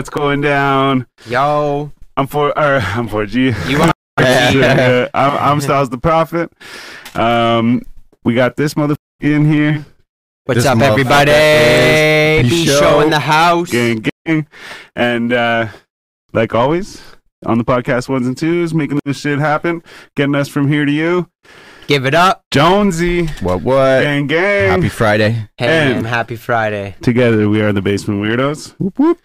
What's going down? Yo, I'm for, or I'm 4G. you are. Yeah, I'm, I'm Styles the Prophet. Um, we got this motherfucker in here, What's This up, everybody? is B B-Show. show in the house. gang, gang, and uh, like always on the podcast ones and twos, making this shit happen, getting us from here to you. Give it up. Jonesy, What what? gang, gang. Happy Friday. Hey, And- man, happy Friday. Together we are the Basement Weirdos. Whoop, whoop.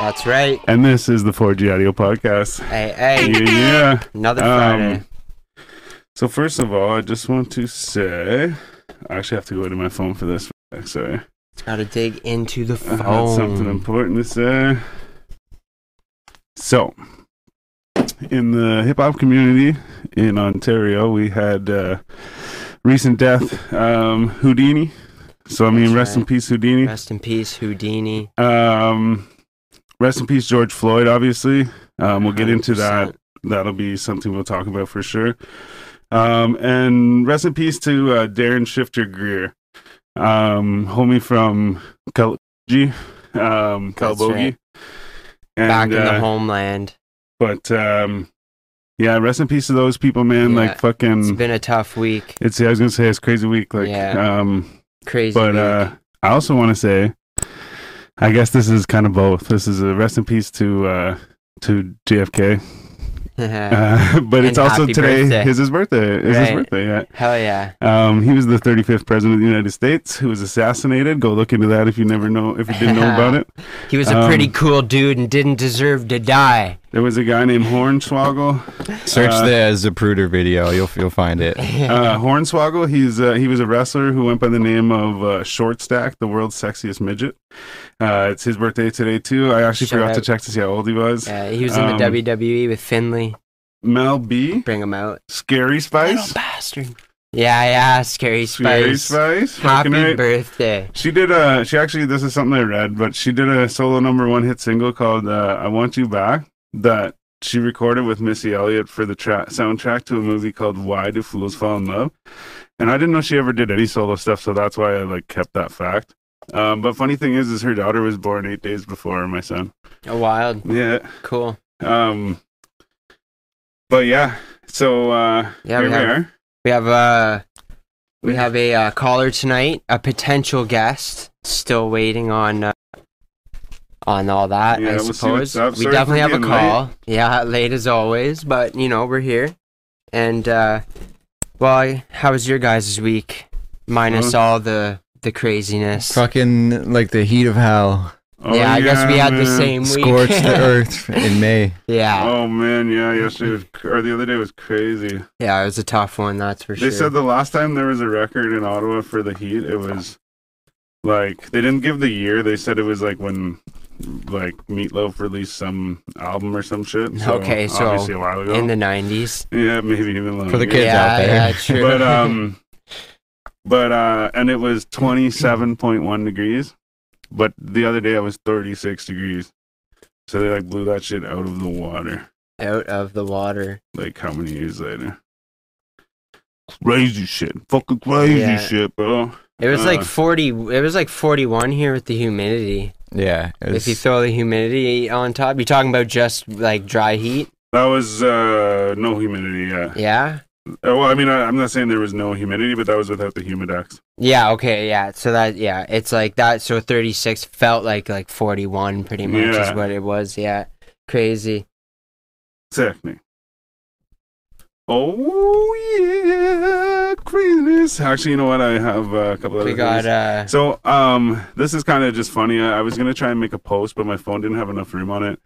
That's right. And this is the 4G Audio Podcast. Hey, hey, Yeah, yeah. another Um, Friday. So first of all, I just want to say, I actually have to go to my phone for this. Sorry, Gotta dig into the I had something important to say. So, in the hip hop community in Ontario, we had uh, recent death, um, Houdini. So I mean, That's rest in peace, Houdini. Rest in peace, Houdini. Um, rest in peace, George Floyd. Obviously, um, we'll get into that 100%. that'll be something we'll talk about for sure. Um, and rest in peace to uh, Darren Shifter Greer, um, homie from Cal- um, right. And, Back in the uh, homeland. But um, yeah, rest in peace to those people, man. Yeah, like It's fucking, been a tough week. it's I was gonna say it's a crazy week. Like, Yeah. um, Crazy. but uh, I also want to say, I guess this is kind of both. This is a rest in peace to uh, to JFK, uh, but it's also today birthday. is his birthday. Is his birthday? Yeah. Hell yeah. Um, he was the 35th president of the United States who was assassinated. Go look into that if you never know if you didn't know about it. He was a pretty Um, cool dude and didn't deserve to die. There was a guy named Hornswoggle. Search Uh, the Zapruder video. You'll you'll find it. Uh, Hornswoggle. He's uh, he was a wrestler who went by the name of uh, Short Stack, the world's sexiest midget. Uh, it's his birthday today too. I actually Shout forgot to check to see how old he was. Yeah, he was in Um, the WWE with Finlay. Mel B, Bring him out. Scary Spice, bastard. Yeah, yeah, scary Scary spice. Spice. Happy right. birthday. She did a. She actually. This is something I read, but she did a solo number one hit single called uh, "I Want You Back" that she recorded with Missy Elliott for the tra- soundtrack to a movie called "Why Do Fools Fall in Love." And I didn't know she ever did any solo stuff, so that's why I like kept that fact. Um, but funny thing is, is her daughter was born eight days before my son. A wild. Yeah. Cool. Um. But yeah. So uh, Yeah, here we we, have- are. We have uh we have a uh, caller tonight, a potential guest. Still waiting on uh, on all that, Yeah, I we'll see suppose. what's up. We Sorry definitely have a being late. call. Yeah, late as always, but you know, we're here. And uh well, how was your guys' week? Minus all the the craziness. Fucking like the heat of hell Oh, yeah, I guess we had the same week. scorched the earth in May. yeah. Oh man, yeah. Yesterday was, or the other day was crazy. Yeah, it was a tough one, that's for They sure. They said the last time there was a record in Ottawa for the heat, it was like they didn't give the year. They said it was like when like Meatloaf released some album or some shit. So Okay, so obviously a while ago. in the 90s. yeah, maybe even longer. For the kids yeah, out there. Yeah, true. But um, but uh, and it was twenty seven point one degrees. But the other day I was thirty six degrees. So they like blew that shit out of the water. out of the water. Like how many years later? Crazy shit. Fucking crazy Yeah. shit, bro. It was Uh. like 40 it was like 41 here with the humidity. Yeah. it If you throw the humidity on top, you're talking about just like dry heat? That was uh no humidity, yeah. Yeah. Uh, Well, I mean, I, I'm not saying there was no humidity, but that was without the humidex. Yeah, okay, yeah. So that yeah, it's like that so 36 felt like like 41 pretty much Yeah. is what it was. Yeah. Crazy. Sick. Oh yeah, craziness. Actually, you know what? I have uh, a couple of We got uh So, um, this is kind of just funny. I, I was gonna try and make a post, but my phone didn't have enough room on it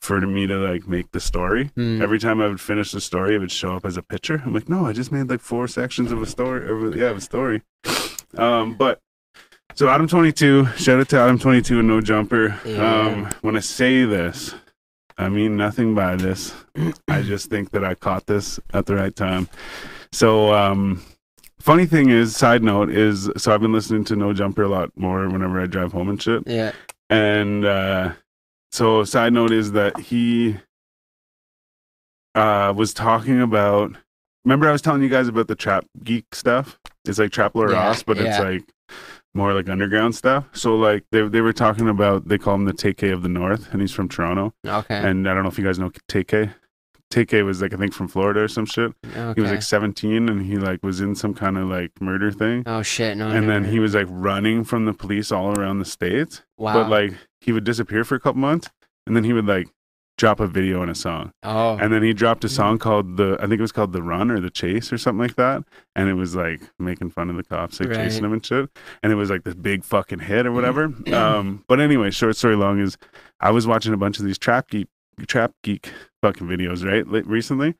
for me to like make the story. hmm, Every time I would finish the story, it would show up as a picture. I'm like, no, I just made like four sections of a story. Of yeah, of a story. Um, but so Adam 22, shout out to Adam 22 and No Jumper. Yeah. Um, when I say this, I mean nothing by this. I just think that I caught this at the right time. So, um, funny thing is, side note is, so I've been listening to No Jumper a lot more whenever I drive home and shit. yeah. And uh, so, side note is that he uh, was talking about. Remember, I was telling you guys about the trap geek stuff. It's like Trap Yeah, Ross, but it's like more like underground stuff. So like they they were talking about they call him the Tay-K of the North, and he's from Toronto. Okay. And I don't know if you guys know Tay-K. Tay-K was like I think from Florida or some shit. okay. He was like 17 and he like was in some kind of like murder thing. oh shit! No. and then he was like running from the police all around the states. Wow. But like he would disappear for a couple months and then he would like drop a video and a song. oh. And then he dropped a song called the I think it was called The Run or The Chase or something like that. And it was like making fun of the cops like Right. chasing him and shit. And it was like this big fucking hit or whatever. um but anyway, short story long is I was watching a bunch of these trap geek trap geek fucking videos, right? Recently.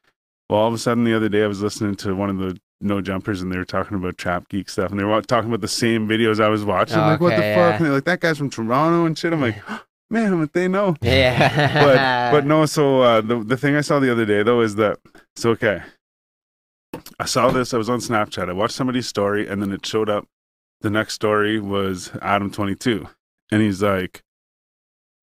Well all of a sudden the other day I was listening to one of the no jumpers and they were talking about trap geek stuff and they were talking about the same videos I was watching. I'm like, what the Okay, fuck? yeah. And they're like, that guy's from Toronto and shit. I'm like, man, I'm they know yeah. but but no so uh the, the thing i saw the other day though is that so okay i saw this i was on snapchat i watched somebody's story and then it showed up the next story was adam 22 and he's like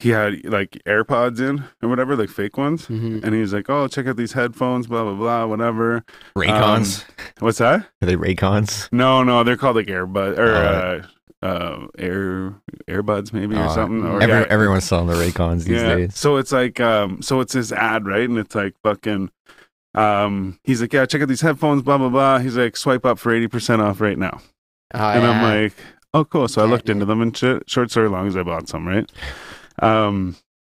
he had like airpods in or whatever like fake ones Mhm. and he's like oh check out these headphones blah blah blah whatever Raycons. what's that Are they Raycons? no no they're called like airbud or Oh. uh, uh air airbuds maybe or Oh, something or Every, yeah, everyone's selling the Raycons these days. So it's like, um, so it's his ad, right? And it's like fucking, um, he's like, yeah, check out these headphones, blah blah blah. He's like, swipe up for eighty percent off right now, Oh, and I'm like, oh cool. So I Yeah, looked into them and shit. Short story long as I bought some, right? Um,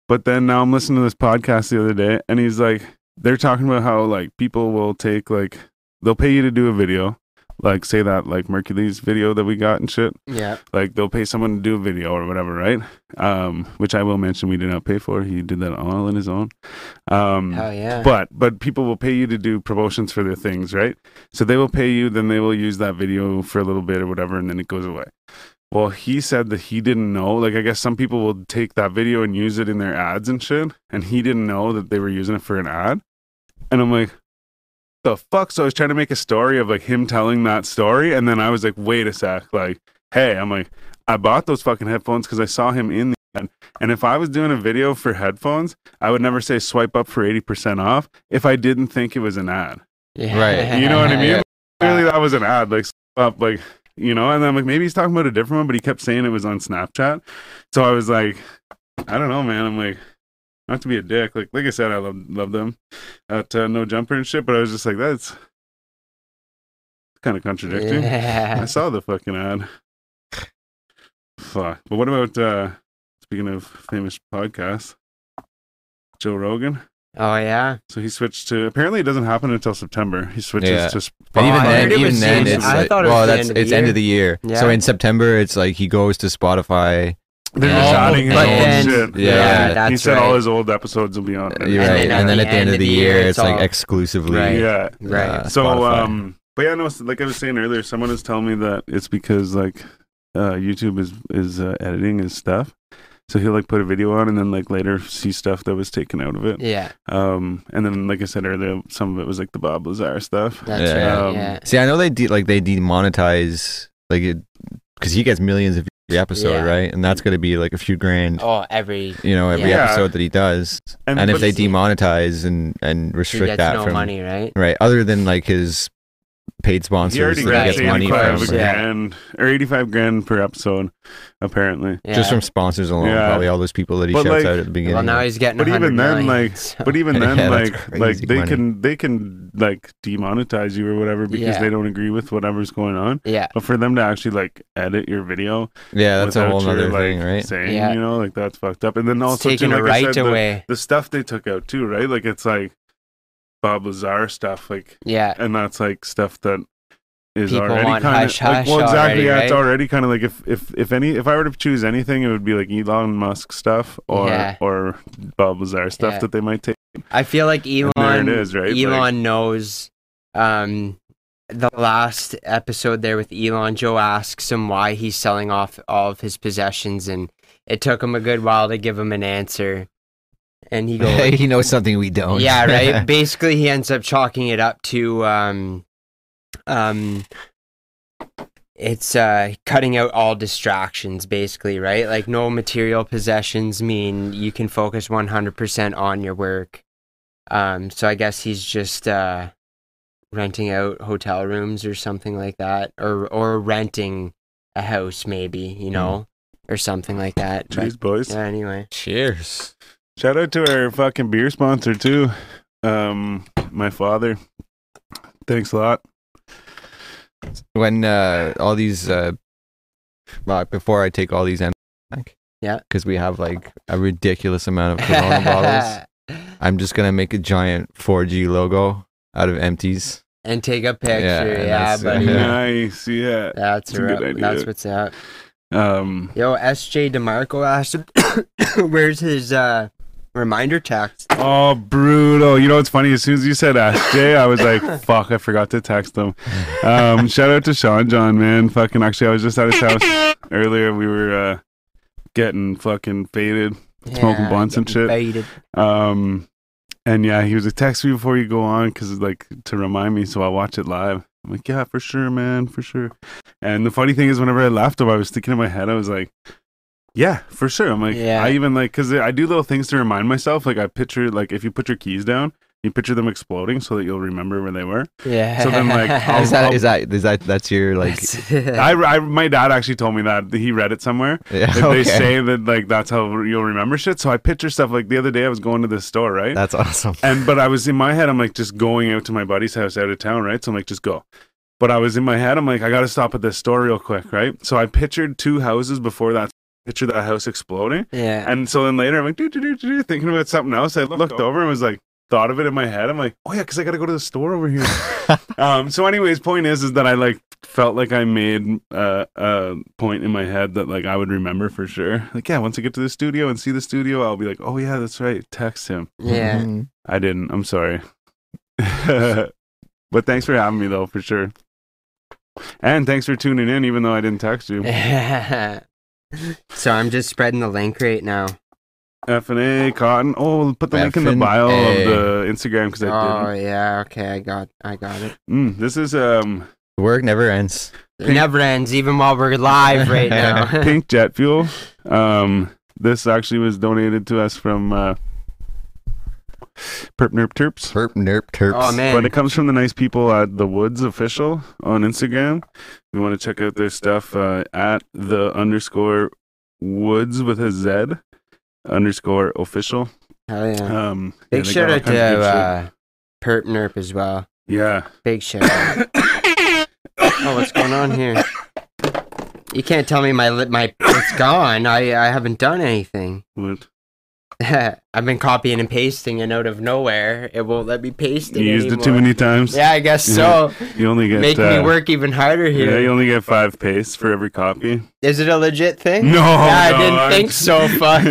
but then now I'm listening to this podcast the other day, and he's like, they're talking about how like people will take like they'll pay you to do a video, like say that like Mercury's video that we got and shit yeah. like they'll pay someone to do a video or whatever, right? Um, which I will mention we did not pay for. He did that all on his own. Um, Hell yeah. but but people will pay you to do promotions for their things, right? So they will pay you, then they will use that video for a little bit or whatever, and then it goes away. Well, he said that he didn't know. Like, I guess some people will take that video and use it in their ads and shit, and he didn't know that they were using it for an ad. And I'm like, the fuck? So I was trying to make a story of like him telling that story, and then I was like, wait a sec, like, hey, I'm like, I bought those fucking headphones because I saw him in the ad. And if I was doing a video for headphones, I would never say swipe up for 80% off if I didn't think it was an ad. yeah. Right. You know what I mean? Yeah. Clearly that was an ad, like up, like you know. And I'm like, maybe he's talking about a different one, but he kept saying it was on Snapchat. So I was like, I don't know, man. I'm like, not to be a dick, like like I said, I love love them at uh, No Jumper and shit, but I was just like, that's kind of contradicting. I saw the fucking ad. Fuck. But what about uh speaking of famous podcasts, Joe Rogan? Oh yeah. So he switched to. Apparently, it doesn't happen until September. He switches Yeah. to. Spotify. But even I then, heard even then, the- it's I like, thought it was well, the that's end of the it's end year. of the year. Yeah. So in September, it's like he goes to Spotify. They're just Oh, adding his but old shit. Yeah, Yeah, that's he said all his old episodes will be on. You're there. right, then and then at the end of the year, it's like exclusively. Right. Yeah. Right. uh, So, Spotify. um, but yeah, no, s- like I was saying earlier, someone is telling me that it's because like uh, YouTube is is uh, editing his stuff. So he'll like put a video on and then like later see stuff that was taken out of it. Yeah. Um, and then like I said earlier, some of it was like the Bob Lazar stuff. That's Yeah. right. Um, yeah. See, I know they de- like they demonetize like it because he gets millions of every episode, Yeah. right? And that's going to be like a few grand, Oh, every you know, every Yeah. episode that he does. And, if they demonetize and and he restrict gets that no from money, right? right, other than like his paid sponsors already that got he gets gets money eighty-five from, Yeah. grand or eighty-five grand per episode, apparently. Yeah. just from sponsors alone. Yeah. Probably all those people that he But, shouts like- out at the beginning. Well, now he's getting. But even then, million, like, so- but even then, Yeah, like, like they money. can they can like demonetize you or whatever because Yeah. they don't agree with whatever's going on. yeah. But for them to actually like edit your video, yeah, that's a whole other like, thing, right? Saying, Yeah. you know, like that's fucked up. And then It's also too, taking like a I right said, the, away. the stuff they took out too, right? Like it's like Bob Lazar stuff, like, Yeah. and that's like stuff that is People already kind of like, well, exactly. already, yeah, it's already kind of like if if if any if I were to choose anything, it would be like Elon Musk stuff or Yeah. or Bob Lazar stuff Yeah. that they might take. I feel like Elon. there it is, right? Elon Like- knows. Um, the last episode there with Elon, Joe asks him why he's selling off all of his possessions, and it took him a good while to give him an answer. And he goes, he knows something we don't. yeah, right. Basically, he ends up chalking it up to um, um, it's uh cutting out all distractions, basically, right? Like no material possessions mean you can focus one hundred percent on your work. Um, so I guess he's just uh renting out hotel rooms or something like that, or or renting a house, maybe you know, or something like that. But, Cheers, boys. yeah, anyway. Cheers. Shout out to our fucking beer sponsor too. Um, my father. Thanks a lot. When uh, all these, uh, well, before I take all these, em- back, Yeah. because we have like a ridiculous amount of Corona bottles. I'm just gonna make a giant 4G logo out of empties. and take a picture. Yeah, Yeah, that's- buddy. Yeah. Nice, yeah. That's That's a good right. idea. That's what's up. Um, Yo, SJ DeMarco asked, "Where's his uh, reminder text?" oh, brutal. You know what's funny? As soon as you said SJ, I was like, fuck, I forgot to text him. Um, shout out to Sean John, man. Fucking, actually, I was just at his house earlier. We were uh, getting fucking faded. Smoking blunts and shit. Faded. Um, and yeah, he was like, text me before you go on because like to remind me, so I'll watch it live. I'm like, yeah, for sure, man, for sure. And the funny thing is, whenever I left him, I was thinking in my head, I was like, yeah, for sure. I'm like, Yeah. I even like because I do little things to remind myself. Like I picture like if you put your keys down, you picture them exploding so that you'll remember where they were. Yeah. So then, like, I'll- Is that I'll- is that is that that's your like? I, I, my dad actually told me that he read it somewhere. Yeah, That okay. They say that like that's how you'll remember shit. So I picture stuff like the other day I was going to the store, right? That's awesome. And but I was in my head, I'm like just going out to my buddy's house out of town, right? So I'm like, just go. But I was in my head, I'm like, I gotta stop at this store real quick, right? So I pictured two houses before that picture that house exploding. yeah. And so then later I'm like, do do do do thinking about something else. I looked over and was like, thought of it in my head. I'm like, oh yeah, because I gotta go to the store over here. um so anyways, point is is that I like felt like I made uh, a point in my head that like I would remember for sure. Like, yeah, once I get to the studio and see the studio, I'll be like, oh yeah, that's right. Text him. yeah. Mhm. I didn't. I'm sorry. but thanks for having me though, for sure. And thanks for tuning in, even though I didn't text you. so I'm just spreading the link right now. F and A Cotton. Oh, put the link in the F&A. bio of the Instagram because I did. Oh yeah, okay, I got, I got it. Mm, this is um Work never ends. It never ends, even while we're live right now. pink jet fuel. Um, this actually was donated to us from uh, Perp Nerp Terps. Perp nerp terps. oh man, But it comes from the nice people at the Woods Official on Instagram. We want to check out their stuff uh, at the underscore Woods with a Z underscore official. hell yeah! Um, yeah, Big they shout got out to kinds of good shit. uh, Perp Nerp as well. yeah. Big shout out. oh, what's going on here? You can't tell me my li- my it's gone. I I haven't done anything. What? I've been copying and pasting, and out of nowhere, it won't let me paste it You used it too many times. Yeah, I guess so. You only get Make uh, me work even harder here. Yeah, you only get five pastes for every copy. Is it a legit thing? No, Yeah, I didn't I'm- think so. Fuck.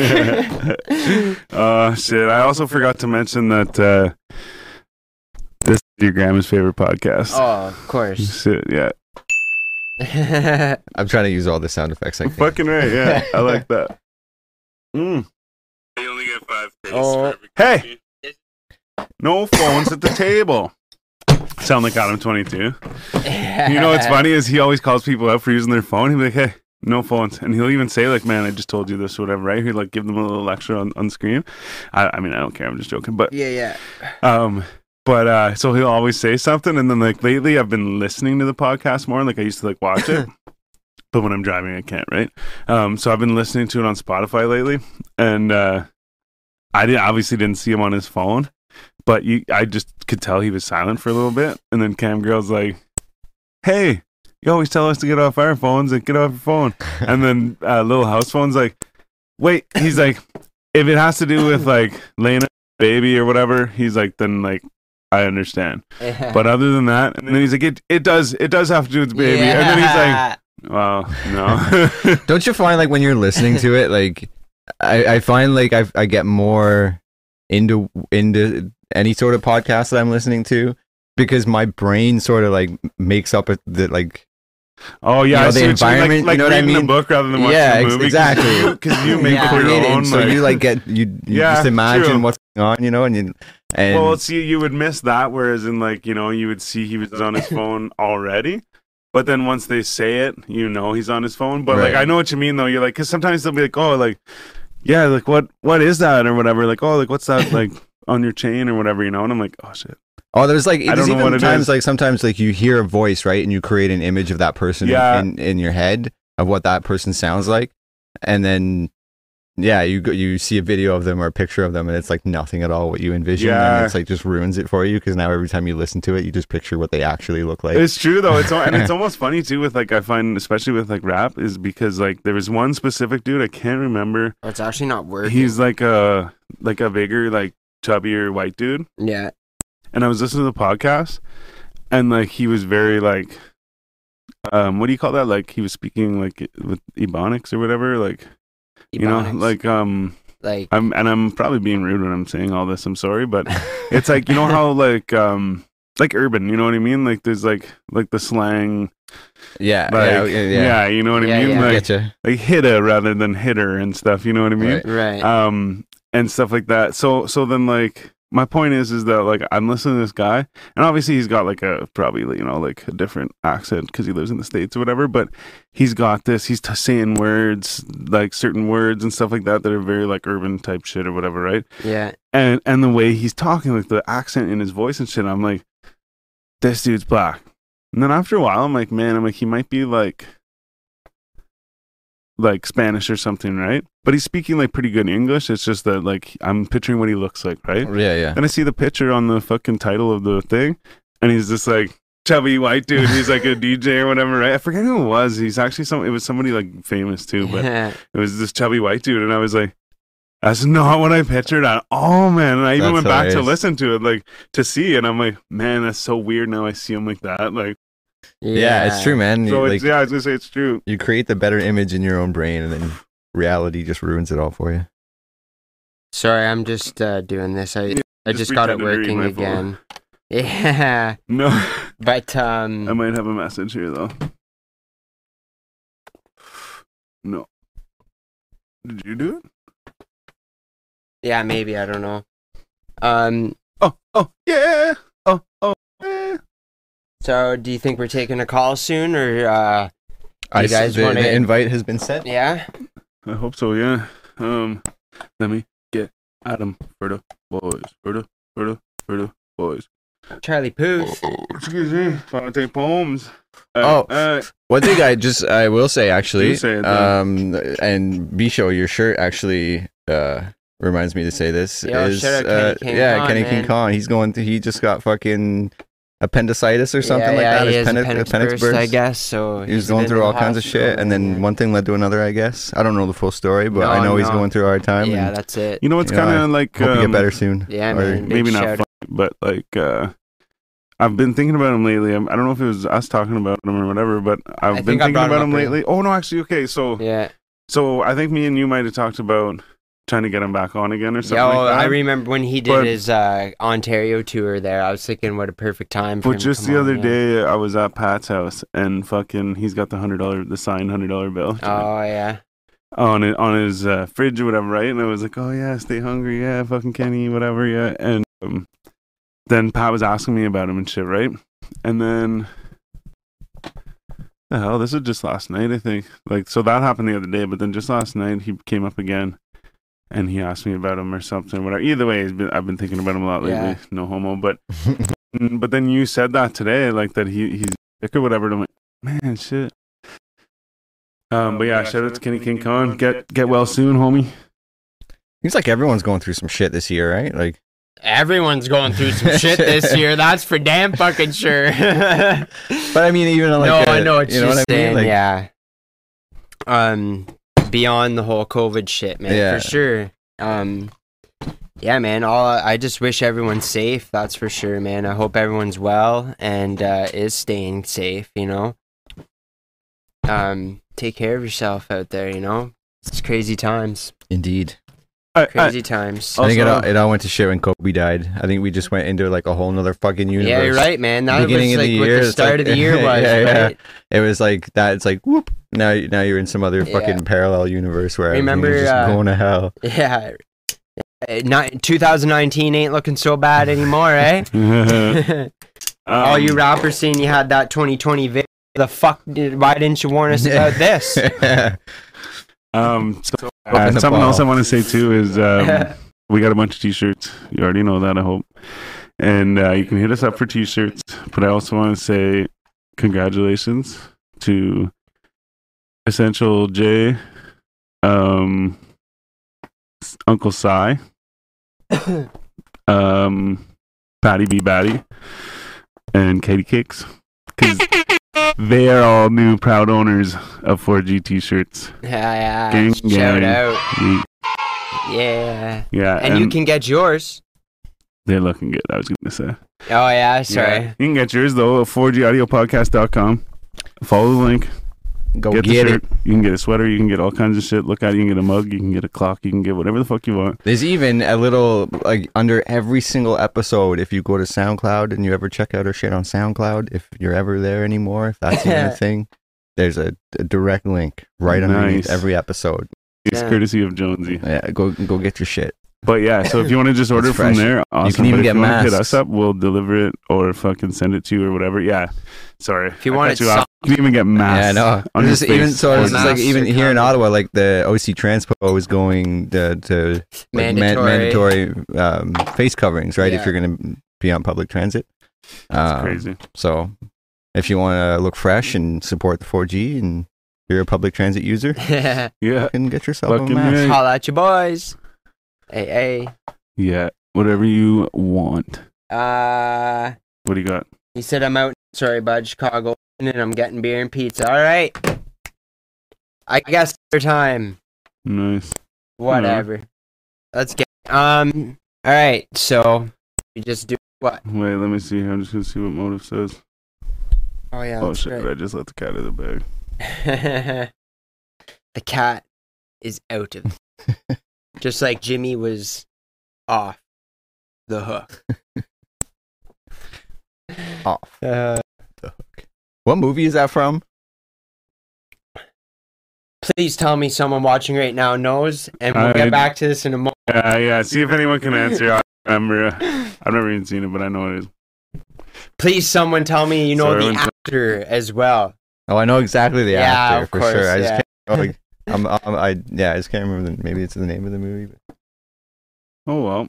uh shit. I also forgot to mention that uh this is your grandma's favorite podcast. oh, of course. Shit, yeah. I'm trying to use all the sound effects I can. Fucking right, yeah. I like that. Mm. You only get five pastes Oh. Hey! No phones at the table. Sound like Adam twenty two. You know what's funny is he always calls people out for using their phone. He'll be like, Hey, no phones. And he'll even say, like, man, I just told you this or whatever, right? He'd like give them a little lecture on, on screen. I, I mean, I don't care, I'm just joking. But yeah, yeah. Um, but uh, so he'll always say something, and then like lately, I've been listening to the podcast more. Like I used to like watch it, but when I'm driving, I can't. Right. Um, so I've been listening to it on Spotify lately, and uh, I did obviously didn't see him on his phone, but you, I just could tell he was silent for a little bit, and then Cam Girl's like, "Hey." You always tell us to get off our phones and get off your phone. And then uh, little house phone's like, wait, he's like, if it has to do with like laying a baby or whatever, he's like, then like I understand. But other than that, and then he's like, it, it does it does have to do with the baby. And then he's like, well, no. Don't you find like when you're listening to it, like I, I find like I I get more into into any sort of podcast that I'm listening to because my brain sort of like makes up a, the like oh yeah, You know, the see what you mean. environment, like, like you know what I mean? a book rather than watching Yeah, a movie. exactly. Because you make Yeah. your own. so like- you like get you, you Yeah, just imagine true. what's going on, you know, and you and well, see, you would miss that. Whereas in like you know, you would see he was on his phone already. But then once they say it, you know he's on his phone. But like I know what you mean though. You're like, because sometimes they'll be like, oh, like, yeah, like what what is that or whatever. Like, oh, like what's that like on your chain or whatever, you know? And I'm like, oh shit. oh, there's like I don't know even what times like sometimes like you hear a voice right, and you create an image of that person Yeah. in in your head. of what that person sounds like, and then yeah, you go, you see a video of them or a picture of them, and it's like nothing at all what you envision, Yeah. and it's like just ruins it for you because now every time you listen to it, you just picture what they actually look like. It's true though. It's al- and it's almost funny too with like I find especially with like rap is because like there was one specific dude I can't remember. it's actually not working. He's like a like a bigger like chubbier white dude, yeah. and I was listening to the podcast, and like he was very like, um, what do you call that? Like he was speaking like with ebonics or whatever. Like you know, like um, like I'm and I'm probably being rude when I'm saying all this. I'm sorry, but it's like you know how like um like urban. You know what I mean? Like there's like like the slang. yeah, Like, yeah, yeah, yeah, yeah. you know what Yeah, I mean? yeah. Like, getcha. like hitter rather than hitter and stuff. You know what I mean? Right. right. Um, and stuff like that. So, so then like my point is, is that like I'm listening to this guy, and obviously he's got like a probably you know like a different accent because he lives in the states or whatever. But he's got this. He's t- saying words like certain words and stuff like that that are very like urban type shit or whatever, right? yeah. and and the way he's talking, like the accent in his voice and shit, I'm like, this dude's black. And then after a while, I'm like, man, I'm like, he might be like, like Spanish or something, right? But he's speaking like pretty good English. It's just that like I'm picturing what he looks like, right? Yeah, yeah. Then I see the picture on the fucking title of the thing, and he's just like chubby white dude. He's like a DJ or whatever, right? I forget who it was. He's actually some. It was somebody like famous too, but Yeah. it was this chubby white dude, and I was like, "That's not what I pictured at all, man." And I even That's went back to listen to it, like to see, and I'm like, "Man, that's so weird." Now I see him like that, like yeah, it's true, man. so. You, like it's, yeah, I was gonna say it's true. you create the better image in your own brain, and then reality just ruins it all for you. Sorry, I'm just uh, doing this. I I Just just got it pretend to read working my again. Yeah, No, but um, I might have a message here though. No, did you do it? yeah, maybe I don't know. Um, Oh, oh, yeah. Oh, oh, yeah. so do you think we're taking a call soon, or uh, I You guys the, wanna- the invite has been sent. yeah? I hope so. Yeah. Um, let me get Adam for the boys. For the for the for the boys. Charlie Puth. Excuse me. Fonte Poems. Uh, Oh. uh, One thing I just I will say actually, say it um, and Bisho, your shirt actually uh reminds me to say this. Yo, is, shout out uh, King yeah, Khan, Kenny King man. Khan. He's going. To, he just got fucking appendicitis or something yeah, like yeah, that. He His has appendix- appendix, appendix burst, I guess. So He was he's going through all kinds of shit, and then yeah. one thing led to another. I guess I don't know the full story, but No, I know he's going through a hard time. Yeah, and that's it. you know, it's kind of like hope you um, get better soon. Yeah, Or man. Big maybe not shout funny, but like uh, I've been thinking about him lately. I'm, don't know if it was us talking about him or whatever, but I've I been think thinking brought him about him lately. Oh no, actually, okay. So Yeah. so I think me and you might have talked about trying to get him back on again or something Yeah, like well, that. I remember when he did But- his uh, Ontario tour there. I was thinking, what a perfect time for But just the on, other yeah. day, I was at Pat's house and fucking, he's got the hundred dollar, the signed hundred dollar bill Oh yeah, on it on his uh, fridge or whatever, right? And I was like, oh yeah, stay hungry, yeah, fucking Kenny, whatever, yeah. And um, then Pat was asking me about him and shit, right? And then the hell, this is just last night, I think. Like, so that happened the other day, but then just last night he came up again. And he asked me about him or something. Whatever. Either way, he's been, I've been thinking about him a lot lately. Yeah. No homo, but Mm, but then you said that today, like that he he's sick or whatever. And I'm like, man, shit. Um, but yeah, shout out to Kenny King Khan. Get get well soon, homie. Seems like everyone's going through some shit this year, right? Like, everyone's going through some shit this year. That's for damn fucking sure. but I mean, even like, no, uh, I know what you you're know what I saying. mean? Like, yeah. Um, beyond the whole COVID shit, man, Yeah. for sure. Um, yeah, man. All I just wish everyone's safe. That's for sure, man. I hope everyone's well and uh, is staying safe. You know. Um, take care of yourself out there. You know, it's crazy times. Indeed. I, I, Crazy times. I think it all, it all went to shit when Kobe died. I think we just went into like a whole nother fucking universe. Yeah, you're right, man. That Beginning was of like the what year, the start like- of the year was, Yeah, yeah. right? It was like that. It's like whoop. Now, now you're in some other Yeah. fucking parallel universe where Remember, everything is just uh, going to hell. Yeah. Uh, Not, 2019 ain't looking so bad anymore, eh? All you um, rappers saying you had that 2020 vid. The fuck? Did, why didn't you warn us about this? Um, so, uh, Open the something else I want to say too is um, we got a bunch of t-shirts. You already know that, I hope. And uh, you can hit us up for t-shirts. But I also want to say congratulations to Essential J, um, Uncle Cy, um, Patty B Batty, and Katie Kicks. Because they are all new proud owners of 4G t shirts. Yeah, yeah. Gang, Shout gang. out. Yeah. Yeah, And, you can get yours. they're looking good, I was going to say. Oh yeah, sorry. Yeah. You can get yours, though, at 4gaudiopodcast.com. Follow the link. Go get, get, the it. shirt. You can get a sweater. You can get all kinds of shit. Look at it. You can get a mug. You can get a clock. You can get whatever the fuck you want. There's even a little like under every single episode. If you go to SoundCloud and you ever check out our shit on SoundCloud, if you're ever there anymore, if that's even a thing, there's a, a direct link right underneath every episode. It's Yeah. courtesy of Jonesy. Yeah, go go get your shit. But yeah, so if you want to just order from there, awesome. You can even But if get you wanna hit us up, we'll deliver it or fucking send it to you or whatever. Yeah. Sorry. If you I want cut it you off. You can even get masks. Yeah, I know. on Just even face. so, it's Masks like even are here in. Ottawa, like the OC Transpo is going to, to like, man- Mandatory. mandatory um, face coverings, right? If you're going to be on public transit. Um, Crazy. So if you want to look fresh and support the 4G and you're a public transit user, Yeah. you can get yourself Fucking a mask. right. Holla at your boys. Hey, hey. Yeah. Whatever you want. Uh, What do you got? he said I'm out. Sorry, bud. Chicago, and I'm getting beer and pizza. All right. I guess your time. Nice. Whatever. Let's get. Um. All right. So we just do what? Wait, let me see here. I'm just gonna see what motive says. Oh yeah. oh shit! I just let the cat out of the bag. the cat is out of. just like Jimmy was off the hook. Off Uh. What movie is that from? please tell me someone watching right now knows, and we'll I- get back to this in a moment. Yeah, yeah. See if anyone can answer. I remember. uh, I've never even seen it, but I know it is. Please, someone tell me you know Sorry, the I'm- actor as well. Oh, I know exactly the Yeah, actor of for course, sure. I just yeah. can't. Oh, like, I'm, I'm, I yeah, I just can't remember. The, maybe it's the name of the movie. But Oh well.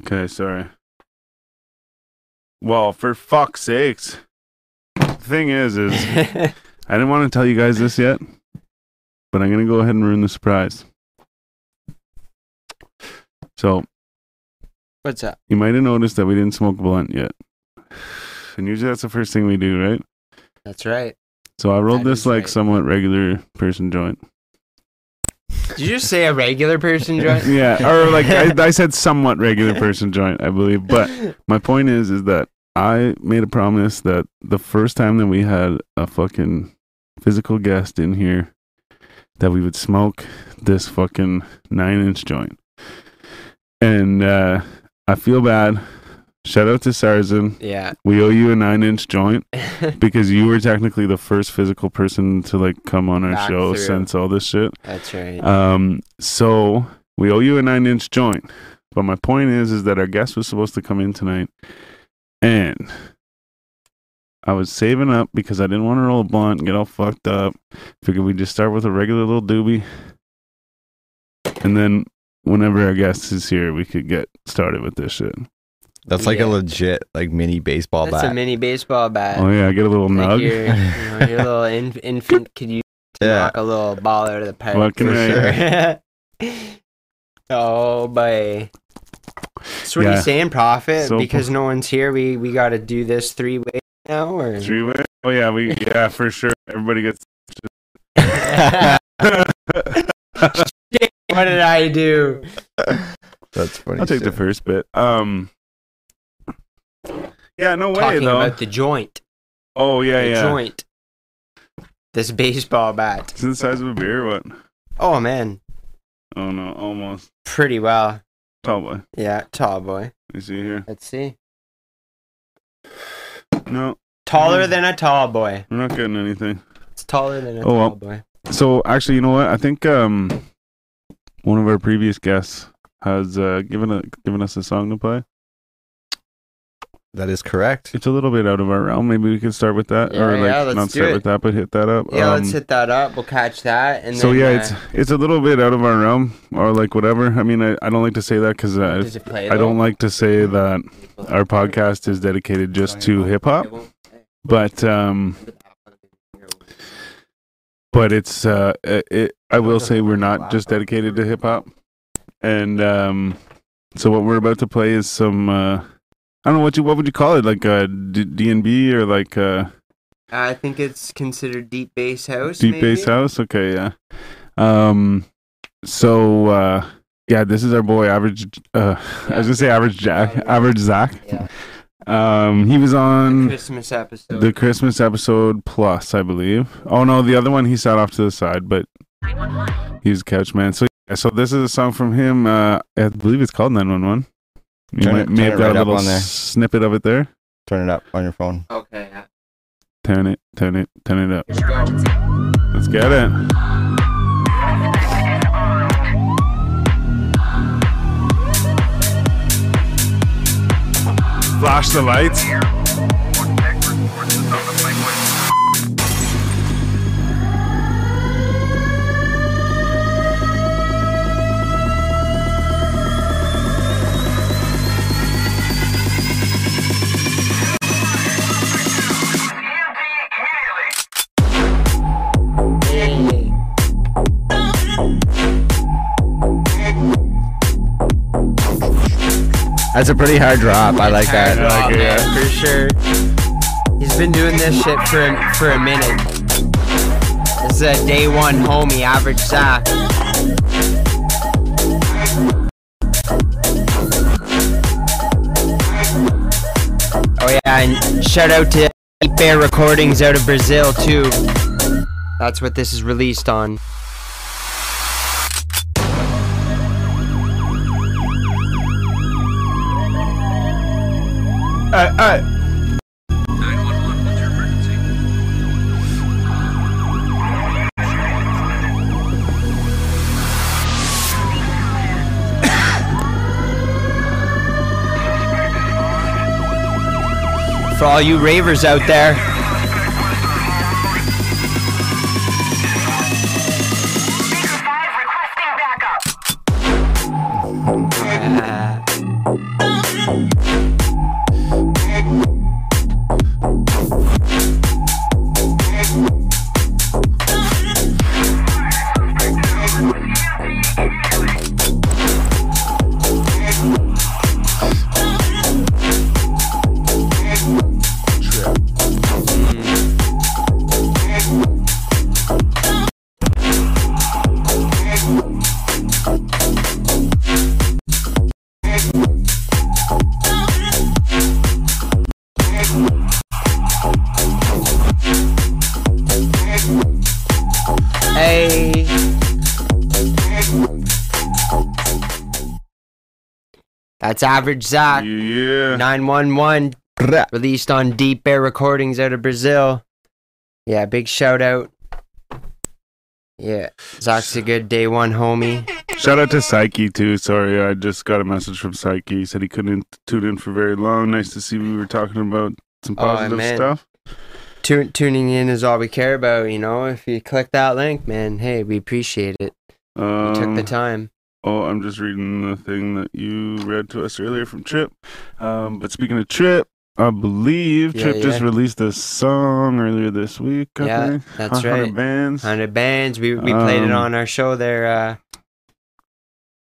Okay, sorry. Well, for fuck's sakes. The thing is, is I didn't want to tell you guys this yet, but I'm gonna go ahead and ruin the surprise. So What's up? you might have noticed that we didn't smoke a blunt yet, and usually that's the first thing we do, right? That's right. So I rolled That this like right. somewhat regular person joint. Did you just say a regular person joint? Yeah, or like I, I said, somewhat regular person joint, I believe, but my point is is that I made a promise that the first time that we had a fucking physical guest in here that we would smoke this fucking nine inch joint. And uh I feel bad. Shout out to Sarzan. yeah. We owe you a nine inch joint because you were technically the first physical person to like come on our Back show through. since all this shit. That's right. Um, so we owe you a nine inch joint. But my point is, is that our guest was supposed to come in tonight, and I was saving up because I didn't want to roll a blunt and get all fucked up. Figured we'd just start with a regular little doobie, and then whenever our guest is here, we could get started with this shit. That's like Yeah. a legit like mini baseball bat. That's a mini baseball bat. Oh yeah, I get a little Like nug. your, you know, your little inf- infant could use to Yeah. knock a little ball out of the park. Fucking for right. sure. oh boy. So what are you saying, Prophet? So- because no one's here, we we got to do this three way now, or Three way. Oh yeah, we yeah for sure. Everybody gets. what did I do? That's funny. I'll take the first bit. Um. Yeah, no way Talking though. about the joint, oh yeah, the yeah. joint. This baseball bat. Is it the size of a beer? Or what? Oh man, Oh no, almost. pretty well. Tall boy. Yeah, tall boy. Let me see here. Let's see. No, Taller Mm. than a tall boy. we're not getting anything. It's taller than a Oh, tall well. boy. So actually, you know what? I think um, one of our previous guests has uh, given a given us a song to play. That is correct. It's a little bit out of our realm. Maybe we could start with that, Yeah, or like yeah, let's not start it. with that, but hit that up. Yeah, Um, let's hit that up. We'll catch that. And so then, yeah, uh, it's it's a little bit out of our realm, or like whatever. I mean, I, I don't like to say that because uh, does? I don't like to say that our podcast is dedicated just to hip hop, but um, but it's uh, it, it, I will say we're not just dedicated to hip hop, and um, so what we're about to play is some uh, I don't know what you what would you call it like uh D and B or like uh I think it's considered deep bass house. deep bass house. Okay, yeah. Um, so uh, yeah, this is our boy average. Uh, I was gonna say average Jack, Yeah, yeah. average Zach. Yeah. Um, he was on the Christmas episode. the Christmas episode plus, I believe. Oh no, the other one he sat off to the side, but he's a couch man. So so this is a song from him. Uh, I believe it's called Nine One One. You Turn might, it- may turn have it got right a little on there. snippet of it there. Turn it up on your phone. okay, yeah. Turn it, turn it, turn it up. Let's go. Let's get it. Flash the lights. That's a pretty hard drop. I like that. rock, like it, man, yeah. for sure. He's been doing this shit for a, for a minute. This is a day one homie, average Zach. Oh yeah, and shout out to Bear Recordings out of Brazil too. That's what this is released on. Hey, hey. 911, what's your emergency? For all you ravers out there. That's average Zach. Yeah. 911 released on Deep Air Recordings out of Brazil. Yeah, big shout out. Yeah, Zach's a good day one homie. Shout out to Psyche too. Sorry, I just got a message from Psyche. He said he couldn't tune in for very long. Nice to see we were talking about some Oh, positive man. stuff. Tu- tuning in is all we care about, you know. If you click that link, man, hey, we appreciate it. You Um, took the time. Oh, I'm just reading the thing that you read to us earlier from Trip. Um, but speaking of Trip, I believe Yeah, Trip just released a song earlier this week. I Yeah, think. that's 100 right. bands. 100 bands. We, we played it Um, on our show there. Uh,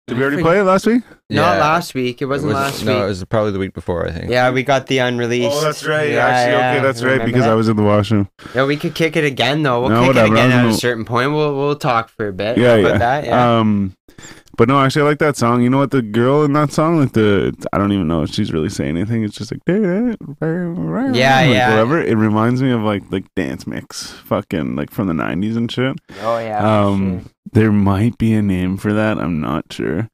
Did we already play it last week? Not last week. It wasn't It was- last No, it was probably the week before, I think. Yeah, we got the unreleased. Oh, that's right. Yeah, Actually, yeah, okay, that's right because that? I was in the washroom. Yeah, we could kick it again though. We'll No, kick whatever, it again I'm at a certain point. We'll we'll talk for a bit. Yeah, How yeah. that? Yeah. Um, but no, actually, I like that song. You know what? The girl in that song, like the, I don't even know if she's really saying anything. It's just like, yeah, Yeah, yeah. whatever. It reminds me of like like dance mix, fucking like from the '90s and shit. oh yeah. Um, sure. there might be a name for that. I'm not sure,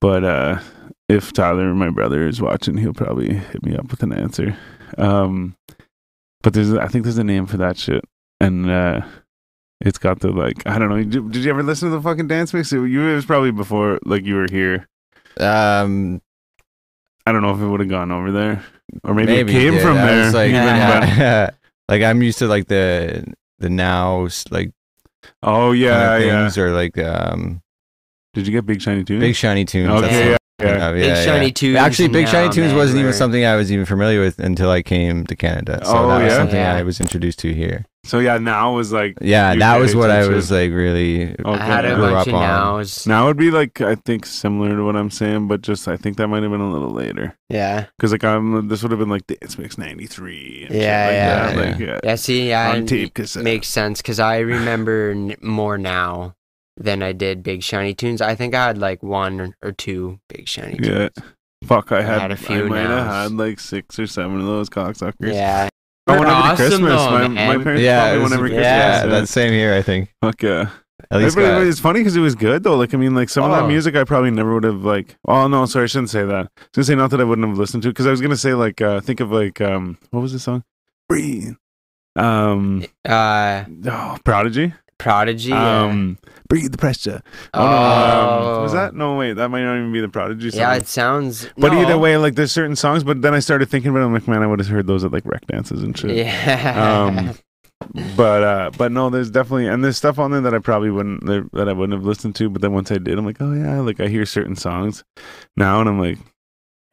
but uh, if Tyler, my brother, is watching, he'll probably hit me up with an answer. Um, but there's, I think there's a name for that shit, and uh, it's got the like, I don't know. Did, did you ever listen to the fucking dance mix? It, you, it was probably before, like you were here. Um, I don't know if it would have gone over there, or maybe, maybe it came yeah, from I there. like, even, but- yeah. like I'm used to like the the now like oh kind yeah, of yeah. things or like um Did you get Big Shiny Tunes? big shiny tunes. Okay, That's Yeah. the- Yeah. Big Shiny Tunes Actually, Big Shiny uh, Tunes man, wasn't even we're- something I was even familiar with until I came to Canada. So Oh, that was yeah? something Yeah. I was introduced to here. So yeah, now was like Yeah, UK that was what I was like really. Okay. I had a Grew bunch up of on. nows. Now would be like I think similar to what I'm saying, but just I think that might have been a little later Yeah. because like I'm this would have been like Dance Mix '93. And Yeah, shit like yeah. that. Yeah. Like, yeah. Yeah, see, yeah, On it tape cassette. makes sense because I remember n- more now than I did Big Shiny Tunes. I think I had like one or, or two Big Shiny Tunes. Yeah. Fuck, I had, had a I few might have had like six or seven of those cocksuckers. Yeah. I went They're over to awesome Christmas. though, my, man. my parents Yeah, yeah, it me was- one every yeah, Christmas. Yeah, Yeah, that's same year, I think. Fuck yeah. At least Everybody- it's funny because it was good though. Like I mean, like some of Oh. that music I probably never would have like. Oh no, sorry, I shouldn't say that. I was gonna say not that I wouldn't have listened to because I was gonna say like uh think of like um what was the song? Breathe. Um, Uh, oh, Prodigy. Prodigy. yeah. Breathe the pressure. oh, no, um, was that? No, wait, that might not even be the Prodigy song. Yeah, it sounds. but no. either way, like there's certain songs. But then I started thinking about it. I'm like, man, I would have heard those at like rec dances and shit. Yeah. Um, but uh, but no, there's definitely and there's stuff on there that I probably wouldn't that that I wouldn't have listened to. But then once I did, I'm like, oh yeah, like I hear certain songs now, and I'm like,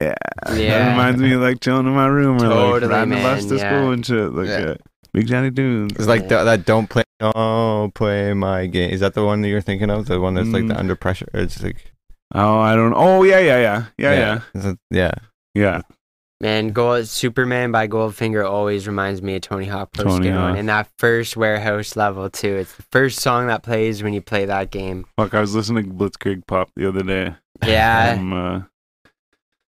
yeah, that Yeah. reminds me of like chilling in my room or like Totally, riding the bus to yeah. school and shit. Like Yeah. uh, Big Johnny Dunes. It's like the, that. Don't play. Oh, play my game. Is that the one that you're thinking of? The one that's like the Mm. under pressure. It's like Oh, I don't. Oh yeah, yeah, yeah, yeah, yeah, Is it- yeah. yeah. Man, Gold Superman by Goldfinger always reminds me of Tony Hawk Pro Tony Skater 1. Hawk. And that first warehouse level too. It's the first song that plays when you play that game. Fuck, I was listening to Blitzkrieg Bop the other day. Yeah. From, uh,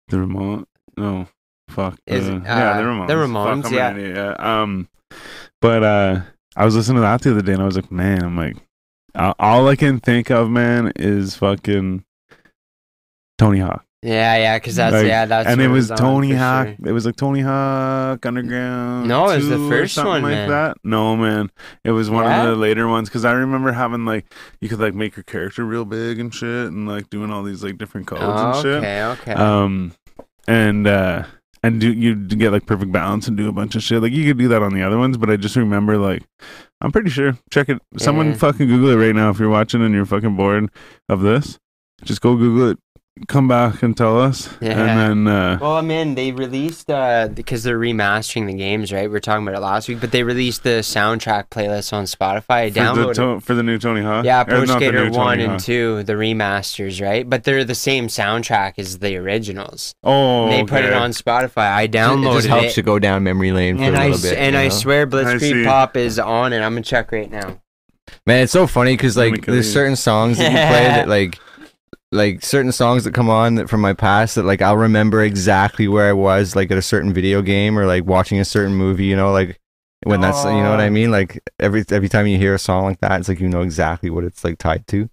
the remote. No, fuck. Is the- it, yeah, the uh, Ramones. the Ramones, Fuck, I'm yeah. an idiot, yeah. Um, but uh, I was listening to that the other day, and I was like, man, I'm like, all- I can think of, man, is fucking Tony Hawk. Yeah, yeah, because that's, Like, yeah, that's and it was on Tony Hawk. sure. It was like Tony Hawk Underground. No, it was the 2 or first one, like man. that. No, man, it was one Yeah? of the later ones because I remember having like you could like make your character real big and shit, and like doing all these like different codes and Oh, shit. okay, okay. Um, and uh, and do you get like perfect balance and do a bunch of shit. Like you could do that on the other ones, but I just remember like I'm pretty sure. Check it. Someone Yeah. fucking Google it right now if you're watching and you're fucking bored of this. Just go Google it. Come back and tell us. Yeah. And then uh, Well, I mean, they released uh because they're remastering the games, right? We were talking about it last week, but they released the soundtrack playlist on Spotify. I for the, to- for the new Tony Hawk. yeah, Or Pro Skater new Tony One and Hawk. Two, the remasters, right? But they're the same soundtrack as the originals. Oh, they put it on Spotify. I It just helps it, to go down memory lane for and a I little s- bit. and I know? swear. Blitzkrieg Bop is on, and I'm gonna check right now. Man, it's so funny because like there's certain songs that you play that like like certain songs that come on that from my past that like I'll remember exactly where I was like at a certain video game or like watching a certain movie, you know, like when that's you know what I mean? Like every every time you hear a song like that, it's like you know exactly what it's like tied to.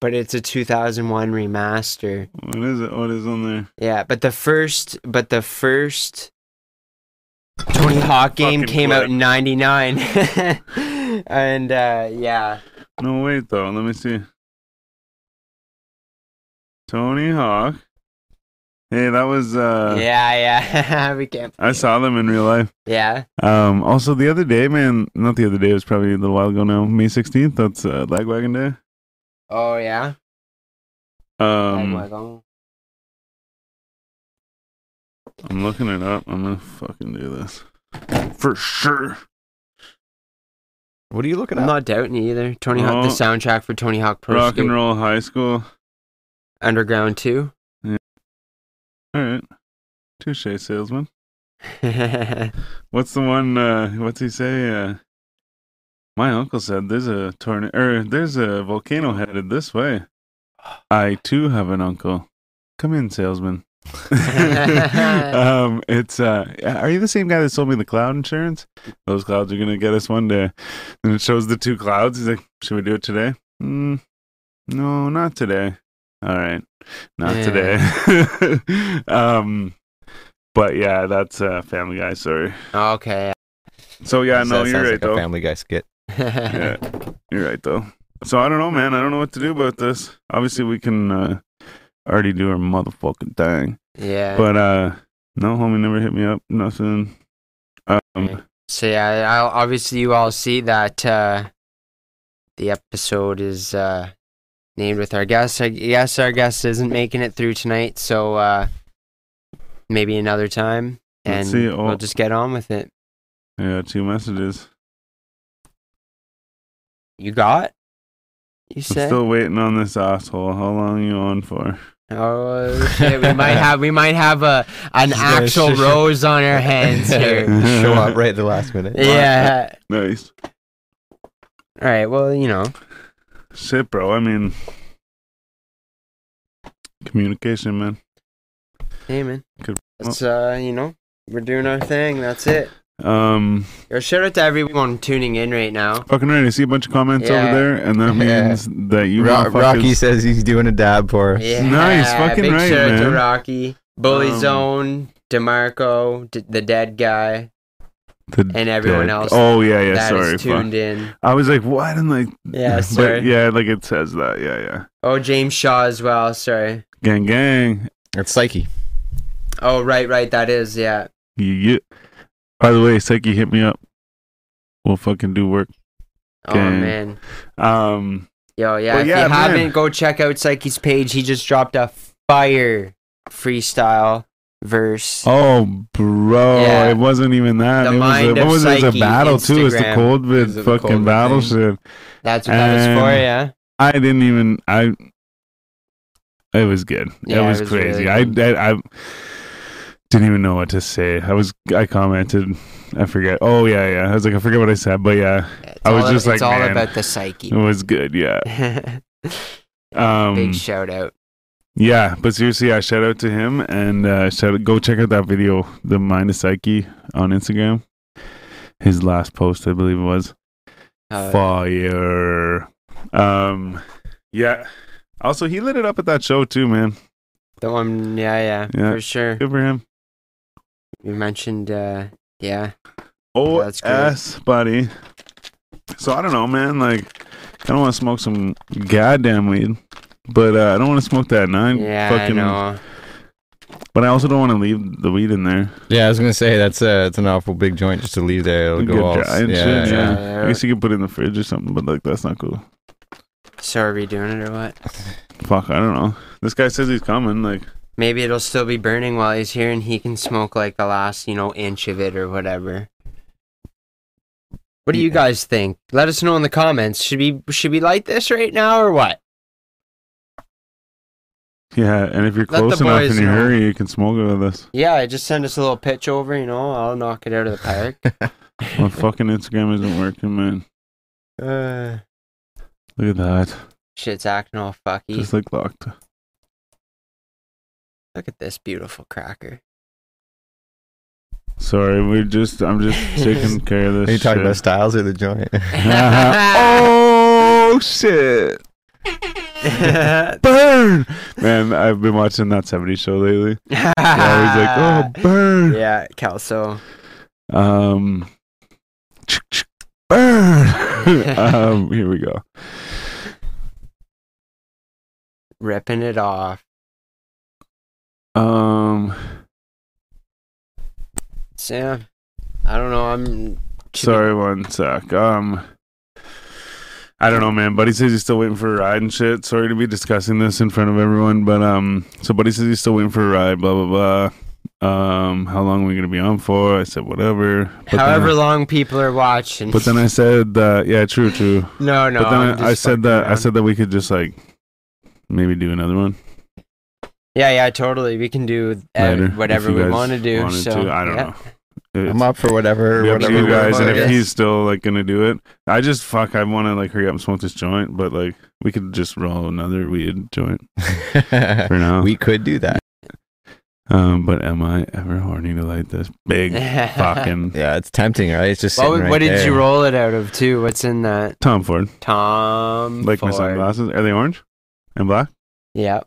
But it's a 2001 remaster. What is it? What is on there? Yeah, but the first, but the first Tony Hawk game Fucking came out in '99, and uh, yeah, No, wait though. Let me see. Tony Hawk. Hey, that was. uh yeah, yeah, we can't. I saw them in real life. Yeah, Um. Also, the other day, man. Not the other day. It was probably a little while ago now. May sixteenth. That's uh, Lagwagon Day. oh yeah. Um. Lagwagon. I'm looking it up. I'm gonna fucking do this for sure. What are you looking at? I'm not doubting you either. Tony Hawk, the Oh. soundtrack for Tony Hawk Pro Rock Skate and Roll High School. Underground 2. All right. Touche, salesman. What's the one? Uh, what's he say? Uh, my uncle said there's a tornado, or there's a volcano headed this way. I too have an uncle. Come in, salesman. um, it's uh, are you the same guy that sold me the cloud insurance? Those clouds are gonna get us one day. And it shows the two clouds. He's like, should we do it today? Mm, no, not today. All right, not Yeah. today. um, but yeah, that's uh, Family Guy. Sorry. okay. So yeah, no, you're right like though. Family Guy skit. Yeah, you're right though. So I don't know, man. I don't know what to do about this. Obviously, we can uh, already do our motherfucking thing, yeah. but uh, no, homie never hit me up. Nothing. Um, Okay. So yeah, I'll, obviously you all see that uh, the episode is uh, named with our guest. I guess our guest isn't making it through tonight, so uh, maybe another time, and see. Oh. we'll just get on with it. I got two messages. You got? You said? I'm said? still waiting on this asshole. How long you on for? Oh shit! We might have we might have a an Just actual sh- rose on our hands here. Show up right at the last minute. yeah. Nice. All right. Well, you know. Shit, bro. I mean, communication, man. Hey man. Good- It's uh, you know, we're doing our thing. That's it. Um, Yo, shout out to everyone tuning in right now. fucking right. I see a bunch of comments Yeah. over there, and that Yeah. means that you Ro- motherfuckers- Rocky says he's doing a dab for us. Yeah, Nice, fucking big right, shout out to man. Rocky, Bully Um, Zone, Demarco, D- the dead guy, the and everyone dead- else Oh yeah, yeah. that sorry. is fuck. tuned in. I was like, what? And like, Yeah, but sorry. yeah, like it says that. Yeah, yeah. Oh, James Shaw as well. Sorry. Gang, gang. It's Psyche. Oh, right, right. That is yeah. Yeah. By the way, Psyche hit me up. We'll fucking do work. Oh man. Um, Yo, yeah. Well, if yeah, you man. haven't, go check out Psyche's page. He just dropped a fire freestyle verse. oh, bro, Yeah. it wasn't even that. The it was a, of what was it? It was a Psyche battle too. It's the cold bit Is it the fucking cold bit battle thing? shit. That's what that was for, yeah. I didn't even. I. It was good. Yeah, it it was, was crazy. really I. I I didn't even know what to say. I was. I commented. I forget. Oh yeah, yeah. I was like, I forget what I said, but yeah, It's I was all- just like, it's all about the psyche. it was good. Yeah. Um. Big shout out. Yeah, but seriously, I shout out to him and uh, shout out, go check out that video, the Mind of Psyche on Instagram. His last post, I believe it was Uh, fire. Um, yeah. Also, he lit it up at that show too, man. the one, yeah, yeah, Yeah. for sure. Good for him. You mentioned, uh, yeah, Oh, That's. S, buddy. So I don't know, man. Like, I don't want to smoke some goddamn weed, but uh, I don't want to smoke that nine. yeah, fucking, I know. But I also don't want to leave the weed in there. Yeah, I was gonna say that's a it's an awful big joint just to leave there. It'll Good go all dry and yeah, shit, yeah. yeah. I guess you could put it in the fridge or something, but like that's not cool. So are we doing it or what? Fuck, I don't know. This guy says he's coming. Like, Maybe it'll still be burning while he's here, and he can smoke like the last, you know, inch of it or whatever. What do you guys think? Let us know in the comments. Should we should we light this right now or what? Yeah, and if you're Let the close enough boys in your know. hurry, you can smoke it with us. Yeah, just send us a little pitch over. You know, I'll knock it out of the park. My fucking Instagram isn't working, man. uh, Look at that. shit's acting all fucky. Just like locked. Look at this beautiful cracker. Sorry, we're just. I'm just taking care of this. Are you talking shit. about styles or the joint? oh shit! Burn, man. I've been watching that '70s show lately. yeah, Yeah, he's like, oh, burn. Yeah, Kelso. Um, burn. um, here we go. Ripping it off. Um, Sam, I don't know. I'm sorry, one sec. Um, I don't know, man. Buddy says he's still waiting for a ride and shit. Sorry to be discussing this in front of everyone, but um, so Buddy says he's still waiting for a ride. Blah blah blah. Um, how long are we gonna be on for? I said whatever. But However then, long people are watching. but then I said that yeah, true, true. no, no. but then I, I said that I said that we could just like maybe do another one Yeah, yeah, totally. We can do uh, whatever we want to do. So to. I don't yeah. know. It's- I'm up for whatever. be whatever you guys, and if Yes. he's still like gonna do it, I just fuck. I want to like hurry up and smoke this joint, but like we could just roll another weed joint for now. we could do that. um, but am I ever horny to light this big fucking Yeah, it's tempting, right? It's just What, sitting right what did there. you roll it out of too? What's in that? Tom Ford? Tom. Like my sunglasses? Are they orange and black? Yep.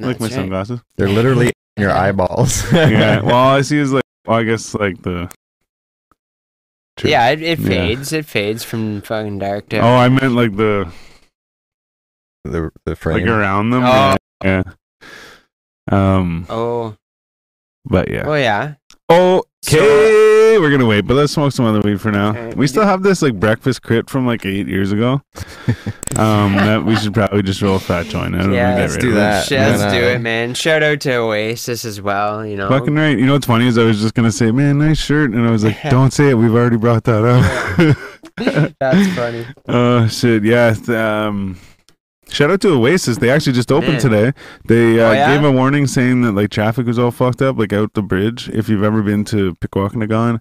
like my right. sunglasses. They're literally in your eyeballs. yeah. Well, all I see is like. Well, I guess like the. True. Yeah, it, it Yeah. fades. It fades from fucking dark to. Oh, I meant like the the the frame. like around them. Oh. Yeah. yeah. Um. Oh, But yeah. oh yeah. Okay, we're gonna wait, but let's smoke some other weed for now. Alright, we still have this like breakfast crit from like eight years ago. um, that we should probably just roll a fat joint out. and Yeah, let's do that. Let's do uh, it, man. Shout out to Oasis as well. You know, Fucking right. You know what's funny is I was just gonna say, man, nice shirt, and I was like, don't say it. We've already brought that up. that's funny. Oh shit, yeah. th- Um, shout out to Oasis. They actually just opened Man. today. They uh, Oh, yeah? gave a warning saying that like traffic was all fucked up, like out the bridge. If you've ever been to Pikwakanagan,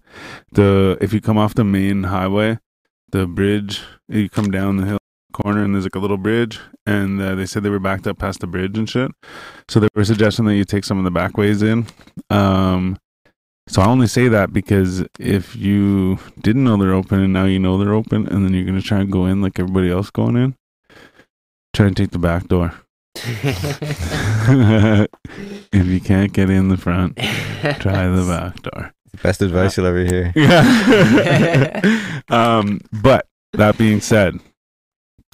the if you come off the main highway, the bridge, you come down the hill corner and there's like a little bridge, and uh, they said they were backed up past the bridge and shit. So they were suggesting that you take some of the back ways in. Um, so I only say that because if you didn't know they're open and now you know they're open, and then you're gonna try and go in like everybody else going in, try and take the back door. if you can't get in the front, try the back door. Best advice you'll ever hear. Yeah. um, but that being said,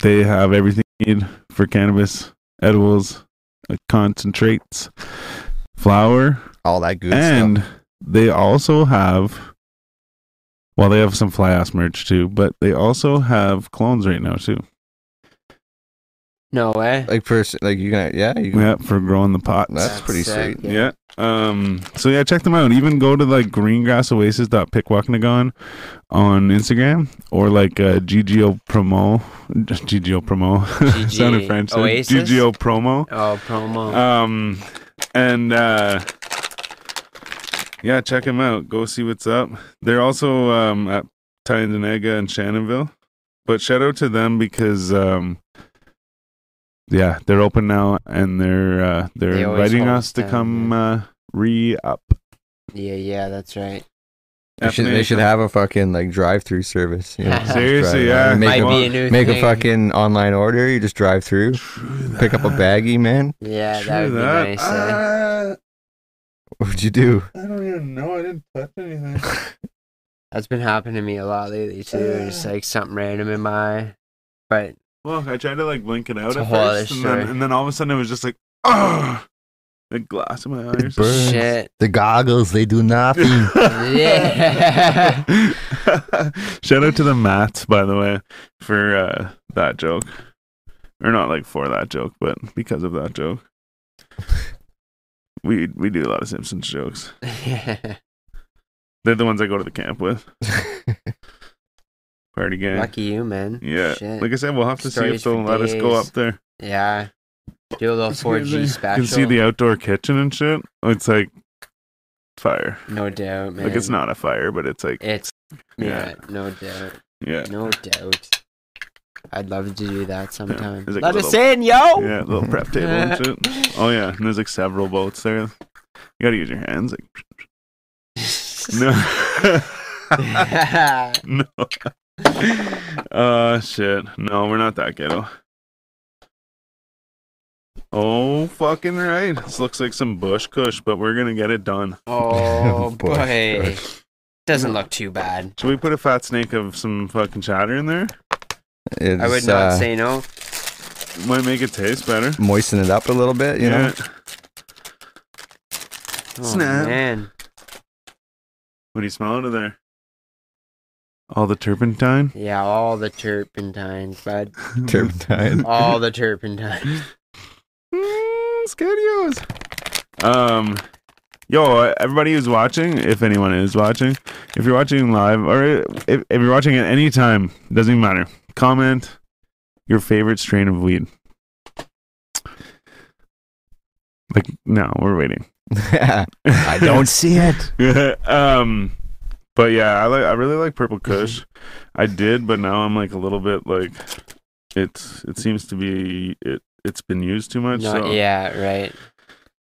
they have everything you need for cannabis, edibles, uh, concentrates, flour, All that good and stuff. And they also have well they have some fly ass merch too but they also have clones right now too no way. Like for like you gonna, yeah, you can, yeah for growing the pot. That's pretty sick, sweet. yeah um so yeah check them out even go to like greengrassoasis.pickwakanagon on instagram or like uh ggO promo ggO promo GG sounded french. Oasis? ggO promo Oh, promo. Um, and uh, yeah, check them out. Go see what's up. They're also um at Tyendinaga and Shannonville, but shout out to them because um, yeah, they're open now and they're uh they're They always inviting hold us to down, come uh re up. yeah, yeah, that's right. They should, they should have a fucking like drive-through service. You know, just Seriously, drive yeah. around. Might Make, be a, a new make a thing. fucking online order. You just drive through, pick up a baggie, man. Yeah, True that would be that. nice. eh? What'd you do? I don't even know. I didn't touch anything. That's been happening to me a lot lately too. Just like something random in my eye. But Well, I tried to like blink it out It's at first, and then, and then all of a sudden it was just like, ah, the glass in my eye. or burns. shit. The goggles, they do nothing. Yeah. Shout out to the Mats, by the way, for uh, that joke, or not like for that joke, but because of that joke. We we do a lot of Simpsons jokes. Yeah. They're the ones I go to the camp with. Party gang. Lucky you, man. Yeah. Shit. Like I said, we'll have to see if Stories they'll let us go up there. yeah. Do a little It's 4G crazy. special. You can see the outdoor kitchen and shit. It's like fire. No doubt, man. Like it's not a fire, but it's like It's yeah, Yeah. no doubt. yeah, No doubt. I'd love to do that sometime. There's like Let a us in, yo! yeah, little prep table and shit. Oh yeah, and there's like several boats there. You gotta use your hands. Like no, no. Uh shit. No, we're not that ghetto. Oh fucking right. This looks like some bush kush, but we're gonna get it done. oh Boy, boy. Doesn't look too bad. Should we put a fat snake of some fucking chatter in there? It's, I would not uh, say no. Might make it taste better. moisten it up a little bit. You know, Oh, snap. man. What do you smell out of there? All the turpentine? Yeah, all the turpentines, bud. turpentine. All the turpentine. Mm, Scadios. Um, yo, everybody who's watching, if anyone is watching, if you're watching live or if, if you're watching at any time, doesn't even matter. Comment your favorite strain of weed. Like, no, we're waiting. I don't see it. um, but yeah, I like. I really like Purple Kush. I did, but now I'm like a little bit like it's. It seems to be it. It's been used too much. No, so, yeah, right.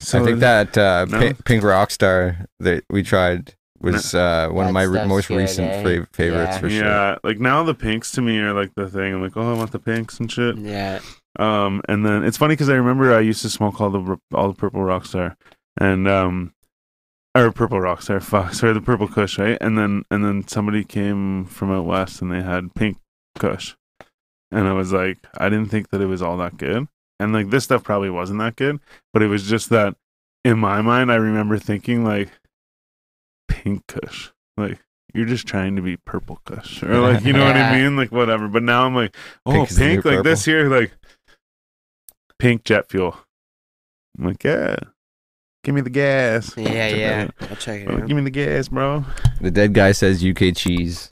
so I think that uh, No? Pi- Pink Rockstar that we tried was uh, one of my re- stuff's most good, recent eh? fav- favorites Yeah. for sure. Yeah, like now the pinks to me are like the thing. I'm like, oh, I want the pinks and shit. Yeah. Um, and then it's funny because I remember I used to smoke all the r- all the purple Rockstar, and um, or purple Rockstar, fuck, sorry, the purple Kush, right? And then and then somebody came from out west and they had pink Kush, and I was like, I didn't think that it was all that good, and like this stuff probably wasn't that good, but it was just that in my mind I remember thinking like pink Kush. Like you're just trying to be purple Kush, or like you know what I mean? Like whatever. But now I'm like, oh, Pink pink, is the new like this here, like pink jet fuel. I'm like, yeah, give me the gas. Yeah, Check yeah. that I'll check it out. Out. give me the gas, bro. The dead guy says UK cheese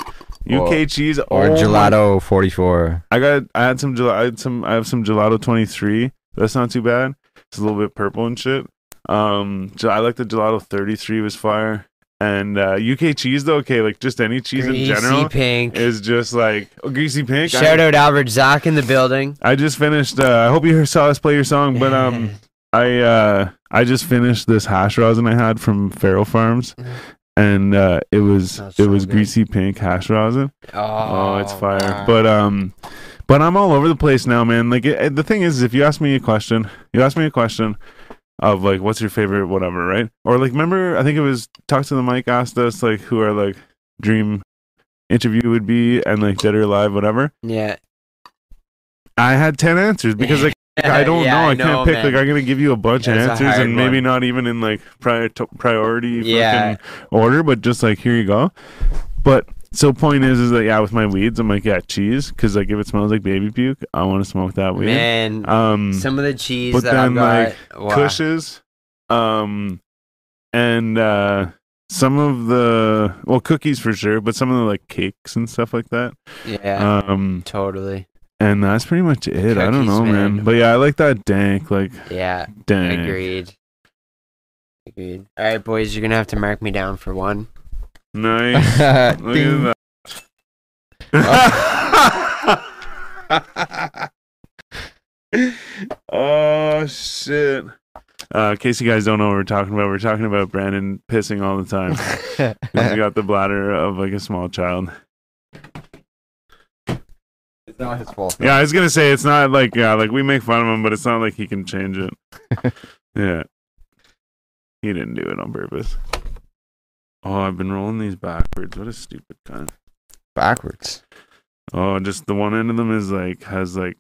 UK Or- cheese or oh my- gelato 44. I got. I had some gelato. I had some. I have some gelato 23. That's not too bad. It's a little bit purple and shit. Um, I like the gelato 33 was fire. And uh, UK cheese though, okay, like just any cheese Greasy in general Greasy pink. is just like oh, greasy pink. Shout I, out Albert Zach in the building. I just finished. Uh, I hope you saw us play your song, but um, I uh, I just finished this hash rosin I had from Farrow Farms, and uh, it was That's it so was good. greasy pink hash rosin. oh, Oh, it's fire. wow. But um, but I'm all over the place now, man. Like it, the thing is, if you ask me a question, you ask me a question of like, what's your favorite, whatever, right? Or like, remember, I think it was talk to the mic asked us like who our like dream interview would be, and like dead or alive, whatever. yeah. I had ten answers because like. I don't Yeah, know. I, I can't pick. man. Like I'm gonna give you a bunch of That's answers, and maybe one. not even in like prior priority Yeah. fucking order, but just like here you go. But so point is, is that yeah, with my weeds, I'm like yeah, cheese, because like if it smells like baby puke, I want to smoke that weed. Man, Um, some of the cheese but then, got. like, wow. cushes, um, and uh, some of the well cookies for sure, but some of the like cakes and stuff like that. Yeah, Um, totally. And that's pretty much it. I don't know, man. man. But yeah, I like that dank, like Yeah, dank. agreed. Agreed. All right, boys, you're gonna have to mark me down for one. Nice. Look Ding. at that. oh shit. Uh, in case you guys don't know what we're talking about, we're talking about Brandon pissing all the time. He's got the bladder of like a small child. It's not his fault. Yeah, I was gonna say it's not like yeah, like we make fun of him, but it's not like he can change it. yeah, he didn't do it on purpose. Oh, I've been rolling these backwards. What a stupid cunt. Backwards. Oh, just the one end of them is like has like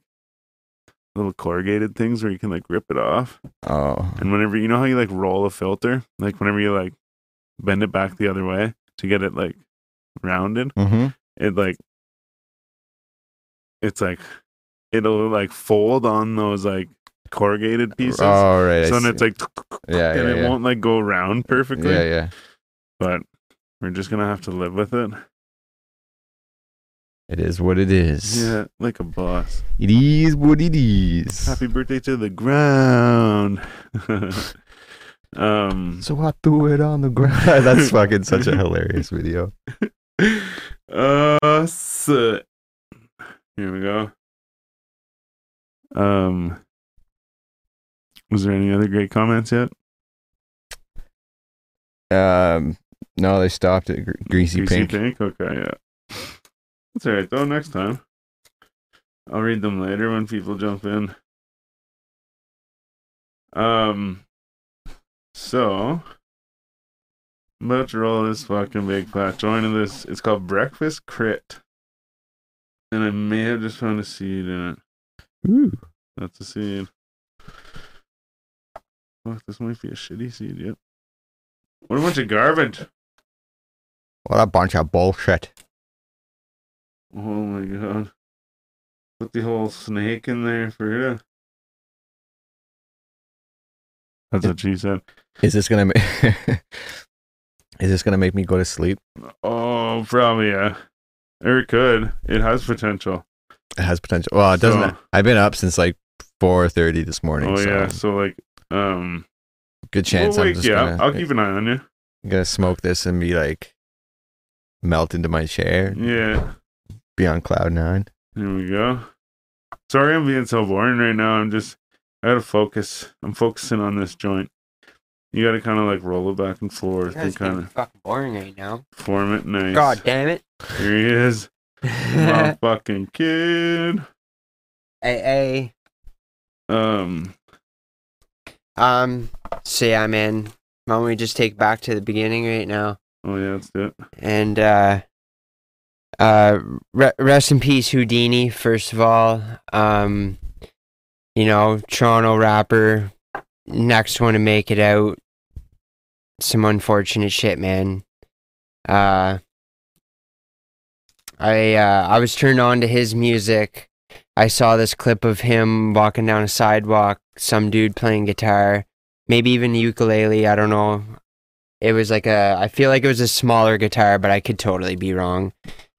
little corrugated things where you can like rip it off. Oh. And whenever you know how you like roll a filter, like whenever you like bend it back the other way to get it like rounded, Mm-hmm. it like it's like it'll like fold on those like corrugated pieces. Oh, right. So then it's like yeah, and yeah, it yeah. won't like go around perfectly. yeah, yeah. But we're just gonna have to live with it. It is what it is. Yeah, like a boss. It is what it is. Happy birthday to the ground. um So I threw it on the ground. That's fucking such a hilarious video. uh so, here we go. Um was there any other great comments yet? Um, no, they stopped at gr- greasy, pink. Okay, yeah. That's alright though, next time. I'll read them later when people jump in. Um so I'm about to roll this fucking big fat joint of this. It's called Breakfast Crit. And I may have just found a seed in it. Ooh. That's a seed. Fuck, this might be a shitty seed, yep. What a bunch of garbage. What a bunch of bullshit. Oh my god. Put the whole snake in there for you. That's what she said. Is this gonna make? is this gonna make me go to sleep? Oh, probably yeah. Or it could. It has potential. It has potential. Well, it doesn't. So- I've been up since like four thirty this morning. Oh so yeah. So like, um, good chance we'll I'm wake just you up. gonna, I'll keep an eye on you. I'm gonna smoke this and be like melt into my chair, Yeah. be on cloud nine. There we go. Sorry, I'm being so boring right now. I'm just, I gotta focus. I'm focusing on this joint. You gotta kind of like roll it back and forth and kind of fucking boring right now. form it nice. God damn it. Here he is, my fucking kid. hey, hey. Um, Um, so yeah, man. Why don't we just take back to the beginning right now? oh yeah, that's it. And uh, uh, re- rest in peace, Houdini. First of all, um, you know, Toronto rapper, next one to make it out. Some unfortunate shit, man. uh, I uh, I was turned on to his music. I saw this clip of him walking down a sidewalk, some dude playing guitar, maybe even ukulele. I don't know. It was like a. I feel like it was a smaller guitar, but I could totally be wrong.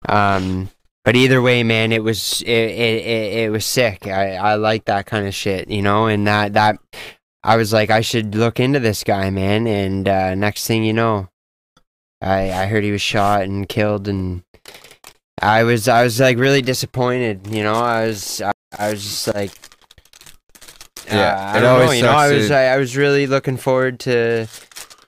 Um, but either way, man, it was it it, it, it was sick. I I like that kind of shit, you know, and that that I was like, I should look into this guy, man. And uh, next thing you know, I I heard he was shot and killed, and I was I was like really disappointed. You know, I was I, I was just like, Yeah, uh, I it don't know. always You know, I was I, I was really looking forward to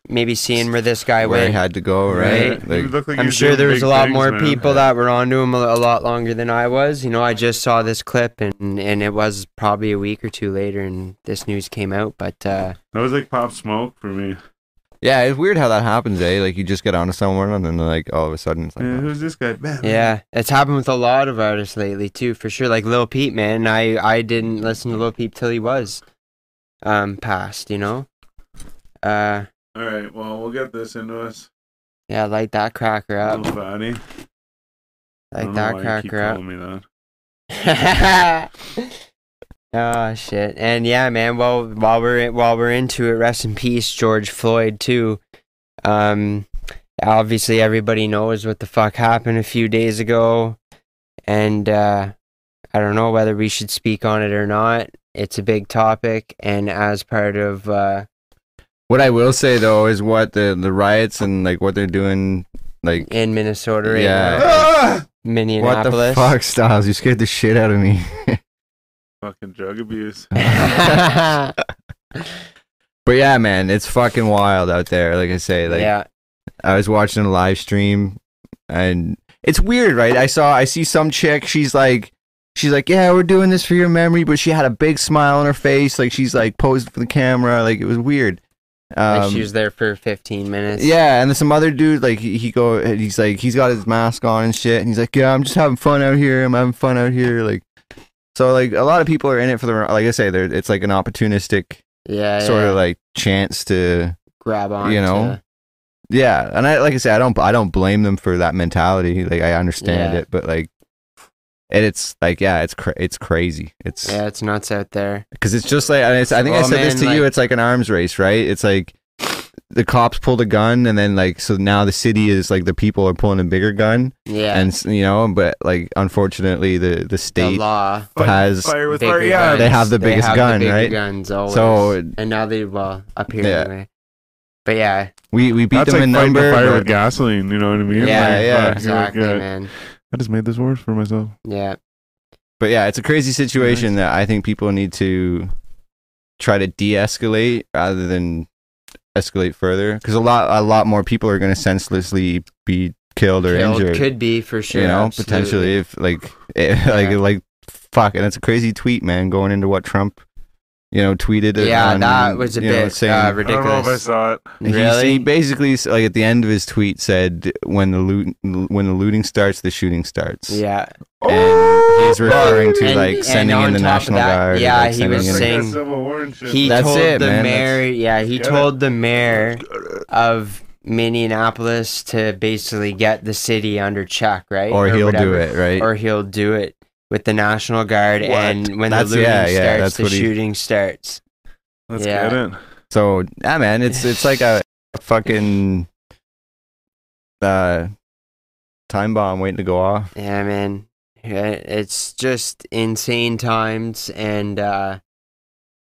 maybe seeing where this guy where went. he had to go, right? Right. Like, like I'm sure doing there was a lot things, more man. people that were onto him a, a lot longer than I was. You know, I just saw this clip and and it was probably a week or two later, and this news came out. But uh, That was like pop smoke for me. Yeah, it's weird how that happens, eh? Like you just get onto someone and then like all of a sudden it's like, Yeah, who's this guy? Bam. yeah, it's happened with a lot of artists lately too, for sure. Like Lil Peep, man. I I didn't listen to Lil Peep till he was um passed. You know. Uh, All right. Well, we'll get this into us. yeah, light that cracker up. Little fatty. I don't know that why you keep cracker up. me that. oh shit! And yeah, man. Well, while we're while we're into it, rest in peace, George Floyd too. Um, obviously everybody knows what the fuck happened a few days ago, and uh, I don't know whether we should speak on it or not. It's a big topic, and as part of uh, What I will say though is what the the riots and like what they're doing, like in Minnesota, right Yeah. now, Ah! what the fuck, Styles? You scared the shit out of me. Fucking drug abuse. but yeah, man, it's fucking wild out there. Like I say, like yeah, I was watching a live stream and it's weird, right? I saw I see some chick, she's like she's like, "Yeah, we're doing this for your memory," but she had a big smile on her face like she's like posed for the camera, like it was weird. Um, like she was there for 15 minutes. yeah, and then some other dude like he, he go he's like he's got his mask on and shit and he's like, "Yeah, I'm just having fun out here. I'm having fun out here." Like so like a lot of people are in it for the like I say, there it's like an opportunistic yeah, sort yeah. of like chance to grab on. you know, to- yeah, and I like I said, I don't I don't blame them for that mentality. Like I understand Yeah. it, but like, and it's like yeah, it's cra- it's crazy. It's yeah, it's nuts out there. because it's just like and it's, I think I said this man, to you. It's like an arms race, right? It's like the cops pulled a gun, and then like so now the city is like the people are pulling a bigger gun, Yeah, and you know, but like unfortunately the the the state law. has Fire with fire. Yeah. guns. They have the biggest have gun, the bigger right? Guns always. So- and now they well up here Yeah. anyway. But yeah, we we beat That's them like in fighting number. fire but- with gasoline. You know what I mean? yeah, Like, yeah, fuck, exactly, you're like, man. I just made this worse for myself. Yeah, But yeah, it's a crazy situation that I think people need to try to de-escalate rather than escalate further because a lot a lot more people are going to senselessly be killed or Killed injured. could be for sure. you know, absolutely. potentially if like like Yeah. like fuck, and it's a crazy tweet, man, going into what Trump, you know, tweeted. it Yeah, on, that was a you know, bit saying- uh, I don't know if I saw it. He- Really? He, basically like at the end of his tweet said, "When the loot, when the looting starts, the shooting starts." yeah, and he's referring to And- like and sending on in the National that, Guard. yeah, like, he was Like saying- that Civil War and he That's told it, the man. mayor. Yeah, he Get it. told the mayor of Minneapolis to basically get the city under check, right? or he'll do it, right? Or he'll do it with the National Guard, What? and when That's- the looting yeah, yeah, starts, that's the what he- shooting starts. Let's Yeah. get it. so yeah, man, it's it's like a, a fucking uh time bomb waiting to go off. Yeah, man. Yeah, It's just insane times, and uh,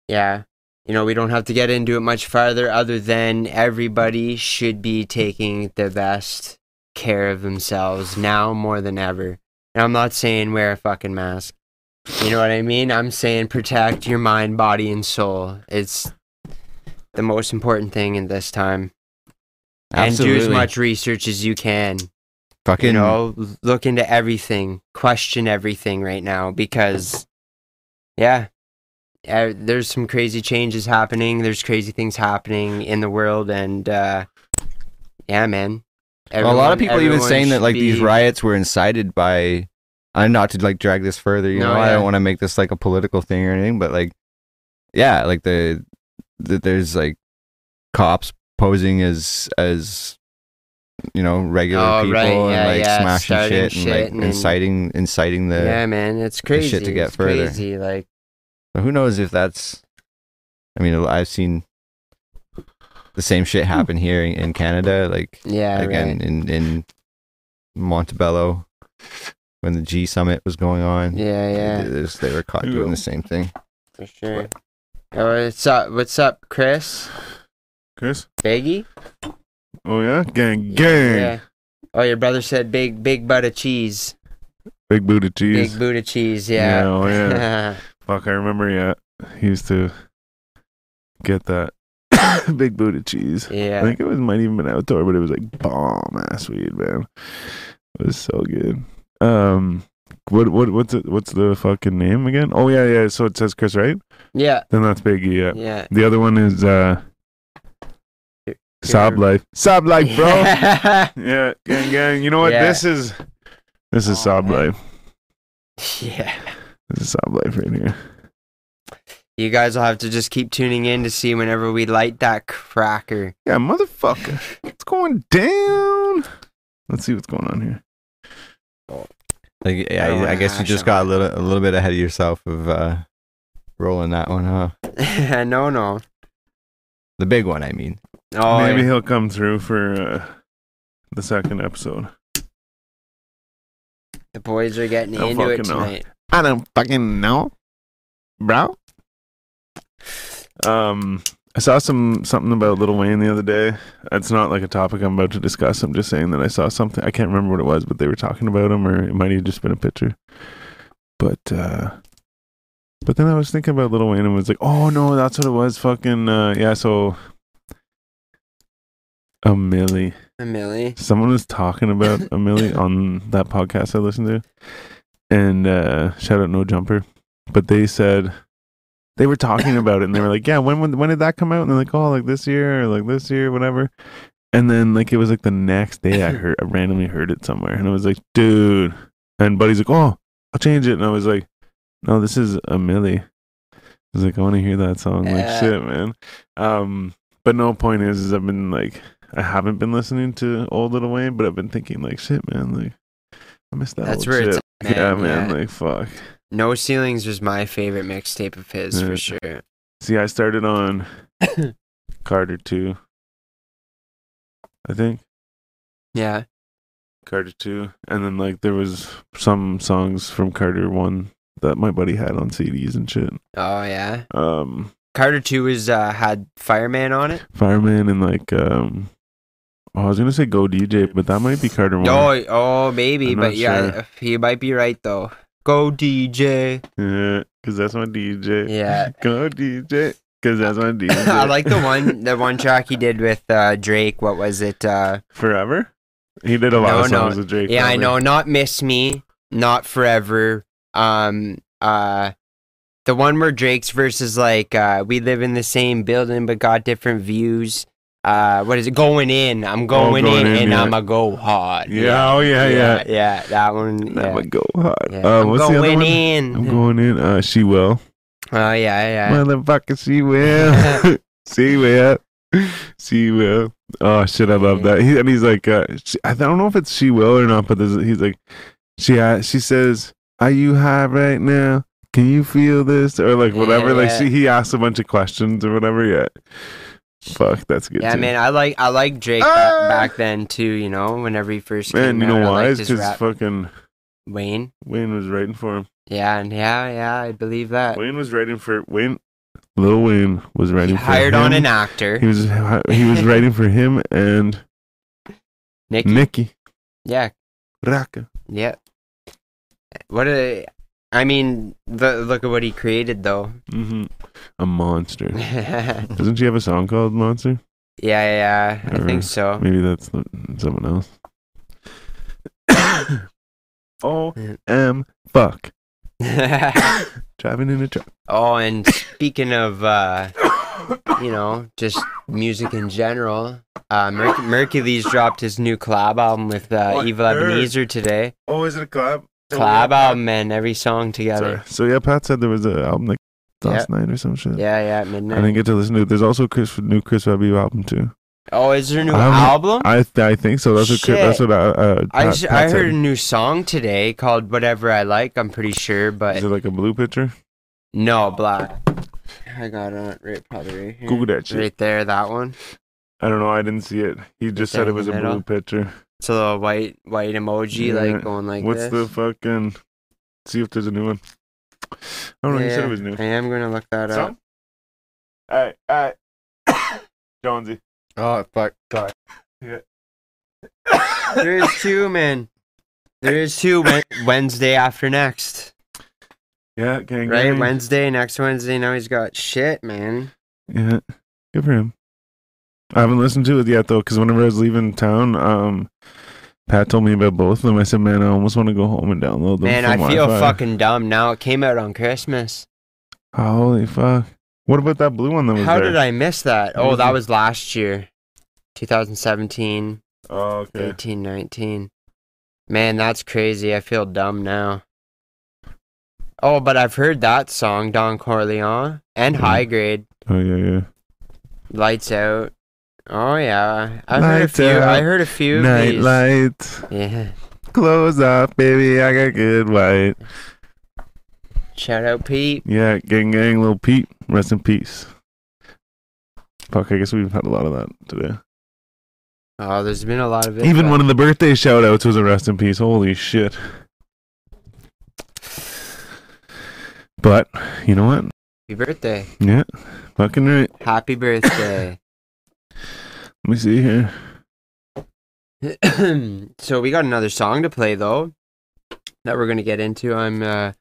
yeah, you know, we don't have to get into it much farther, other than everybody should be taking the best care of themselves now more than ever. And I'm not saying wear a fucking mask. You know what I mean? I'm saying protect your mind, body, and soul. It's the most important thing in this time. Absolutely. And do as much research as you can Fucking you know look into everything question everything right now because yeah there's some crazy changes happening there's crazy things happening in the world and uh yeah man a lot of people even saying that like these riots were incited by I'm not to like drag this further, you No, know. I don't want to make this like a political thing or anything, but like yeah, like the, the there's like cops posing as as you know regular Oh, people right, and yeah, like yeah, smashing shit, shit and like and- inciting inciting the. yeah, man, it's crazy. shit to get it's further. Crazy, like But who knows if that's? I mean, I've seen the same shit hmm. happened here in, in Canada, like yeah, again right. in in Montebello when the G summit was going on. Yeah, yeah, They, they- they were caught doing the same thing. for sure. Oh, what's up? What's up, Chris? Chris? Biggie? Oh yeah, gang, gang, Yeah. Oh, your brother said big, big butt of cheese. big booty cheese. Big boot of cheese. Yeah. oh yeah. Fuck, I remember. Yeah, he used to get that big booty cheese. Yeah. I think it was might even been outdoor, but it was like bomb ass weed, man. It was so good. Um, what what what's it? What's the fucking name again? Oh yeah, yeah. So it says Chris, right? Yeah. Then that's Biggie. Yeah. Yeah. The other one is uh, Sob Life. Sob Life, bro. yeah, gang, gang. You know what? Yeah. This is this is Oh, Sob man. Life. yeah. This is Sob Life right here. You guys will have to just keep tuning in to see whenever we light that cracker. Yeah, motherfucker. It's going down. Let's see what's going on here. Like, I yeah, don't I, guess you just got a little a little bit ahead of yourself of uh, rolling that one, huh? no, no. The big one, I mean. Oh, Maybe yeah. he'll come through for uh, the second episode. the boys are getting Don't into it fucking know. tonight. I don't fucking know, bro. Um, I saw some something about Lil Wayne the other day. It's not like a topic I'm about to discuss. I'm just saying that I saw something. I can't remember what it was, but they were talking about him, or it might have just been a picture. But uh but then I was thinking about Lil Wayne and was like, oh no, that's what it was. Fucking uh, yeah. So a Milli. A Milli. Someone was talking about a Milli on that podcast I listened to, and uh, shout out No Jumper. But they said they were talking about it, and they were like, "Yeah, when when when did that come out?" And they're like, "Oh, like this year, or like this year, whatever." And then like it was like the next day, I heard I randomly heard it somewhere, and I was like, "Dude!" And Buddy's like, "Oh, I'll change it," and I was like, "No, this is a Milli." I was like, "I want to hear that song." Like shit, man. Um, but no point is, is I've been like I haven't been listening to old Lil Wayne, but I've been thinking like shit, man. Like I miss that. That's old where shit. it's at, yeah, man, man. yeah. Like fuck. No Ceilings was my favorite mixtape of his Yeah. for sure. See, I started on Carter two. I think Yeah. Carter two, and then like there was some songs from Carter one that my buddy had on CDs and shit. Oh yeah. Um, Carter Two was uh, had Fireman on it. Fireman and like um, oh, I was gonna say Go DJ, but that might be Carter one. Oh, oh, maybe, but not yeah, he might be right though. Go DJ. Yeah, because that's my DJ. Yeah. Go DJ, because that's my DJ. I like the one, the one track he did with uh, Drake. What was it? Uh, Forever. He did a lot No, of no. songs with Drake. yeah, I know. Not Miss Me, not Forever. Um, uh, the one where Drake's versus like, uh, "We live in the same building but got different views." Uh, what is it? Going in. I'm going, Oh, going in, in, and yeah. I'ma go hard. Yeah, oh yeah, yeah. yeah. That one. Yeah. would go hard. Yeah. Uh, I'm what's the other going one? in. I'm going in. Uh, she will. Oh yeah, yeah. Motherfucker, she will. she will. She will. Oh shit, I love that. He, and he's like, uh, she, I don't know if it's she will or not, but there's, he's like, she ha- she says, "Are you high right now? Can you feel this?" Or like whatever. Yeah, like she, he asks a bunch of questions or whatever. Yeah. Fuck, that's good. Yeah, too. man, I like I like Drake Ah! back, back then too. You know, whenever he first Man, came you know out, why? It's because fucking Wayne. Wayne was writing for him. Yeah, and yeah, yeah, I believe that. Wayne was writing for Wayne. Lil Wayne was He writing for him. hired on an actor, He was he was writing for him and Nick. Nicki Yeah, Raka. yeah. What a, I mean, the, look at what he created though. hmm A monster. Doesn't she have a song called Monster? yeah, yeah, I think so. Maybe that's the- someone else. O M fuck. Driving in a truck. oh, and speaking of, uh, you know, just music in general, uh, Merc- Merkules dropped his new collab album with uh, Oh, Evil. Ebenezer today. Oh, is it a collab? Collab album and every song together. Sorry. So yeah, Pat said there was an album like last night or some shit. Yeah, yeah, at midnight. I didn't get to listen to it. There's also Chris new Chris Webby album too. Oh, is there a new I album? I th- I think so. That's what that's what uh, uh, I, Pat- sh- Pat I heard said. a new song today called "Whatever I Like." I'm pretty sure, but Is it like a blue picture? no black. I got it right, probably right here. Google that shit. Right there, that one. I don't know. I didn't see it. He just said it was a middle. blue picture. It's a little white white emoji, Yeah. like going like What's this. the fucking? See if there's a new one. I don't know. He said it was new. I am gonna look that up. Alright, alright. Jonesy. Oh fuck! Sorry. There is two, man. There is two Wednesday after next, Yeah, gang. right? gang. Wednesday, next Wednesday. Now he's got shit, man. Yeah, good for him. I haven't listened to it yet though, because whenever I was leaving town, um, Pat told me about both of them. I said, "Man, I almost want to go home and download them." Man, I feel Wi-Fi." fucking dumb now. It came out on Christmas. Holy fuck! What about that blue one that was How there? did I miss that? Oh, that was last year, 2017, Oh, okay. 18, 19. Man, that's crazy. I feel dumb now. Oh, but I've heard that song, Don Corleone, and Mhm. High Grade, Oh yeah, yeah. Lights Out. Oh yeah, I heard a Lights few. I heard a few. of Night these. light, Yeah. close up, baby. I got good white. Shout out Pete. Yeah, gang, gang, little Pete. Rest in peace. Fuck, I guess we've had a lot of that today. Oh, there's been a lot of it. Even but- one of the birthday shout outs was a rest in peace. Holy shit. But, you know what? Happy birthday. Yeah, fucking right. Happy birthday. Let me see here. so we got another song to play though that we're gonna get into. I'm uh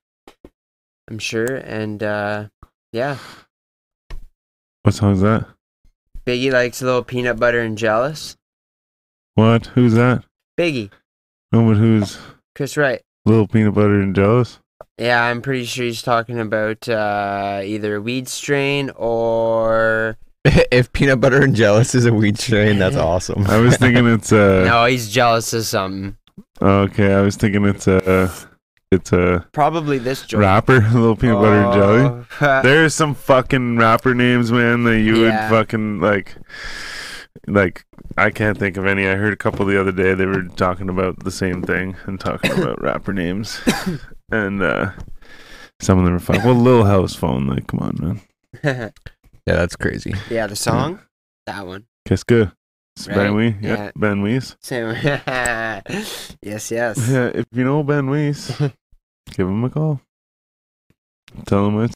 I'm sure, and uh yeah, What song is that? Biggie likes a little peanut butter and jealous. What? Who's that? Biggie, No, but who's Chris Wright. Little Peanut Butter and Jealous? Yeah, I'm pretty sure he's talking about uh either weed strain or if peanut butter and jealous is a weed strain, that's awesome. I was thinking it's uh no, he's jealous of something. okay, I was thinking it's uh it's a Probably this joint. rapper, Little Peanut Butter and Jelly. Oh, There's some fucking rapper names, man, that you Yeah. would fucking like. Like I can't think of any. I heard a couple the other day. They were talking about the same thing and talking about rapper names, and uh some of them were fun. Well, Lil House Phone, like, come on, man. Yeah, that's crazy. yeah, the mm. song, that one. Qu'est-ce que? It's Ben Right, Wee, yeah, yeah. Ben Wees. Same. yes, yes. Yeah, if you know Ben Wees, give him a call. Tell him it's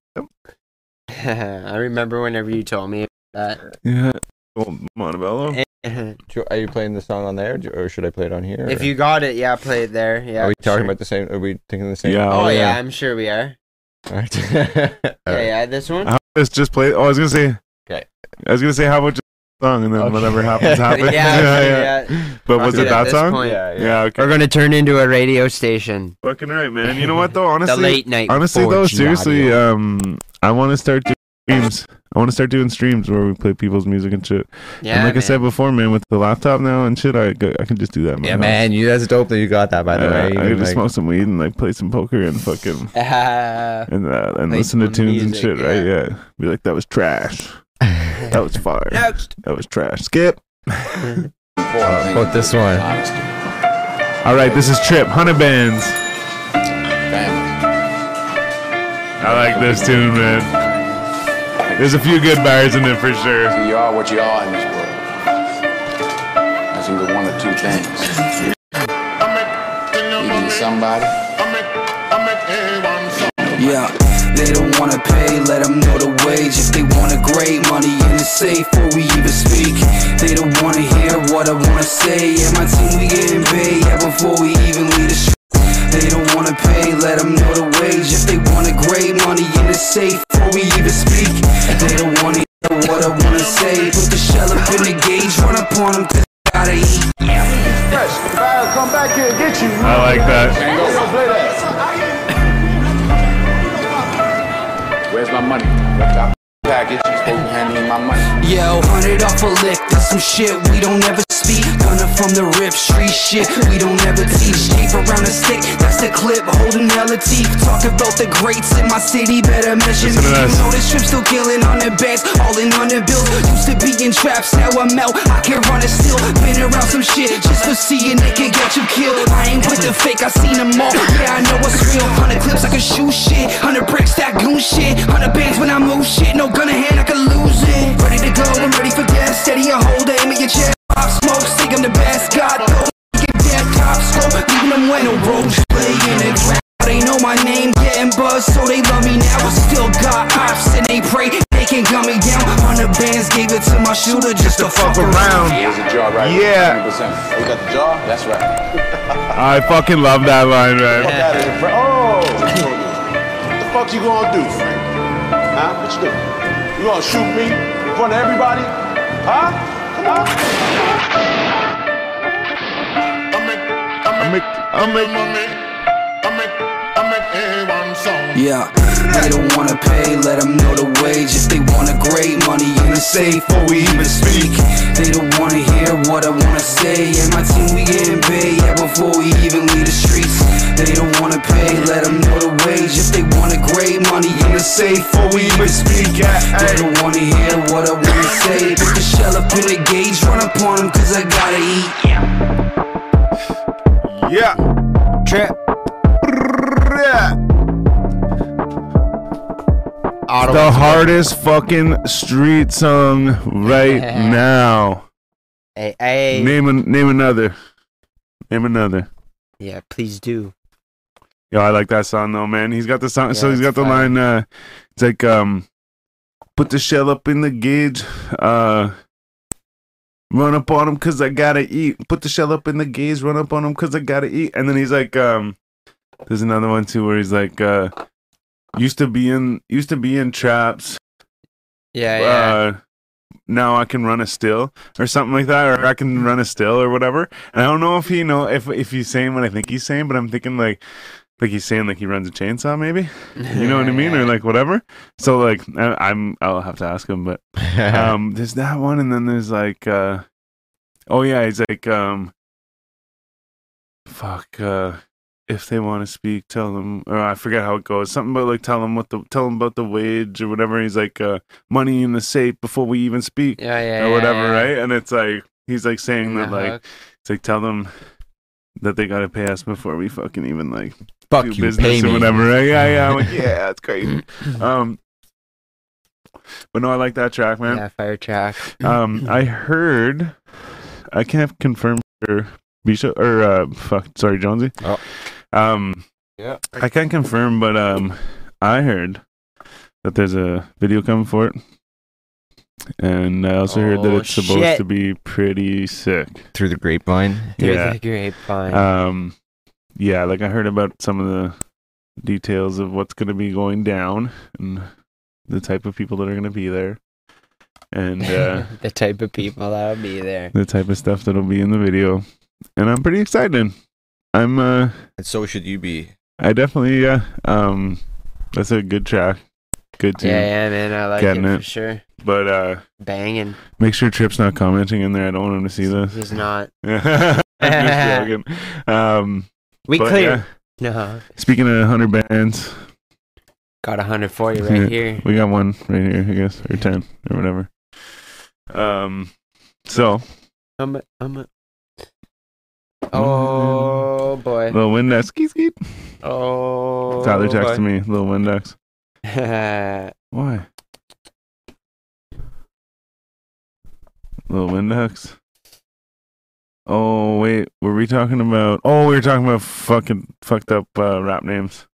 I remember whenever you told me that. yeah. Oh, Montebello. Are you playing the song on there, or should I play it on here? if or- you got it, yeah, play it there. Yeah. are we talking sure. about the same? Are we thinking the same? Yeah. Oh, Oh, yeah. yeah. I'm sure we are. All right. Yeah, yeah, this one. How about just just play? Oh, I was gonna say. Okay. I was gonna say how about just song and then Okay. whatever happens happens. yeah, yeah. yeah But was Fuck it it, that song? point. Yeah, yeah. Yeah. Okay. We're gonna turn into a radio station. Fucking right, man. You know what though? Honestly, The Honestly, late night. honestly though, seriously, audio. um, I want to start doing streams. I want to start doing streams where we play people's music and shit. yeah, and like I said before, man, with the laptop now and shit, I I can just do that. yeah, house. man, you that's dope that you got that. By the Yeah, way, I Even, can just like- smoke some weed and like play some poker and fucking Uh, and uh, and listen to tunes and music, shit, right? Yeah, be like that was trash. That was fire. next. That was trash. Skip. Uh, quote this one. All right, this is Trip Hundred Bands. I like this tune, man. There's a few good bars in it for sure. You are what you are in this world. That's either one or two things. Either you're somebody. Yeah, they don't wanna pay, let them know the wage. If they want a great money in the safe before we even speak. They don't wanna hear what I wanna say. Yeah, my team, we getting paid, yeah, before we even leave the sh- They don't wanna pay, let them know the wage. If they wanna great money in the safe before we even speak. They don't wanna hear what I wanna say. Put the shell up in the gauge, run up on them, cause I gotta eat. Fresh, I'll come back here and get you. I like that. Where's my money? Left out package. You're supposed to be me my money. Yo, hundred off a lick, that's some shit we don't ever speak. Gunner from the rip street shit, we don't ever teach. Tape around the stick, that's the clip, holding hella teeth. Talk about the greats in my city, better measure me. You know this trip still killing on the beds, all in on the bills. Used to be in traps, now I'm out. I can run it still. Been around some shit just for seeing it can get you killed. I ain't with the fake, I seen them all. Yeah, I know what's real. Hundred clips, I can shoot shit. Hundred bricks, that goon shit. Hundred bands when I move shit. No gun in hand, I can lose it. Ready to go, I'm ready for death. Steady your hold, aim at your chest. Pop smoke, think I'm the best. God, though. Get dead, top scope. Leaving them when no roach play in the ground. They know my name, getting buzz, so they love me now. I Still got ops and they pray they can gun me down. Hundred bands gave it to my shooter just to fuck around. Here's the jar right Yeah. Oh, you got the jar? That's right. I fucking love that line, man. That is Frank. Oh! What the fuck you gonna do, Frank? Huh? What you do? You gonna shoot me in front of everybody? Huh? Come on. I make, I make, I make, I make, I make everyone song. Yeah, they don't wanna pay, let them know the wage. If they want a great money in the safe before we even speak. They don't wanna hear what I wanna say. And my team, we getting paid, yeah, before we even leave the streets. They don't wanna pay, let them know the wage. If they want a great money in the safe before we even speak. They don't wanna hear what I wanna say. Put the shell up in the gauge, run up on them, cause I gotta eat. Yeah. Trip. The hardest fucking street song right now. Hey, hey. Name an, name another. Name another. Yeah, please do. Yo, I like that song though, man. He's got the song. so Yeah, he's it's got the fire. line. Uh, it's like, um, put the shell up in the gauge. Uh, run up on him cause I gotta eat. Put the shell up in the gauge. Run up on him cause I gotta eat. And then he's like, um, there's another one too where he's like, uh, used to be in used to be in traps. Yeah, yeah. Uh, now I can run a still or something like that, or I can run a still or whatever. And I don't know if he know if if he's saying what I think he's saying, but I'm thinking like like he's saying like he runs a chainsaw maybe. You know what I mean, or like whatever. So like I, I'm I'll have to ask him, but um, there's that one, and then there's like uh, oh yeah, he's like um, fuck uh. If they want to speak, tell them. Or I forget how it goes. Something about like tell them what the tell them about the wage or whatever. He's like uh, money in the safe before we even speak yeah, yeah. or whatever, yeah, yeah. right? And it's like he's like saying that like hook. it's like tell them that they gotta pay us before we fucking even like Fuck do you, business pay or whatever. Right? Yeah, yeah. I'm like, yeah, it's crazy. um, but no, I like that track, man. Yeah, fire track. Um, I heard, I can't confirm for Bisha or uh, fuck, sorry, Jonesy. Oh. Um, Yeah. I can't confirm, but um, I heard that there's a video coming for it, and I also heard that Oh, it's supposed shit. to be pretty sick. Through the grapevine. Through Yeah. the grapevine. Um, yeah, like I heard about some of the details of what's going to be going down and the type of people that are going to be there, and uh, the type of people that'll be there. the type of stuff that'll be in the video, and I'm pretty excited. I'm uh, And so should you be. I definitely yeah. Um, that's a good track, good tune. Yeah, yeah, man. I like Getting it, it. for sure. But uh, Banging. make sure Trip's not commenting in there. I don't want him to see this. He's not. I'm just joking. Um, We but, clear. yeah, No. speaking of hundred bands, Got a hundred for you right here. we got one right here, I guess, or ten or whatever. Um, so I'm a, I'm a... Oh boy. little Windex, skeet skeet. Oh. Tyler texted boy. me, little Windex. Why? Little Windex. Oh wait, were we talking about? Oh, we were talking about fucking fucked up uh, rap names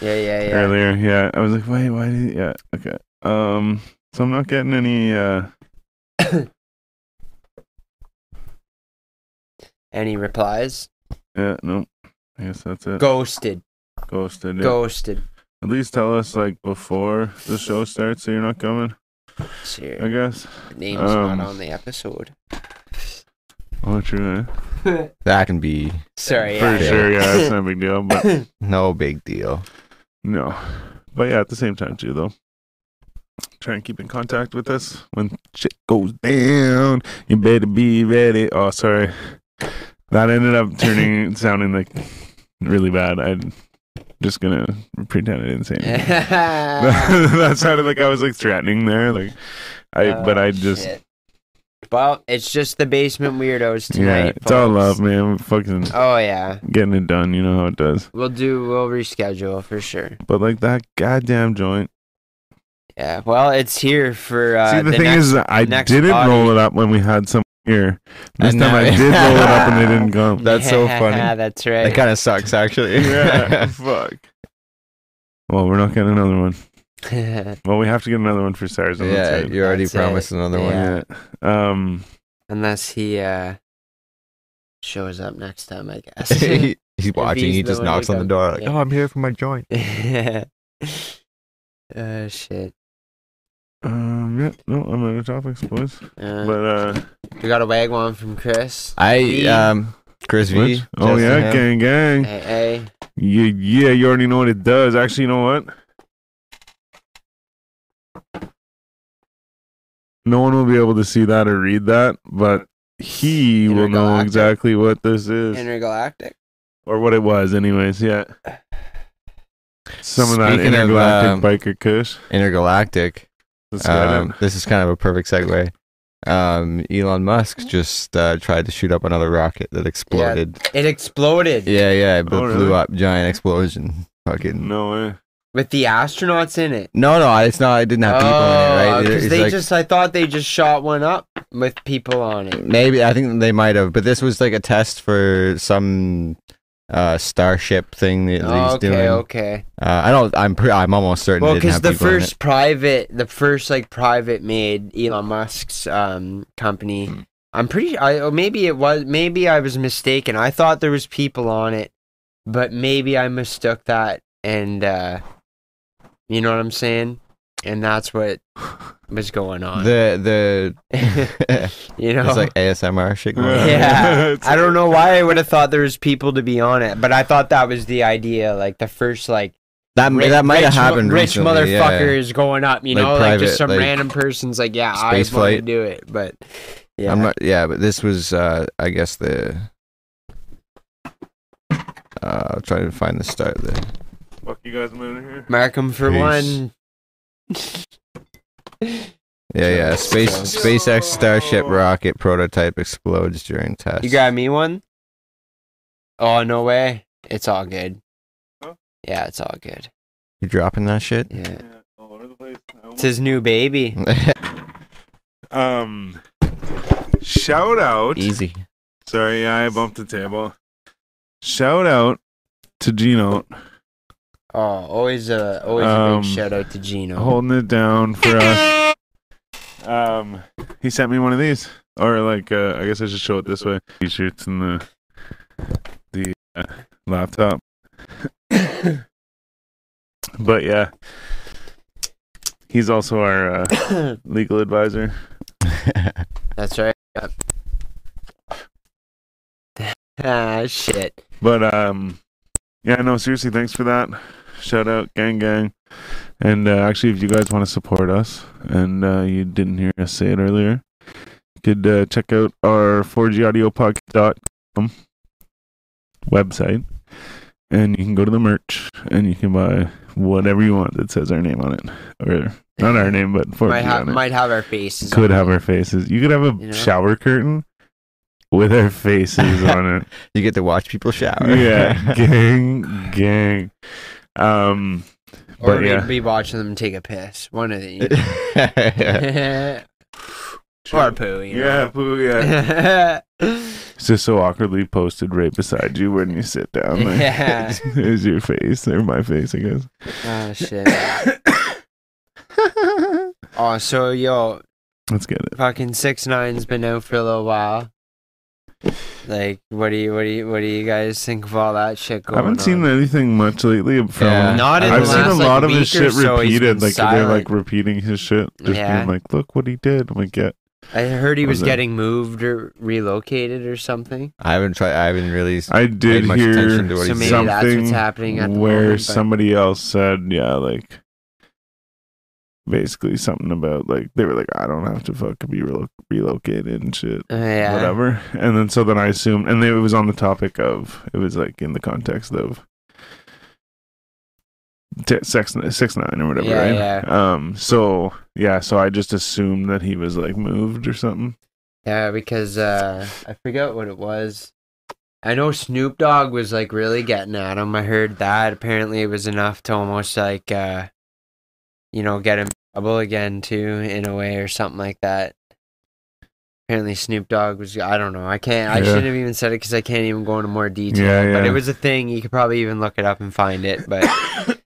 yeah, yeah, yeah. earlier. Yeah, I was like, wait, why did? Yeah, okay. Um, so I'm not getting any. uh Any replies? Yeah, no. I guess that's it. Ghosted. Ghosted. Yeah. Ghosted. At least tell us like before the show starts, so you're not coming. I guess. Name's um, not on the episode. Oh, true. Eh? That can be Sorry. For yeah. sure. Yeah, it's not a big deal, but no big deal. no. But yeah, at the same time too, though. Try and keep in contact with us when shit goes down. You better be ready. Oh, sorry. That ended up turning sounding like really bad. I'm just gonna pretend I didn't say anything. that sounded like I was like threatening there. Like I, but I Oh, just shit. Well, it's just the basement weirdos tonight. yeah, it's all love, man. We're fucking Oh yeah, getting it done. You know how it does. we'll do. We'll reschedule for sure. But like that goddamn joint. Yeah. Well, it's here for. Uh, See, the, thing next, is, I didn't body. roll it up when we had some here. This And time I did roll it up and they didn't come. That's so funny. Yeah, That's right. That kind of sucks, actually. yeah, fuck. Well, we're not getting another one. Well, we have to get another one for Stars. yeah, you already That's promised it. another one. Yeah. Yeah. Um. Unless he uh, shows up next time, I guess. He- he's watching. he's he just knocks who on the door like, yeah. "Oh, I'm here for my joint." yeah. uh, shit. Um. Yeah. No, I'm out of topics, boys. Uh, But uh. we got a wagwan from Chris. I V. um, Chris V. Oh yeah, Ham. gang, gang. Hey, hey. Yeah, yeah. You already know what it does. Actually, you know what? No one will be able to see that or read that, but he will know exactly what this is Intergalactic. or what it was. Anyways, yeah. Some of that Speaking of, intergalactic um, biker kush. Intergalactic. Let's get Um, it. this is kind of a perfect segue. Um, Elon Musk just uh, tried to shoot up another rocket that exploded. It exploded Yeah, yeah, it Oh, blew really? up, giant explosion. Fucking No way. With the astronauts in it. no, no, it's not. It didn't have people in it, right? Because it's Oh, they like- just, I thought they just shot one up with people on it. Maybe I think they might have, but this was like a test for some uh, starship thing that Oh, he's okay, doing. okay. Uh, I don't. I'm. Pre- I'm almost certain. Well, it because the people in it. first private, the first like private made Elon Musk's um company. I'm pretty. I or maybe it was. Maybe I was mistaken. I thought there was people on it, but maybe I mistook that, and uh you know what I'm saying. And that's what was going on. the the you know, it's like ASMR shit going on. yeah. I don't know why I would have thought there was people to be on it, but I thought that was the idea. Like the first like That Ri- that might have rich mo- happened. Rich recently, yeah. motherfuckers going up, you Like know, like just some like, random person's like, yeah, I want space to do it, but yeah, I'm not. Yeah, but this was. Uh, I guess the. Uh, I'll try to find the start. The, Fuck you guys moving here. mark 'em for Peace. one. yeah, yeah. Space SpaceX Starship rocket prototype explodes during test. You got me one? Oh no way! It's all good. Huh? Yeah, it's all good. You dropping that shit? Yeah, all over the place. it's his new baby. Um, shout out. Easy. Sorry, I bumped the table. Shout out to Gino Oh, always a always a Um, big shout out to Gino. holding it down for us. Um, he sent me one of these, or like, uh, I guess I should show it this way: t-shirts and the the uh, laptop. but yeah, he's also our uh, legal advisor. That's right. Yep. ah, shit. But um, yeah, no, seriously, thanks for that. Shout out, gang, gang. And uh, actually, if you guys want to support us, and uh, you didn't hear us say it earlier, you could uh, check out our 4gaudiopodcast.com website, and you can go to the merch, and you can buy whatever you want that says our name on it, or not our name, but 4G Might have on it. might have our faces. could on have it. our faces. You could have a You know? shower curtain with our faces on it. You get to watch people shower. yeah, gang, gang. Um, Or but yeah, be watching them take a piss. One of the yeah. or poo. You yeah, poo, yeah. It's just so awkwardly posted right beside you when you sit down. Like, Yeah. is your face or my face? I guess. oh shit. Oh, so yo, Let's get it. fucking six nine's been out for a little while. Like, what do you, what do you, what do you guys think of all that shit I haven't seen on? anything much lately from. Yeah. him. Not in I've the seen last, a like, lot of week his or shit so, he's repeated. been Like they're like repeating his shit, just Yeah. being like, "Look what he did." I'm like, "Yeah." I heard he What was was it? getting moved or relocated or something. I haven't tried. I haven't really. I did much hear attention to what So he maybe said. that's what's something happening at the where moment, but- somebody else said, "Yeah, like." Basically, something about like they were like, I don't have to fucking be relo- relocated and shit. Uh, yeah. whatever. And then so then I assumed, and it was on the topic of it was like in the context of t- six six nine or whatever, Yeah, right? yeah. Um. So yeah. So I just assumed that he was like moved or something. Yeah, because uh, I forget what it was. I know Snoop Dogg was like really getting at him. I heard that. Apparently, it was enough to almost like, uh, you know, get him in trouble again too, in a way, or something like that. Apparently, Snoop Dogg was. I don't know. I can't. I Yeah. shouldn't have even said it because I can't even go into more detail. Yeah, But it was a thing. You could probably even look it up and find it. But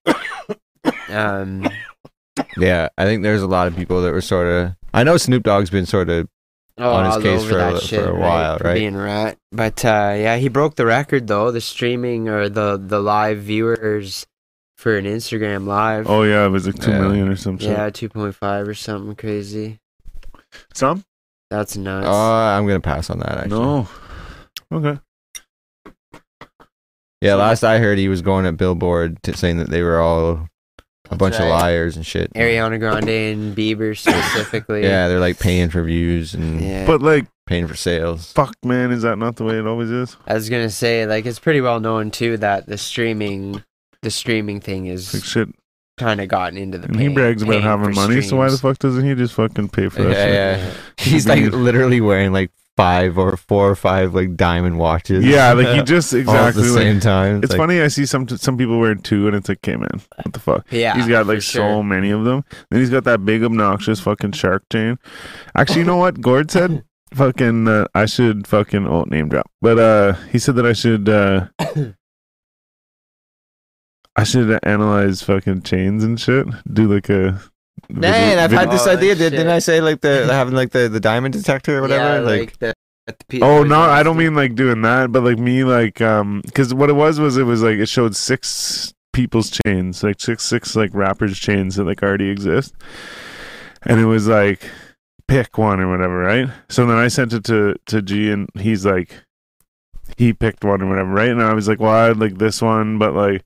um, Yeah, I think there's a lot of people that were sort of. I know Snoop Dogg's been sort of. Oh, on his case for a shit, for a while, for right? Being rat, but uh, yeah, he broke the record though. The streaming or the the live viewers for an Instagram live. Oh yeah, it was like two Yeah. million or something. yeah, two point five or something crazy. Some? That's nuts. Uh, I'm gonna pass on that. Actually. No. Okay. Yeah, last I heard, he was going at Billboard to saying that they were all a bunch of right. liars and shit. Ariana Grande and Bieber specifically. Yeah, they're like paying for views and yeah. But like, paying for sales. fuck, man, is that not the way it always is? I was gonna say like it's pretty well known too that the streaming, the streaming thing is Like is shit. kind of gotten into the. And he pay- brags about having for money, so why the fuck doesn't he just fucking pay for that Yeah, shit? yeah. He's like literally wearing like five or four or five like diamond watches. Yeah, like he just all at exactly the like, same time. It's like, funny. I see some some people wearing two, and it's like, okay, man, what the fuck? Yeah, he's got like for so many of them. Then he's got that big obnoxious fucking shark chain. Actually, you know what? Gord said, fucking, uh, I should fucking oh name drop, but uh, he said that I should uh, I should analyze fucking chains and shit. Do like a. Man, I've had this Oh, idea. shit. Did, didn't I say like the having like the, the diamond detector or whatever? Yeah, like, the, at the Oh no, I don't mean like doing that, but like me like um cuz what it was was it was like it showed six people's chains, like six six like rappers chains that like already exist. And it was like pick one or whatever, right? So then I sent it to to G and he's like he picked one or whatever, right? And I was like, "Well, I like this one, but like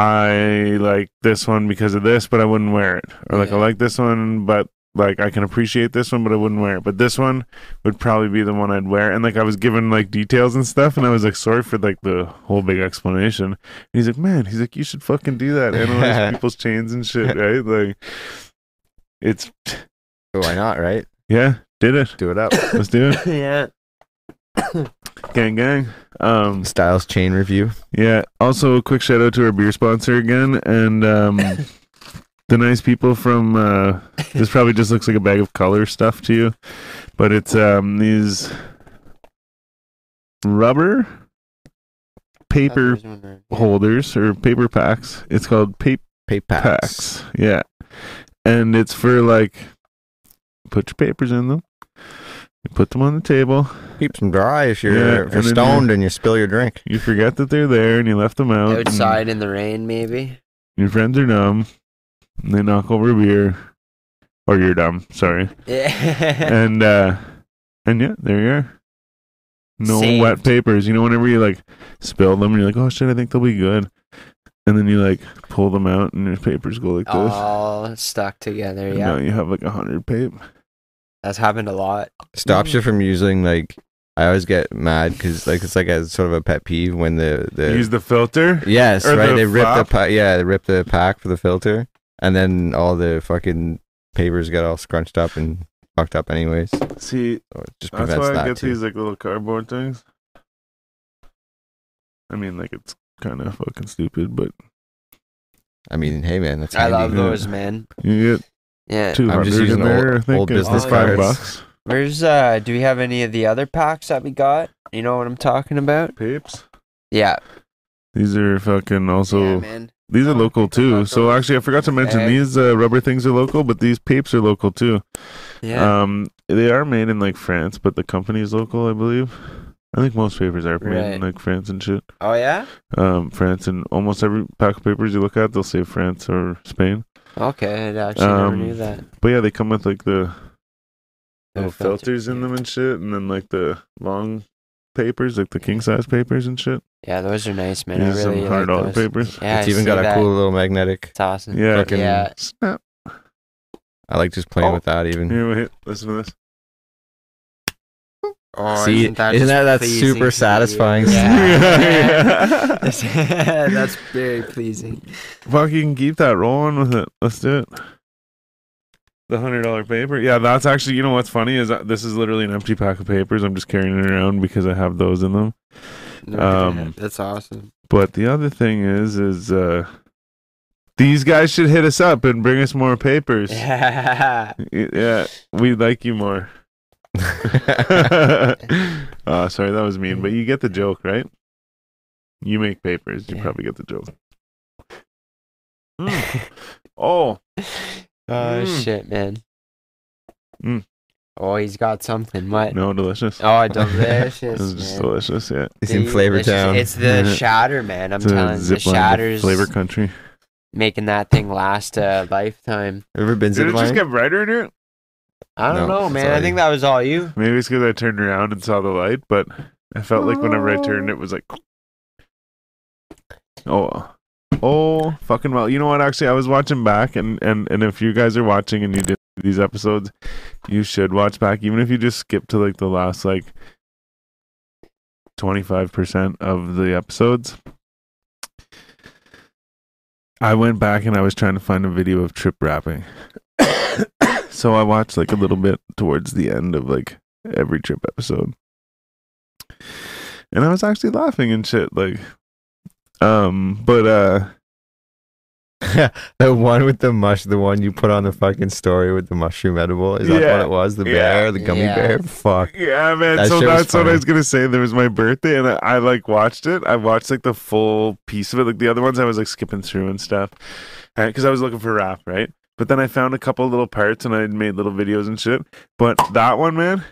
I like this one because of this, but I wouldn't wear it." Or like I like this one, but like I can appreciate this one, but I wouldn't wear it. But this one would probably be the one I'd wear. And like I was given like details and stuff, and I was like, sorry for like the whole big explanation. And he's like, man, he's like, you should fucking do that, analyze people's chains and shit, right? Like, it's why not? Right? yeah, did it. Do it up. Let's do it, yeah. gang, gang. Um, Styles chain review. yeah. Also, a quick shout out to our beer sponsor again, and um, the nice people from. Uh, this probably just looks like a bag of color stuff to you, but it's um these rubber paper holders or paper packs. It's called paper Pay packs. packs. Yeah. And it's for like put your papers in them. You put them on the table. Keeps them dry if you're Yeah, if you're then stoned and you spill your drink. You forget that they're there and you left them out. and Outside in the rain, maybe. Your friends are dumb. And they knock over beer. Or you're dumb, sorry. Yeah. and uh and yeah, there you are. No Saved. wet papers. You know, whenever you like spill them and you're like, oh shit, I think they'll be good. And then you like pull them out and your papers go like this. All stuck together. And Yeah, now you have like a hundred pape. That's happened a lot. Stops you from using like. I always get mad because like it's like a sort of a pet peeve when the the Use the filter. yes or right the they rip the flap. pa- yeah they rip the pack for the filter and then all the fucking papers get all scrunched up and fucked up anyways. See, So it just that's why I that get too. these like little cardboard things. I mean, like it's kind of fucking stupid, but I mean, hey man, that's it. I handy. love those, man. you get Yeah. two I'm just using in there. old- I think old business five bucks. Where's uh? Do we have any of the other packs that we got? You know what I'm talking about? Papes. Yeah. These are fucking also. yeah, man. These are Oh, local too. So actually, I forgot to mention Okay. these uh, rubber things are local, but these papes are local too. Yeah. Um, they are made in like France, but the company is local, I believe. I think most papers are made in like France and shit. oh yeah. Um, France and almost every pack of papers you look at, they'll say France or Spain. Okay, I actually never Um, knew that. But yeah, they come with like the The little filter, filters in yeah. them and shit, and then like the long papers, like the king size papers and shit. Yeah, those are nice, man. These I are some really hard like those. papers. Yeah, it's I even see got a cool little magnetic. It's awesome. Yeah. Yeah. Snap. I like just playing Oh. with that even. Here, wait. Listen to this. Oh, See, isn't that, isn't just that- that's super satisfying? Yeah. Yeah. that's very pleasing. Fuck, you can keep that rolling with it. Let's do it. The hundred dollar paper. Yeah, that's actually. You know what's funny is that this is literally an empty pack of papers. I'm just carrying it around because I have those in them. Um, That's awesome. But the other thing is, is uh, these guys should hit us up and bring us more papers. Yeah. Yeah, we like you more. uh, sorry, that was mean, but you get the joke, right? You make papers, you Yeah. probably get the joke. Mm. Oh, Oh Mm. shit, man. Mm. Oh, he's got something. What? no, delicious. Oh, delicious. This is just man. delicious. Yeah, It's in Flavor Town. It's the Yeah. shatter, man. I'm it's telling you, the zip line to shatters flavor country. making that thing last a lifetime. Ever been Did it just ziplining? get brighter in here? I don't No, know, man. I think that was all you. Maybe it's because I turned around and saw the light, but I felt like whenever I turned, it was like, oh, oh, fucking well. You know what? Actually, I was watching back, and and and if you guys are watching and you did these episodes, you should watch back, even if you just skip to like the last like twenty five percent of the episodes. I went back and I was trying to find a video of trip rapping. so I watched like a little bit towards the end of like every trip episode. And I was actually laughing and shit like um but uh the one with the mush, the one you put on the fucking story with the mushroom edible. Is that Yeah. what it was? The Yeah. bear, the gummy Yeah. bear. Fuck. yeah man That so that's what I was gonna say. There was my birthday and I, I like watched it. I watched like the full piece of it. Like the other ones I was like skipping through and stuff. Because I was looking for rap, right? But then I found a couple little parts and I made little videos and shit. But that one, man,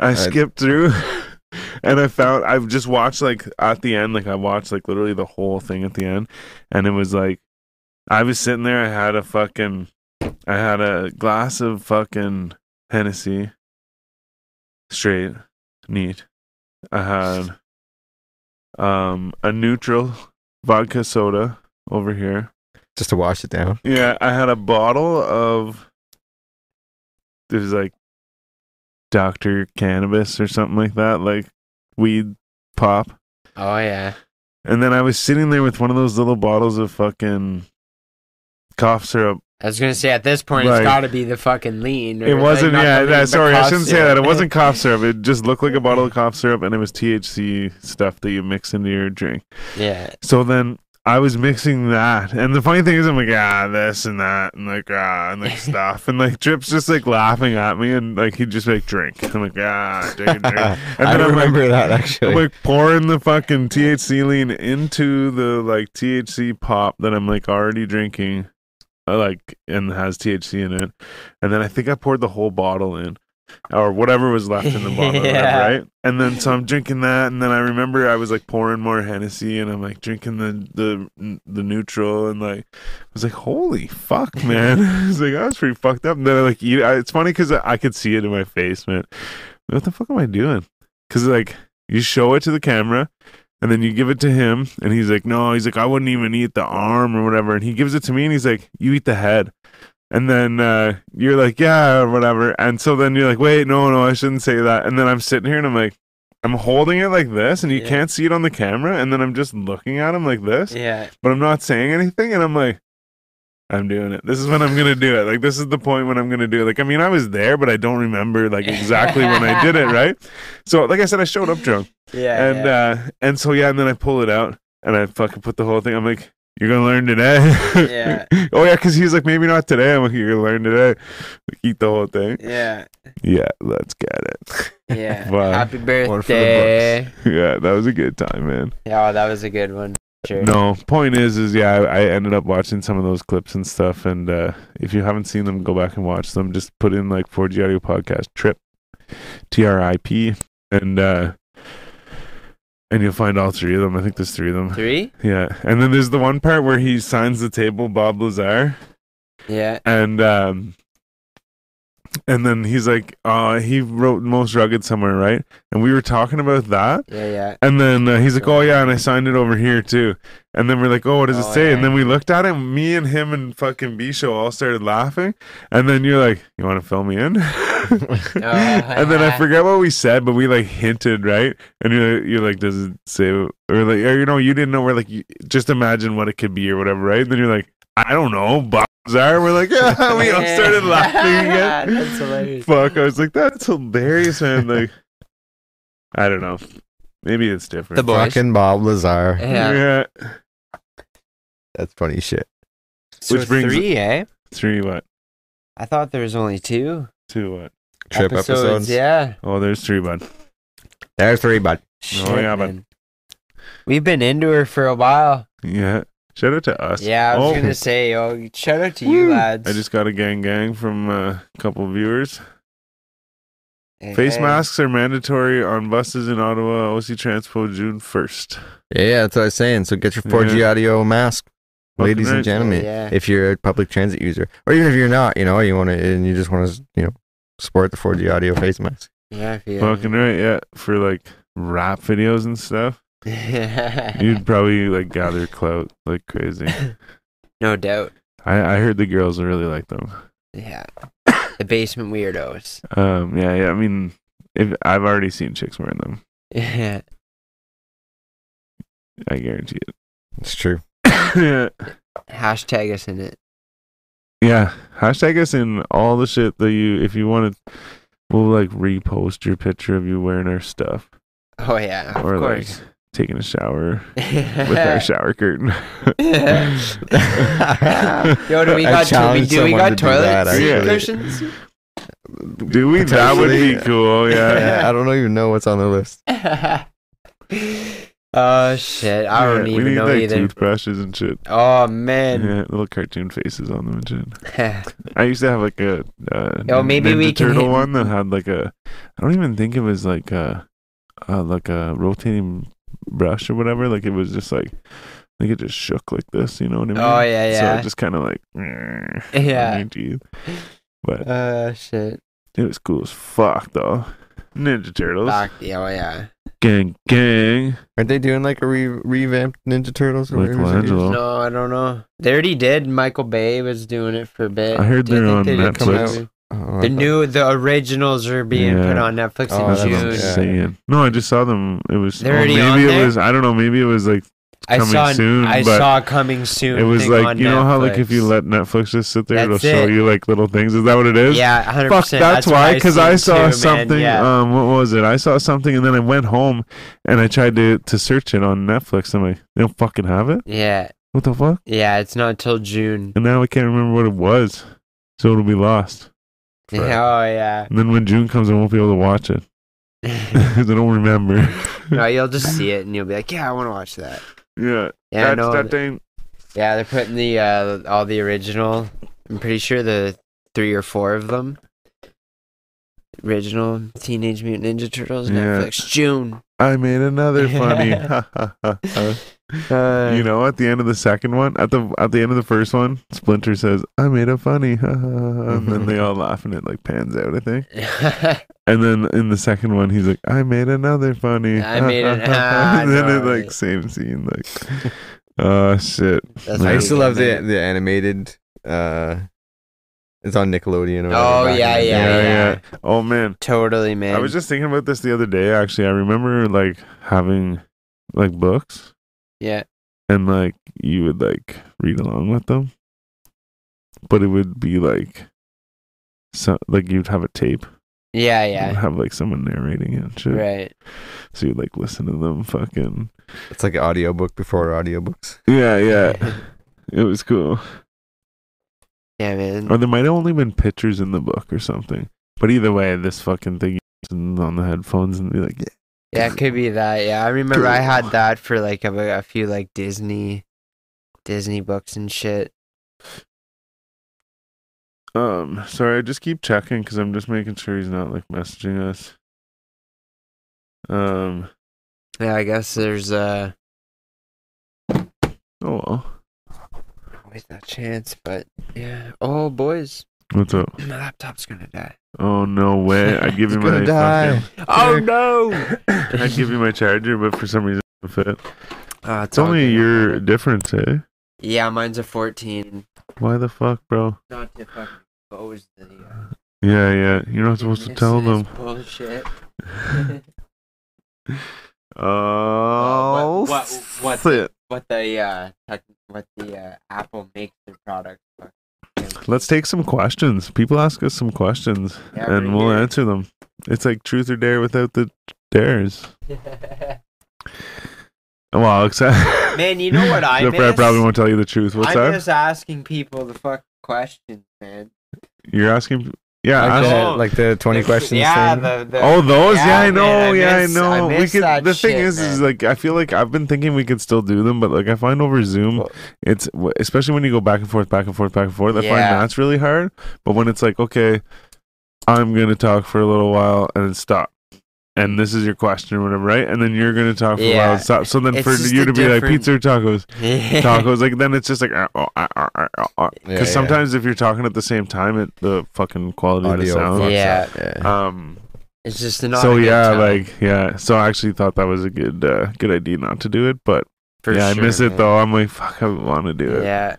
I skipped through and I found I've just watched like at the end, like I watched like literally the whole thing at the end, and it was like I was sitting there, I had a fucking I had a glass of fucking Hennessy straight, neat. I had um a neutral vodka soda over here. Just to wash it down. Yeah, I had a bottle of it was like Dr. Cannabis or something like that, like weed pop. Oh yeah. And then I was sitting there with one of those little bottles of fucking cough syrup. I was gonna say at this point Like- it's got to be the fucking lean. It or, like, wasn't, not yeah, lean, that- sorry, I shouldn't say that. It wasn't cough syrup. It just looked like a bottle of cough syrup and it was THC stuff that you mix into your drink. yeah. So then I was mixing that. And the funny thing is, I'm like, ah, this and that, and like, ah, and like stuff. And like, Trip's just like laughing at me and like, he'd just like, drink. I'm like, ah, drink, drink. And I then I'm like, remember that actually. I'm like pouring the fucking THC lean into the like THC pop that I'm like already drinking, uh, like and has THC in it, and then I think I poured the whole bottle in, or whatever was left in the bottle, Yeah. whatever, right? And then so I'm drinking that, and then I remember I was like pouring more Hennessy, and I'm like drinking the the the neutral, and like I was like, holy fuck, man! I was like, I was pretty fucked up. And then I like eat. I, it's funny because I could see it in my face, man. What the fuck am I doing? Because like you show it to the camera and then you give it to him and he's like no he's like i wouldn't even eat the arm or whatever and he gives it to me and he's like you eat the head and then uh, you're like yeah or whatever. And so then you're like wait no no i shouldn't say that. And then i'm sitting here and i'm like i'm holding it like this and you Yeah. can't see it on the camera. And then i'm just looking at him like this Yeah. but i'm not saying anything. And i'm like i'm doing it. This is when i'm gonna do it. Like this is the point when i'm gonna do it. Like i mean i was there but i don't remember like exactly when i did it right? So like i said i showed up drunk. Yeah. and yeah. uh and so yeah and then i pull it out and i fucking put the whole thing. I'm like you're gonna learn today Yeah. oh yeah because he's like maybe not today i'm like you're gonna learn today Like, eat the whole thing yeah. yeah let's get it Yeah. Wow. Happy One for the books. birthday. yeah that was a good time man Yeah, oh, that was a good one. Sure. no point is is yeah I, I ended up watching some of those clips and stuff and uh if you haven't seen them go back and watch them just put in like 4g audio podcast trip t-r-i-p and uh and you'll find all three of them i think there's three of them Three? Yeah, and then there's the one part where he signs the table, Bob Lazar, Yeah. and um, and then he's like, uh, he wrote most rugged somewhere, right? And we were talking about that, Yeah, yeah. and then uh, he's like, oh yeah, and I signed it over here too. And then we're like, oh, what does it Oh, say? And then we looked at it. Me and him and fucking B show all started laughing, and then you're like, you want to fill me in? and then I forget what we said, but we like hinted, right? And you're you're like, does it say or like or you know you didn't know where like you, just imagine what it could be or whatever, right? And then you're like, I don't know, Bob Lazar. We're like, yeah, we all started laughing again. That's hilarious. Fuck, I was like, that's hilarious, man. Like, I don't know. Maybe it's different. The boys. Fucking Bob Lazar. Yeah. yeah. That's funny shit. So Which brings- three, eh? Three what? I thought there was only two Two what? Trip episodes. Yeah. Oh, there's three, bud. There's three, bud. Shit, yeah, but- We've been into her for a while. Yeah. Shout out to us. Yeah, I was Oh, gonna say, oh, shout out to you lads. I just got a gang gang from uh, a couple of viewers. Hey, Face hey. masks are mandatory on buses in Ottawa. OC Transpo June 1st. Yeah, yeah, that's what I was saying. So get your 4G audio mask, Fucking ladies and gentlemen. Yeah. If you're a public transit user, or even if you're not, you know, you want to, and you just want to, you know, support the 4G audio face mask. Yeah, if you- Fucking right, yeah. For like rap videos and stuff, you'd probably like gather clout like crazy. no doubt. I, I heard the girls really like them. Yeah. The basement weirdos. Um, yeah, yeah. I mean, if I've already seen chicks wearing them, Yeah. I guarantee it. It's true. It. yeah, Hashtag us in it. yeah. Hashtag us in all the shit that you. If you want to, we'll like repost your picture of you wearing our stuff, Oh yeah, of or like course. taking a shower with our shower curtain. Yo, do we I got to- we, do we got to do toilet that, seat cushions? Do we? That would be cool. Yeah. Yeah, I don't even know what's on the list. Oh shit, I don't Yeah, even we need know like either. toothbrushes and shit. Oh man. Yeah, little cartoon faces on them and shit. I used to have like a uh, Yo, maybe Ninja we can Turtle hit- one that had like a. I don't even think it was like a, uh, like a rotating brush or whatever. Like it was just like, like it just shook like this. You know what I mean? Oh yeah, yeah. So it just kind of like. Yeah. on your teeth. But uh shit. it was cool as fuck though. Ninja Turtles, Back, yeah, oh, yeah. Gang, gang. Aren't they doing like a re- revamped Ninja Turtles? or whatever? Michelangelo. No, I don't know. They already did. Michael Bay was doing it for a bit. I heard Do they're on they did come Netflix. out? Oh, The new, the originals are being Yeah. put on Netflix Oh, in that's That's what I'm June. saying. No, I just saw them. It was. They're oh, already maybe on it there? was. I don't know. Maybe it was like I coming saw, soon, I saw coming soon. it was like you know how like if you let Netflix just sit there, That's it'll show it. you like little things. Is that what it is? Yeah, hundred percent. that's, why. Because I saw too, something. Yeah. Um, what was it? I saw something, and then I went home and I tried to to search it on Netflix. I'm like, they don't fucking have it. yeah, What the fuck? yeah. It's not until June. And now I can't remember what it was, so it'll be lost. oh yeah. And then when June comes, I won't be able to watch it because I don't remember. no, you'll just see it and you'll be like, yeah, I want to watch that. Yeah, Yeah, that's know. that thing. Yeah, they're putting the uh, all the original. I'm pretty sure the three or four of them. Original Teenage Mutant Ninja Turtles Yeah. Netflix June. I made another funny. Uh, you know, at the end of the second one, at the at the end of the first one, Splinter says, "I made a funny," and then they all laugh and it like pans out. I think. And then in the second one, he's like, "I made another funny." I made an- ah, and then no, it like right. same scene, like, oh shit. That's I I used to love the the animated. uh It's on Nickelodeon. Or Oh, whatever back yeah, yeah, yeah. Oh man, Totally, man. I was just thinking about this the other day. Actually, I remember like having like books, yeah. and like you would like read along with them, but it would be like, so like you'd have a tape. Yeah, and yeah. Have like someone narrating it and shit. Right. So you'd like listen to them fucking. It's like an audiobook before audiobooks. Yeah, yeah. it was cool. Yeah, man. Or there might have only been pictures in the book or something. But either way, this fucking thing on the headphones and be like, yeah. Yeah, it could be that. Yeah, I remember I had that for like a, a few like Disney, Disney books and shit. Um, sorry, I just keep checking because I'm just making sure he's not like messaging us. Um, Yeah, I guess there's uh oh well. always that chance, but yeah. Oh, boys, What's up? my laptop's gonna die. Oh no way! I'd give you my die. fucking- Oh no! I'd give you my charger, but for some reason it fit. Uh, It's only a a year difference, eh? Yeah, mine's a 14. Why the fuck, bro? Not to fucking expose the. Uh, Yeah, yeah. You're not supposed to tell them. Bullshit. Oh, what- what- what- shit. what the uh, tech, what the uh, Apple makes their product. fuck, yeah. Let's take some questions. People ask us some questions, Yeah, and we'll answer them. It's like truth or dare without the dares. Well, except Man, you know what I for I probably won't tell you the truth. What's I that? just asking people the fuck questions, man. You're asking? Yeah. Like ask- the, Oh. like the 20 The- questions Yeah, thing. the, the Oh, those? Yeah, I man, know. yeah, miss- I know. we miss could. that The thing shit, is, is like I feel like I've been thinking we could still do them, but like I find over Zoom, Well- it's especially when you go back and forth, back and forth, back and forth. I find that's really hard. But when it's like, okay, I'm gonna talk for a little while and then stop. And this is your question or whatever, right? And then you're gonna talk for a while and stop. So then It's for you to be like pizza or tacos, Yeah. tacos, like then it's just like because Yeah, yeah. sometimes if you're talking at the same time, it the fucking quality Audio of the sound. Yeah. yeah. Um, It's just not. so yeah, time, like yeah. So I actually thought that was a good uh, good idea not to do it, but for yeah, sure, I miss it though. I'm like, fuck, I want to do it. Yeah.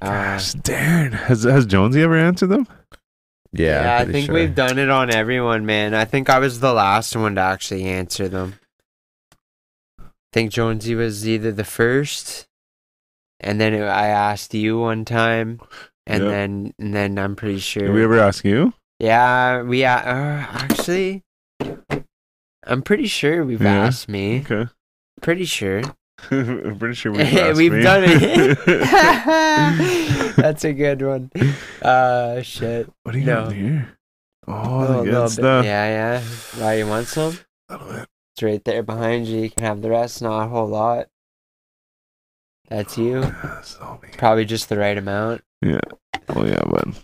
Uh, Gosh, darn. Has has Jonesy ever answered them? Yeah, yeah, I think sure. we've done it on everyone, man. I think I was the last one to actually answer them. I think Jonesy was either the first, and then it- I asked you one time, and Yep. then and then I'm pretty sure. Did we ever ask you? Yeah, we uh, uh, actually. I'm pretty sure we've Yeah. asked me. Okay. Pretty sure. I'm pretty sure we've, We've done it. That's a good one. Uh, shit. what are you No. doing here? Oh, the good bit. stuff. Yeah, yeah. Why you want some? Little bit. It's right there behind you. You can have the rest. Not a whole lot. That's you. That's. Probably just the right amount. Yeah. Oh yeah, bud.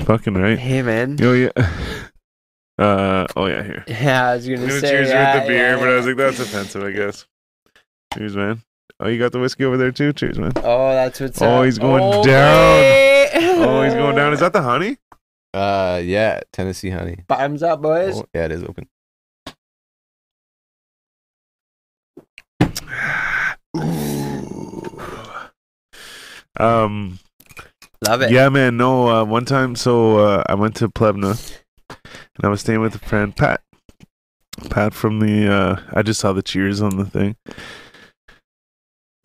Fucking right. Hey, man. Yo yeah. Uh oh yeah, here. Yeah, I was gonna You know, say. cheers yeah, with the beer, yeah, but I was like, that's offensive, I guess. Cheers, man. Oh, you got the whiskey over there too? Cheers, man. Oh, that's what's up. Oh, up. he's going Oh, down. wait. Oh, he's going down. Is that the honey? Uh, yeah, Tennessee honey. Bottoms up, boys. Oh, yeah, it is open. Um Love it. Yeah, man. No, uh, one time, so uh, I went to Plevna, and I was staying with a friend, Pat. Pat from the. Uh, I just saw the cheers on the thing,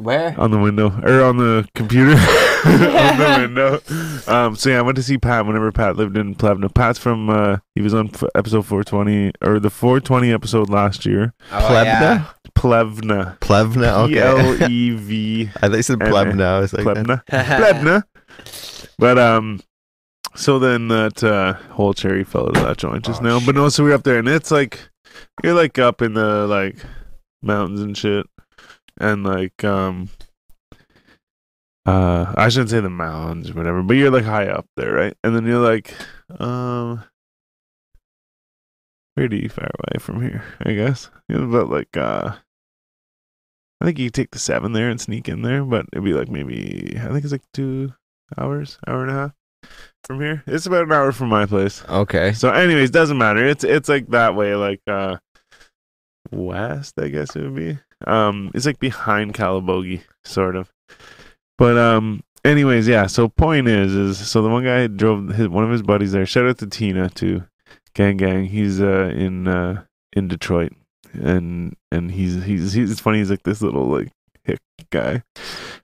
Where? on the window, or on the computer, on the window. Um, so yeah, I went to see Pat whenever Pat lived in Plevna. Pat's from. Uh, he was on f- episode 420 or the 420 episode last year. Oh, yeah. Plevna. Plevna. P L E V I thought you said And- Plevna. I was like, Plevna. Plebna. But um, so then that uh, whole cherry fell out of that joint just Oh, now. But no, so we're up there, and it's like you're like up in the like mountains and shit, and like um, uh, I shouldn't say the mounds or whatever, but you're like high up there, right? And then you're like um. Pretty far away from here, I guess. Was about like uh I think you take the seven there and sneak in there, but it'd be like maybe I think it's like two hours, hour and a half from here. It's about an hour from my place. okay. So, anyways, doesn't matter. It's it's like that way, like uh west, I guess it would be. Um, it's like behind Calabogie, sort of. But um, anyways, yeah. So point is, is so the one guy drove his one of his buddies there. Shout out to Tina too, gang gang. He's uh in uh in Detroit, and and he's he's he's funny. He's like this little like hick guy,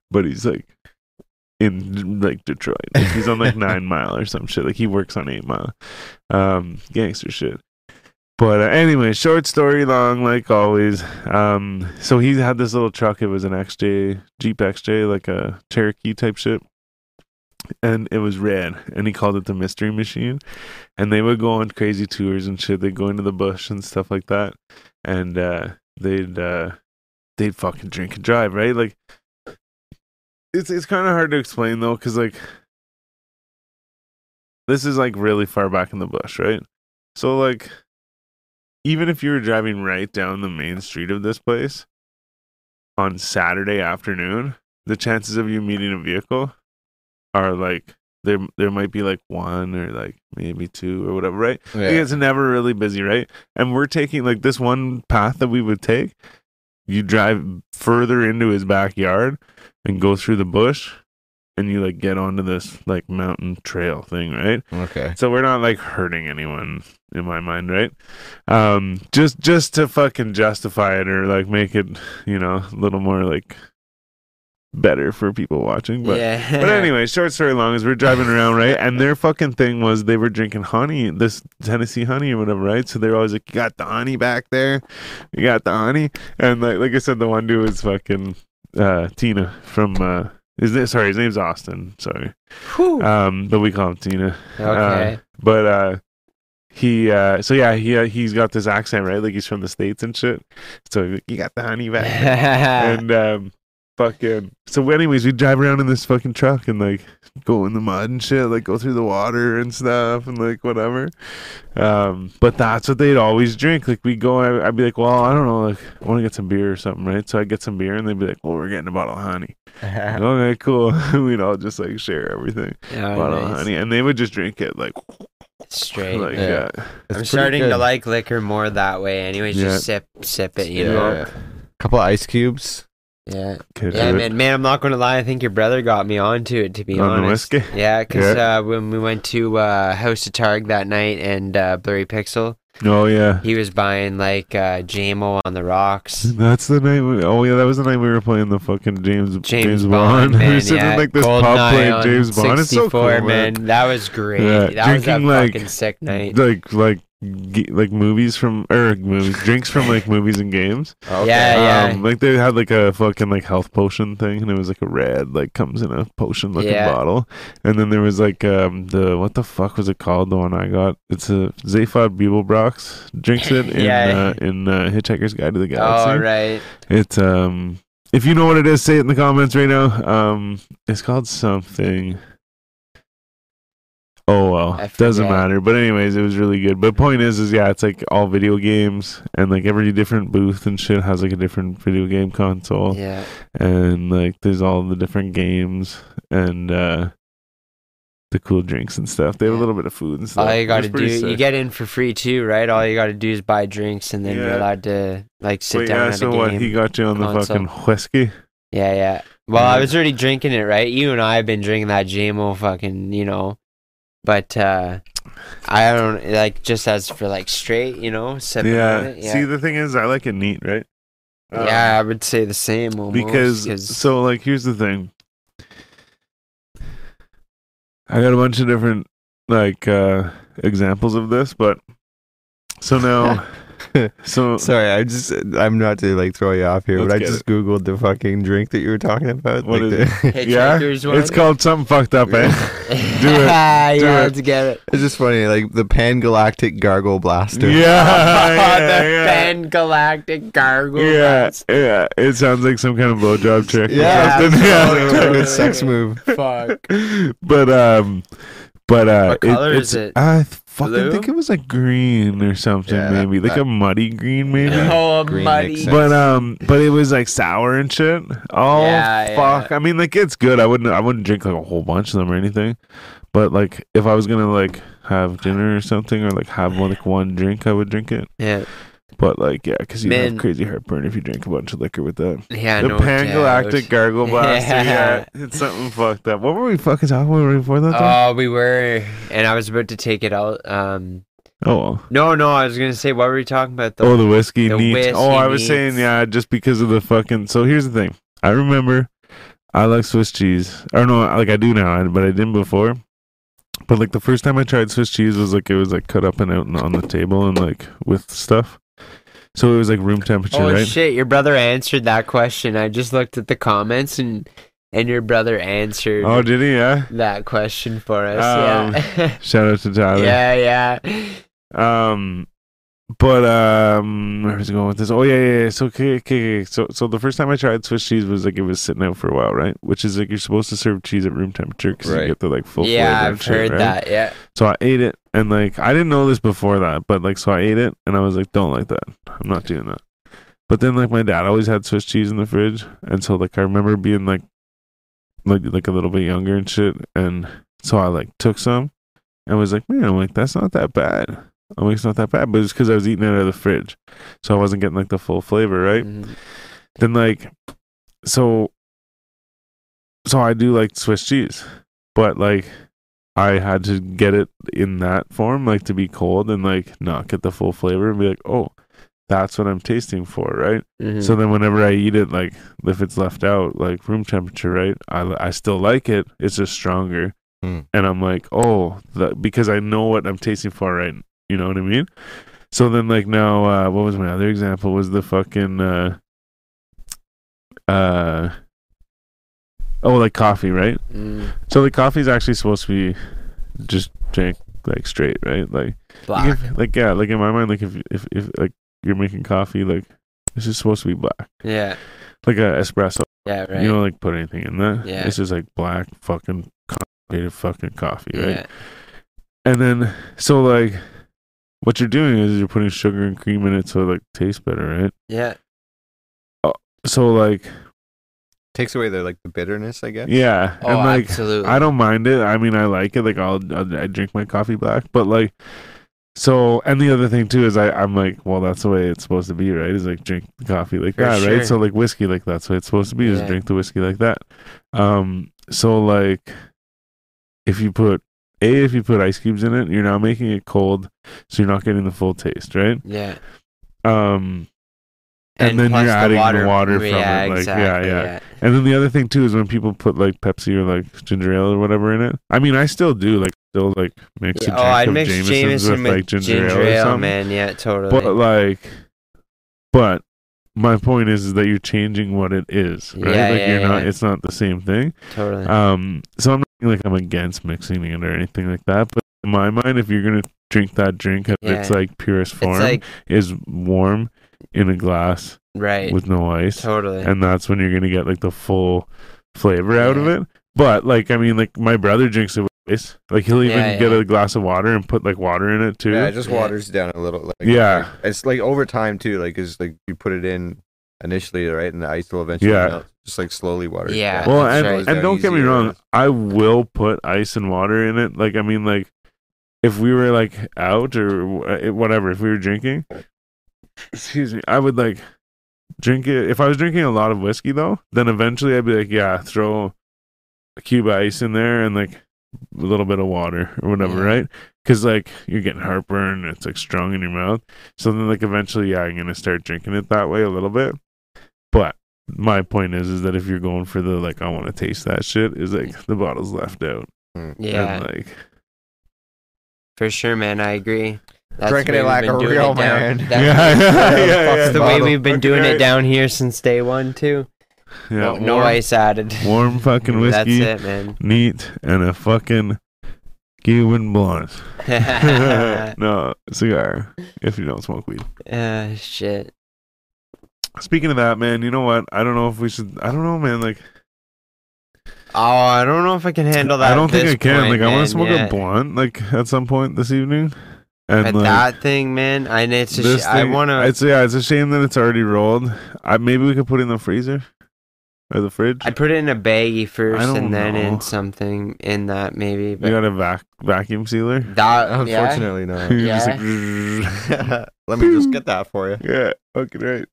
but he's like in like Detroit. Like, he's on like Nine Mile or some shit. Like he works on Eight Mile, um, gangster shit. But uh, anyway, short story long, like always. Um, so he had this little truck. It was an XJ Jeep XJ, like a Cherokee type shit, and it was red. And he called it the Mystery Machine. And they would go on crazy tours and shit. They'd go into the bush and stuff like that, and uh, they'd uh, they'd fucking drink and drive, right? Like it's it's kind of hard to explain though, because like this is like really far back in the bush, right? So like even if you were driving right down the main street of this place on Saturday afternoon, the chances of you meeting a vehicle are like there there might be like one or like maybe two or whatever, right? Like, Yeah. It's never really busy, right? And we're taking like this one path that we would take. You drive further into his backyard and go through the bush, and you like get onto this like mountain trail thing, right? Okay. So we're not like hurting anyone in my mind, right? Um, just just to fucking justify it or like make it, you know, a little more like better for people watching. But yeah. but anyway, short story long is we're driving around, right? And their fucking thing was they were drinking honey, this Tennessee honey or whatever, right? So they're always like, You got the honey back there? You got the honey? And like like I said, the one dude was fucking uh Tina from uh is this sorry, his name's Austin, sorry. Whew. Um, but we call him Tina. okay. Uh, but uh he uh so yeah, he uh, he's got this accent, right? Like he's from the States and shit. So you got the honey back. And um fucking so anyways we drive around in this fucking truck and like go in the mud and shit like go through the water and stuff and like whatever. Um but that's what they'd always drink. Like we go i'd be like well i don't know like i want to get some beer or something right? So i get some beer and they'd be like well we're getting a bottle of honey. Okay cool. We'd all just like share everything. Oh, bottle of honey. And they would just drink it like Straight. like Yeah. yeah, I'm pretty starting to like liquor more that way. Anyways, Yeah. just sip, sip it. You Yeah. know. A couple ice cubes. Yeah. Could Yeah, it. man, man, I'm not gonna lie. I think your brother got me onto it. To be On the honest, whiskey? yeah, because Yeah. uh, when we went to uh, House of Targ that night and uh, Blurry Pixel, oh yeah he was buying like uh, JMO on the rocks. That's the night. We, oh yeah, that was the night we were playing the fucking James James, Bond. Bond, we man. were sitting yeah. in like this Golden pub playing James Bond. It's so 64, cool, man. That was great. Yeah, That was a drinking, like, fucking sick night. Like like ge- like movies from or movies drinks from like movies and games. Yeah, yeah. Um, like they had like a fucking like health potion thing, and it was like a red like comes in a potion looking Yeah. bottle, and then there was like um the what the fuck was it called? The one I got. It's a Zaphod Beeblebrox drinks it in Yeah. uh, in uh, Hitchhiker's Guide to the Galaxy. All right. It's um if you know what it is, say it in the comments right now. Um it's called something. Oh well. Doesn't matter. But anyways, it was really good. But point is is yeah, it's like all video games and like every different booth and shit has like a different video game console. Yeah. And like there's all the different games and uh the cool drinks and stuff. They have Yeah. a little bit of food and stuff. All you got to do, pretty you get in for free too, right? All you got to do is buy drinks, and then you're allowed to like sit But down yeah, so what he got you on the fucking whiskey. Yeah, yeah. Well, I was already drinking it, right? You and I have been drinking that JMO fucking, you know. But uh I don't like just as for like straight, you know, Yeah. Yeah. See, the thing is, I like it neat, right? Um, yeah, I would say the same almost, because 'cause- so like here's the thing. I got a bunch of different like uh examples of this, but so now so Sorry, I just I'm not to like throw you off here, but I get just googled the fucking drink that you were talking about. What like is the- yeah, one? it's called something fucked up, eh? Do it. yeah, Do it. let's get it. It's just funny, like the Pan Galactic Gargle Blaster. yeah, yeah, the yeah. Pan Galactic Gargle. yeah, Blast. yeah. It sounds like some kind of blowjob trick. or Yeah, something. totally, yeah. totally sex move. Fuck. but um, but uh, What color it's, is it? I fucking Blue? think it was like green or something, Yeah, maybe like that- a muddy green, maybe. Oh, Green muddy. makes. But um, but it was like sour and shit. Oh Yeah, fuck! yeah. I mean, like it's good. I wouldn't. I wouldn't drink like a whole bunch of them or anything. But like, if I was gonna like have dinner or something, or like have like one drink, I would drink it. Yeah, But like, yeah, because you have crazy heartburn if you drink a bunch of liquor with that. yeah. the no Pan doubt. Galactic Gargle Blaster. Yeah. yeah, it's something fucked up. What were we fucking talking about before that? Oh, we were, and I was about to take it out. Um, oh. well. no, no, I was gonna say, what were we talking about? Though? Oh, the whiskey the whiskey oh, I was saying, yeah, just because of the fucking. So here's the thing. I remember I like Swiss cheese. Or no, like I do now, but I didn't before. But like the first time I tried Swiss cheese was like it was like cut up and out and on the table and like with stuff. So it was like room temperature, oh right? shit, your brother answered that question. I just looked at the comments and and your brother answered Oh, did he? Yeah. that question for us. Um, yeah, Shout out to Tyler. yeah, yeah. Um, but um, where was I going with this? Oh yeah, yeah. yeah. So okay, okay, okay. So so the first time I tried Swiss cheese was like it was sitting out for a while, right? Which is like you're supposed to serve cheese at room temperature because Right. you get the like full yeah, flavor. I've shit, heard right? that. Yeah, So I ate it and like I didn't know this before that, but like so I ate it and I was like, don't like that. I'm not doing that. But then like my dad always had Swiss cheese in the fridge, and so like I remember being like like like a little bit younger and shit, and so I like took some and was like, man, I'm like that's not that bad. I'm like it's not that bad, but it's because I was eating it out of the fridge, so I wasn't getting like the full flavor, right? Mhm. then like so so I do like Swiss cheese, but like I had to get it in that form, like to be cold and like not get the full flavor and be like, oh, that's what I'm tasting for, right? Mhm. So then whenever I eat it, like if it's left out, like room temperature, right? I, I still like it. It's just stronger. Hmm. And I'm like, oh, that, because I know what I'm tasting for, right? You know what I mean? So then like now, uh, what was my other example? Was the fucking, uh, uh, oh, like coffee, right? Mm, So the coffee is actually supposed to be just drank like straight, right? Like, black. like yeah, like in my mind, like if if if like you're making coffee, like it's just supposed to be black, Yeah. like a espresso. Yeah. Right. You don't like put anything in that. Yeah. It's just like black fucking concentrated fucking coffee, right? yeah. And then so like what you're doing is you're putting sugar and cream in it so it like tastes better, right? Yeah. So like Takes away the like the bitterness, I guess. yeah, Oh, and like absolutely. I don't mind it. I mean, I like it. Like I'll, I'll I drink my coffee black, but like so. And the other thing too is I I'm like, well, that's the way it's supposed to be, right? Is like drink the coffee like For that, sure. right? So like whiskey, like that's what it's supposed to be. Is Yeah. drink the whiskey like that. Um. So like, if you put a if you put ice cubes in it, you're now making it cold, so you're not getting the full taste, right? Yeah. Um. And, then you're adding the water, from yeah, it, like exactly, yeah, yeah. And then the other thing too is when people put like Pepsi or like ginger ale or whatever in it. I mean, I still do like still like mix Yeah, a oh, of mix Jameson's Jameson with like ginger, ale, or ale, something. man. Yeah, totally. But like, but my point is, is that you're changing what it is, right? Yeah, like yeah, you're not. It's not the same thing. totally. Um, so I'm not like I'm against mixing it or anything like that. But in my mind, if you're gonna drink that drink at its like purest form, like is warm in a glass right. with no ice totally. and that's when you're gonna get like the full flavor out of it. But like, I mean, like my brother drinks it with ice. Like he'll even Yeah, get a glass of water and put like water in it too. Yeah, it just Yeah. waters down a little. Like, Yeah. like, it's like over time too. Like, is like you put it in initially, right, and the ice will eventually Yeah. melt. Just like slowly water. Yeah. down. well, and slows and don't get me wrong, I will put ice and water in it. Like I mean, like if we were like out or eh, whatever, if we were drinking, excuse me, I would like drink it. If I was drinking a lot of whiskey though, then eventually I'd be like, yeah, throw a cube of ice in there and like a little bit of water or whatever, Yeah. right? Because like you're getting heartburn, it's like strong in your mouth. So then like eventually, yeah, I'm gonna start drinking it that way a little bit. But my point is, is that if you're going for the like, I want to taste that shit, is like the bottle's left out. Mm. yeah, And, like for sure, man. I agree. That's Drinking it like a real down- man. That's, Yeah, yeah, yeah, yeah. the way we've been doing it down here since day one too. yeah, no, no ice added. warm fucking whiskey, That's it, man. neat, and a fucking Cuban blunt. no cigar if you don't smoke weed. uh, shit. Speaking of that, man, you know what? I don't know if we should. I don't know, man. Like, Oh, I don't know if I can handle that. I don't think I can. point, like, I want to smoke yeah. a blunt, like at some point this evening. And But like, that thing, man, I it's a this sh- I want to. It's yeah, it's a shame that it's already rolled. I maybe we could put it in the freezer or the fridge. I'd put it in a baggie first, don't and then in something in that maybe. you got a vac- vacuum sealer. that, yeah, Unfortunately, no. You're just Yeah. like, Let me just get that for you. yeah, okay, right.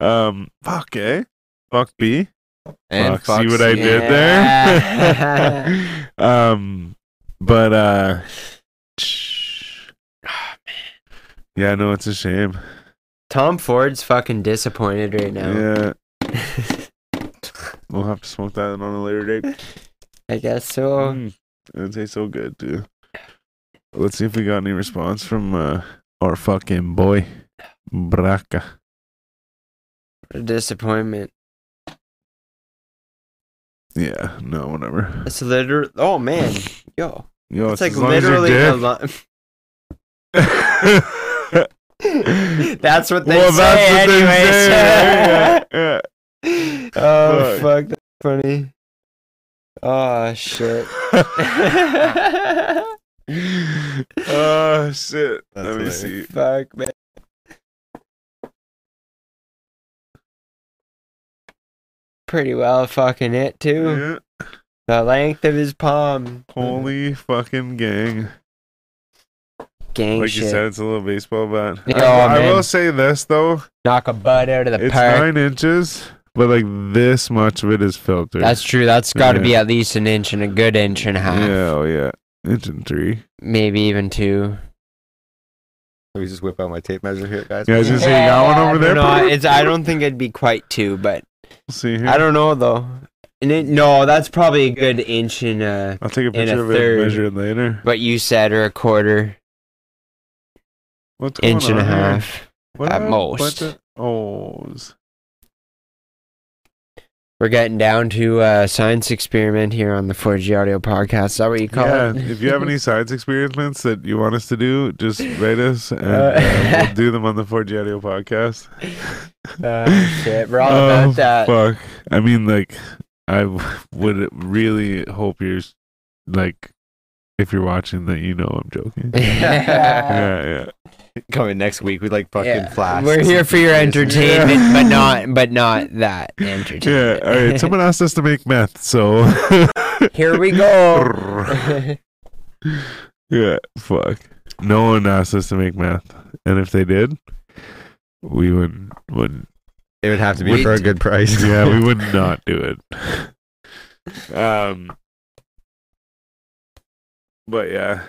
Um, fuck, A. Fuck B. And Fuck, see fuck what I C. did Yeah. there? um, but uh, yeah, no, it's a shame. Tom Ford's fucking disappointed right now. Yeah, we'll have to smoke that on a later date. I guess so. Mm, it tastes so good too. Let's see if we got any response from uh, our fucking boy, Braca. A disappointment. Yeah, no, whatever. It's literally. Oh man, yo, Yo, it's like as long as you're literally. A dick. that's what they well, say, that's what they say. Yeah, yeah. oh Fuck. fuck, that's funny. Oh shit. oh shit! That's Let me hilarious. see. fuck man. Pretty well fucking it too. Yeah. The length of his palm. Holy fucking gang! Gang like shit. you said, it's a little baseball bat. Yeah, I, I will say this though: Knock a butt out of the it's park. nine inches, but like this much of it is filtered. That's true. That's got to be at least an inch and a good inch and a half. yeah, oh yeah, inch and three. Maybe even two. Let me just whip out my tape measure here, guys. Yeah, I was gonna say you got one over there. No, it's. I don't think it'd be quite two, but We'll see here. I don't know though. And it, no, that's probably a good inch and uh, I'll take a picture a of it third. and measure it later. But you said, or a quarter What's inch and a half. What at most. of We're getting down to uh, science experiment here on the 4G Audio Podcast. Is that what you call Yeah, it? if you have any science experiments that you want us to do, just write us and Uh, uh, we'll do them on the 4G Audio podcast. Uh, shit, we're all Oh, about that. Fuck. I mean, like, I would really hope you're, like, if you're watching that you know I'm joking. yeah, yeah. Coming next week with like fucking Yeah, flasks. We're here for your entertainment, but not, but not that entertainment. Yeah, all right. Someone asked us to make meth, so. Here we go. yeah, fuck. No one asked us to make meth. And if they did, we would, would It would have to be We- for a good price. yeah, we would not do it. Um, but yeah,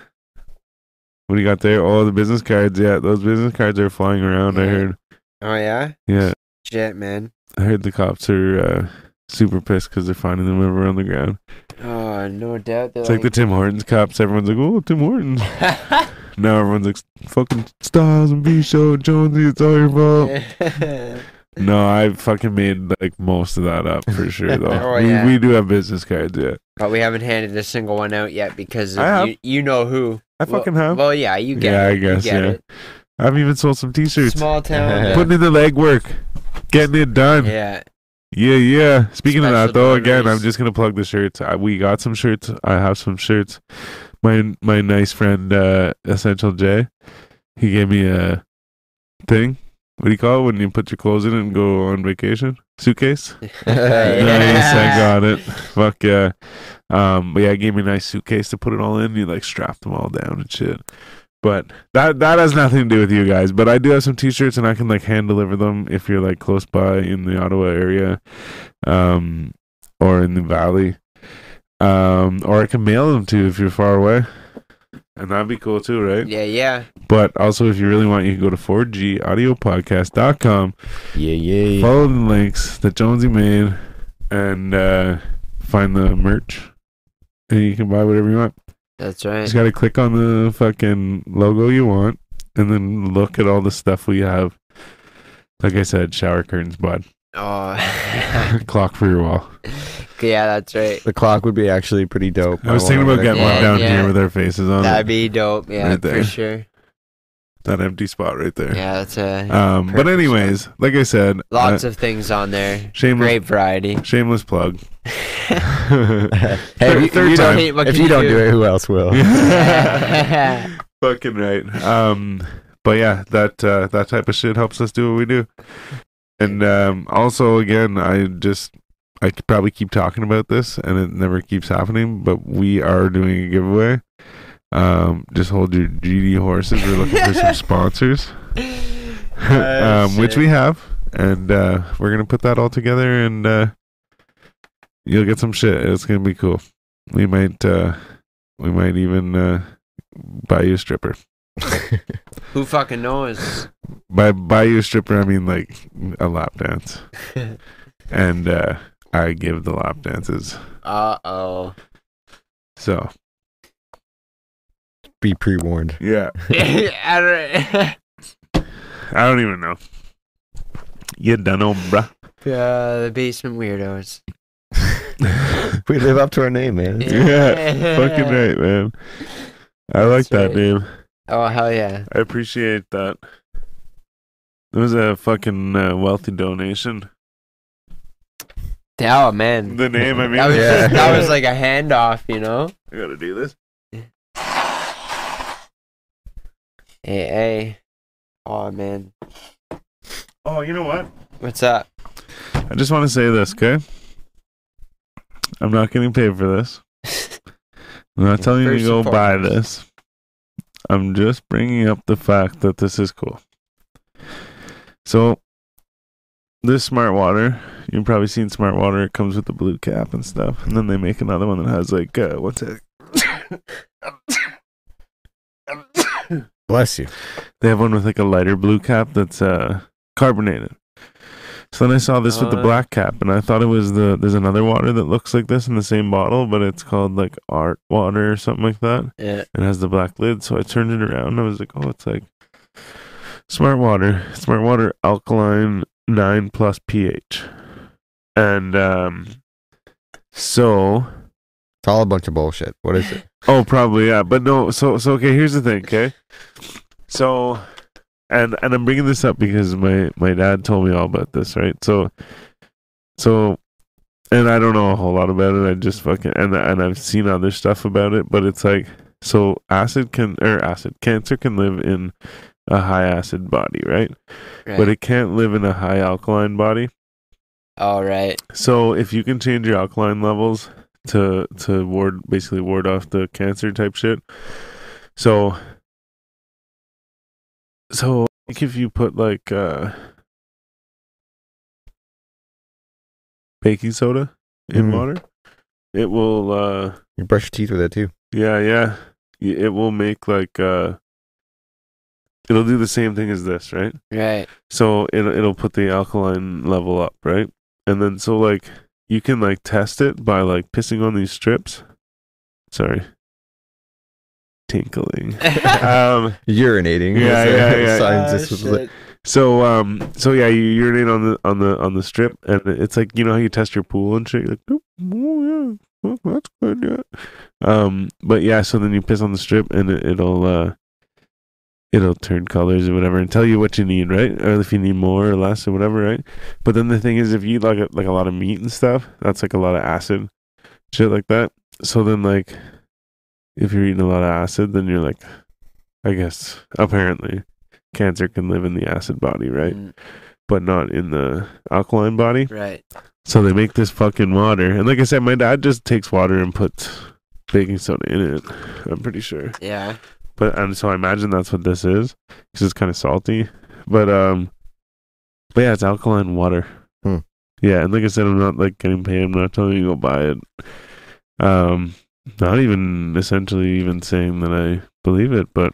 what do you got there? Oh, the business cards. Yeah, those business cards are flying around. I heard. oh yeah, Yeah, shit, man. I heard the cops are uh, super pissed because they're finding them everywhere on the ground. Oh, no doubt. It's like the Tim Hortons cops. Everyone's like, "Oh, Tim Hortons." now everyone's like, "Fucking Styles and B Show, Jonesy, it's all your fault." No, I fucking made like most of that up for sure though. Oh, we, yeah. we do have business cards, yeah. but we haven't handed a single one out yet because you, you know who. I Well- fucking have. Well, yeah, you get Yeah, it. I guess, yeah. it. I've even sold some T-shirts. Small town. Putting in the legwork, getting it done. Yeah, yeah. yeah. Speaking of that, though, again, I'm just gonna plug the shirts. I, we got some shirts. I have some shirts. My my nice friend uh, Essential J, he gave me a thing. What do you call it when you put your clothes in and go on vacation? Suitcase. Nice, I got it. Fuck yeah. Um, but yeah, it gave me a nice suitcase to put it all in. You like strapped them all down and shit. But that that has nothing to do with you guys. But I do have some T-shirts, and I can like hand deliver them if you're like close by in the Ottawa area, um, or in the valley, um, or I can mail them to you if you're far away, and that'd be cool too, right? Yeah, yeah. But also, if you really want, you can go to 4gaudiopodcast.com yeah, yeah. follow the links that Jonesy made and uh, find the merch. And you can buy whatever you want. That's You right. just gotta click on the fucking logo you want and then look at all the stuff we have. Like I said, shower curtains, bud. Oh, Clock for your wall. yeah, that's right. The clock would be actually pretty dope. I was thinking about getting Yeah, one down yeah. here with our faces on That'd it. be dope. Yeah, Right for sure. That empty spot right there. Yeah, that's a Um, but Perfect. anyways, like I said, lots uh, of things on there. shameless, Great variety. shameless plug. hey, if you, Third you time. don't, What if you you don't do? do it, who else will? Fucking right. Um, but yeah, that uh, that type of shit helps us do what we do. And um, also, again, I just I could probably keep talking about this, and it never keeps happening. But we are doing a giveaway. Um, just hold your GD horses. We're looking for some sponsors, um, which we have, and uh, we're gonna put that all together, and uh, you'll get some shit. It's gonna be cool. We might uh, we might even uh, buy you a stripper. Who fucking knows? By buy you a stripper, I mean like a lap dance, and uh, I give the lap dances. Uh oh. So Be pre warned. yeah, I don't- even know. You don't know, bruh. uh, the basement weirdos. we live up to our name, man. Yeah, Fucking right, man. I like that right. name. Oh hell yeah. I appreciate that. It was a fucking uh, wealthy donation. Oh man. The name, I mean, That was, Yeah. that was like a handoff, you know. I gotta do this. Hey. Oh man. Oh, you know what? What's up? I just want to say this, okay? I'm not getting paid for this. I'm not telling you to go buy this. I'm just bringing up the fact that this is cool. So, this smart water, you've probably seen smart water. It comes with the blue cap and stuff, and then they make another one that has like uh, what's it? Bless you. They have one with like a lighter blue cap that's uh carbonated. So then I saw this with the Uh. black cap, and I thought it was the. There's another water that looks like this in the same bottle, but it's called like Art Water or something like that. Yeah. It has the black lid, so I turned it around. And I was like, oh, it's like Smart Water, Smart Water Alkaline Nine Plus pH, and um, so It's all a bunch of bullshit. What is it? Oh, probably yeah, but no. So so okay. Here's the thing. Okay, so and and I'm bringing this up because my my dad told me all about this, right? So so and I don't know a whole lot about it. I just fucking and and I've seen other stuff about it, but it's like so acid can or acid cancer can live in a high acid body, right? Right. But it can't live in a high alkaline body. All right. So if you can change your alkaline levels to to ward basically ward off the cancer type shit. So so like if you put like uh baking soda in Mm. water, it will uh You brush your teeth with that too. yeah, yeah. It will make like uh it'll do the same thing as this, right? Right. So it it'll put the alkaline level up, right? And then so like you can like test it by like pissing on these strips. Sorry. Tinkling. um Urinating. Yeah, yeah, yeah. Scientist would- shit. so um so yeah, you urinate on the on the on the strip and it's like you know how you test your pool and shit, you're like, oh, oh yeah, oh, that's good, yeah. Um but yeah, so then you piss on the strip and it, it'll uh it'll turn colors or whatever and tell you what you need, right? Or if you need more or less or whatever, right? But then the thing is, if you eat like a, like a lot of meat and stuff, that's like a lot of acid, shit like that. So then like, if you're eating a lot of acid, then you're like, I guess apparently, cancer can live in the acid body, right? Mm, But not in the alkaline body. Right. So they make this fucking water, and like I said, my dad just takes water and puts baking soda in it. I'm pretty sure. Yeah. But and so I imagine that's what this is because it's kind of salty. But um, but yeah, it's alkaline water. Hmm. Yeah, and like I said, I'm not like getting paid. I'm not telling you to go buy it. Um, not even essentially even saying that I believe it, but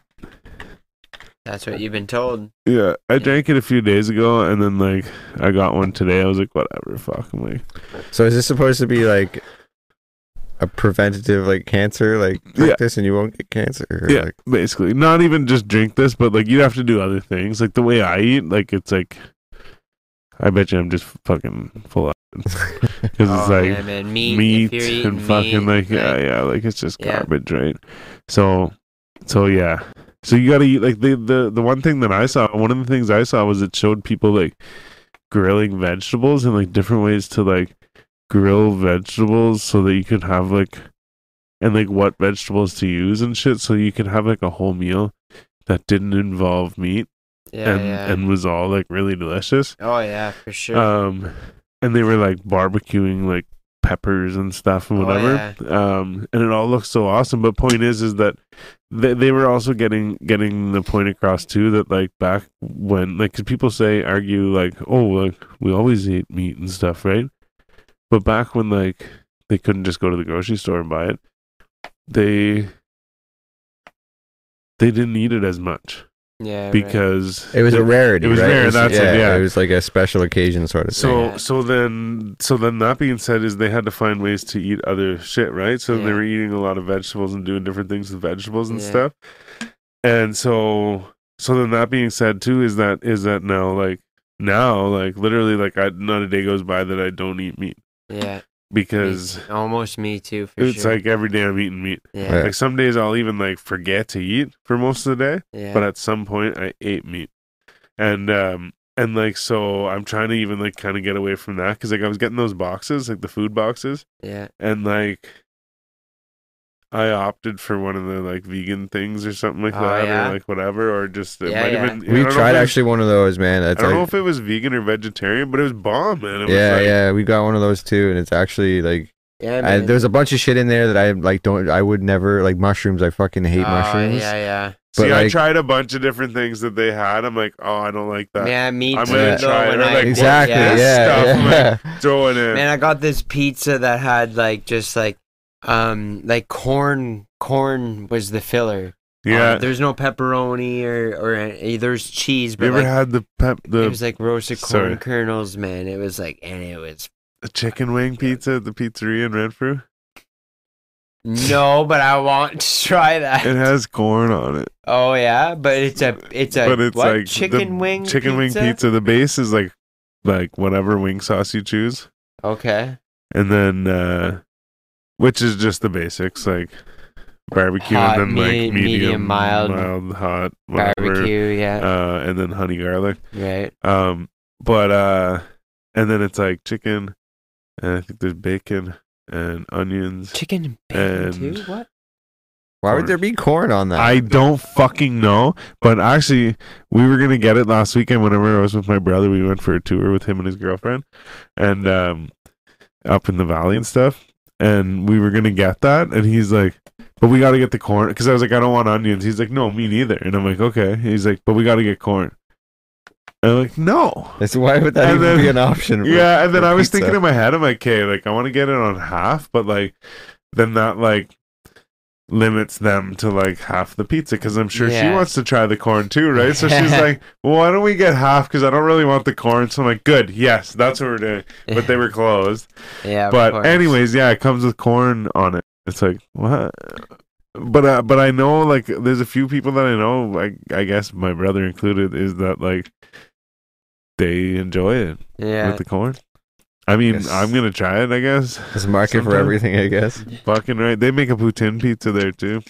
That's what you've been told. yeah, I drank it a few days ago, and then like I got one today. I was like, whatever, fuck. I'm like, So is this supposed to be like a preventative like cancer like Yeah. this and you won't get cancer? Or, yeah, like, basically, not even just drink this, but like you have to do other things. Like the way I eat, like it's like, I bet you I'm just fucking full of because it's Oh, like yeah, man. Meat, meat, if you're and fucking meat, like yeah, right. yeah, like it's just Yeah. garbage, right? So, so yeah, so you gotta eat like the the the one thing that I saw, one of the things I saw was it showed people like grilling vegetables and like different ways to like grill vegetables so that you could have like and like what vegetables to use and shit, so you could have like a whole meal that didn't involve meat Yeah, and yeah. and was all like really delicious. oh yeah, for sure. Um, and they were like barbecuing like peppers and stuff and Oh, whatever. Um, and it all looks so awesome. But point is, is that they they were also getting getting the point across too that like back when like 'cause people say argue like oh like we always ate meat and stuff right, but back when like they couldn't just go to the grocery store and buy it, they they didn't eat it as much yeah. right. because it was a rarity. it was right? rare, that's it, yeah. It was like a special occasion sort of thing. So Yeah. so then so then that being said is they had to find ways to eat other shit, right? So they were eating a lot of vegetables and doing different things with vegetables and Yeah. stuff. And so so then that being said too is that is that now like now like literally like I not a day goes by that I don't eat meat yeah. because Me- almost me too. For it's sure. like every day I'm eating meat. yeah. Like some days I'll even like forget to eat for most of the day, yeah. but at some point I ate meat. And um and like so I'm trying to even like kind of get away from that cuz like I was getting those boxes, like the food boxes, yeah. and like I opted for one of the like vegan things or something like Oh, that yeah? or like whatever or just it Yeah, might yeah. have been we don't know if tried it was- actually one of those, man. I don't know if it was vegan or vegetarian, but it was bomb, man. It was yeah, like, yeah. We got one of those too, and it's actually like Yeah, I, there's a bunch of shit in there that I like. Don't I would never like mushrooms. I fucking hate Oh, mushrooms. Yeah, yeah. See, But I tried a bunch of different things that they had. I'm like, oh, I don't like that. Yeah, me I'm too. gonna try it. when Or, I- like, exactly. yeah, Yeah, stuff, I'm yeah. Throw it in. Man, I got this pizza that had like just like um like corn corn was the filler. Yeah. Uh, there's no pepperoni or or any, there's cheese, But you ever like, had the pep it was like roasted corn sorry. kernels, man. It was like, and it was the chicken wing pizza at the pizzeria in Renfrew? no, but I want to try that. It has corn on it. Oh yeah, but it's a it's a but it's what? like chicken wing chicken wing pizza. The base is like like whatever wing sauce you choose, Okay, and then uh which is just the basics like barbecue Hot, and then like medium, medium, mild, mild, hot, whatever, barbecue, yeah, uh, and then honey garlic. right. Um, but uh, and then it's like chicken, and I think there's bacon and onions. Chicken and bacon And- too. What? Why Corn. would there be corn on that? I don't fucking know, but actually, we were gonna get it last weekend. Whenever I was with my brother, we went for a tour with him and his girlfriend, and um, up in the valley and stuff. And we were gonna get that, and he's like, "But we got to get the corn," because I was like, "I don't want onions." He's like, "No, me neither." And I'm like, "Okay." He's like, "But we got to get corn." And I'm like, "No." That's why would that And even then- be an option? for- yeah, and then I was pizza? thinking in my head, I'm like, okay, like I want to get it on half, but like then that like limits them to like half the pizza because I'm sure she wants to try the corn too, right? So she's like, well, why don't we get half? Because I don't really want the corn. So I'm like, good, yes, that's what we're doing. But they were closed. yeah, but anyways, yeah, it comes with corn on it. It's like what? But uh, but I know like there's a few people that I know, like I guess my brother included, is that like they enjoy it yeah, with the corn. I mean, Yes. I'm gonna try it. I guess. There's a market for Sometime. everything, I guess. Fucking right. They make a poutine pizza there too.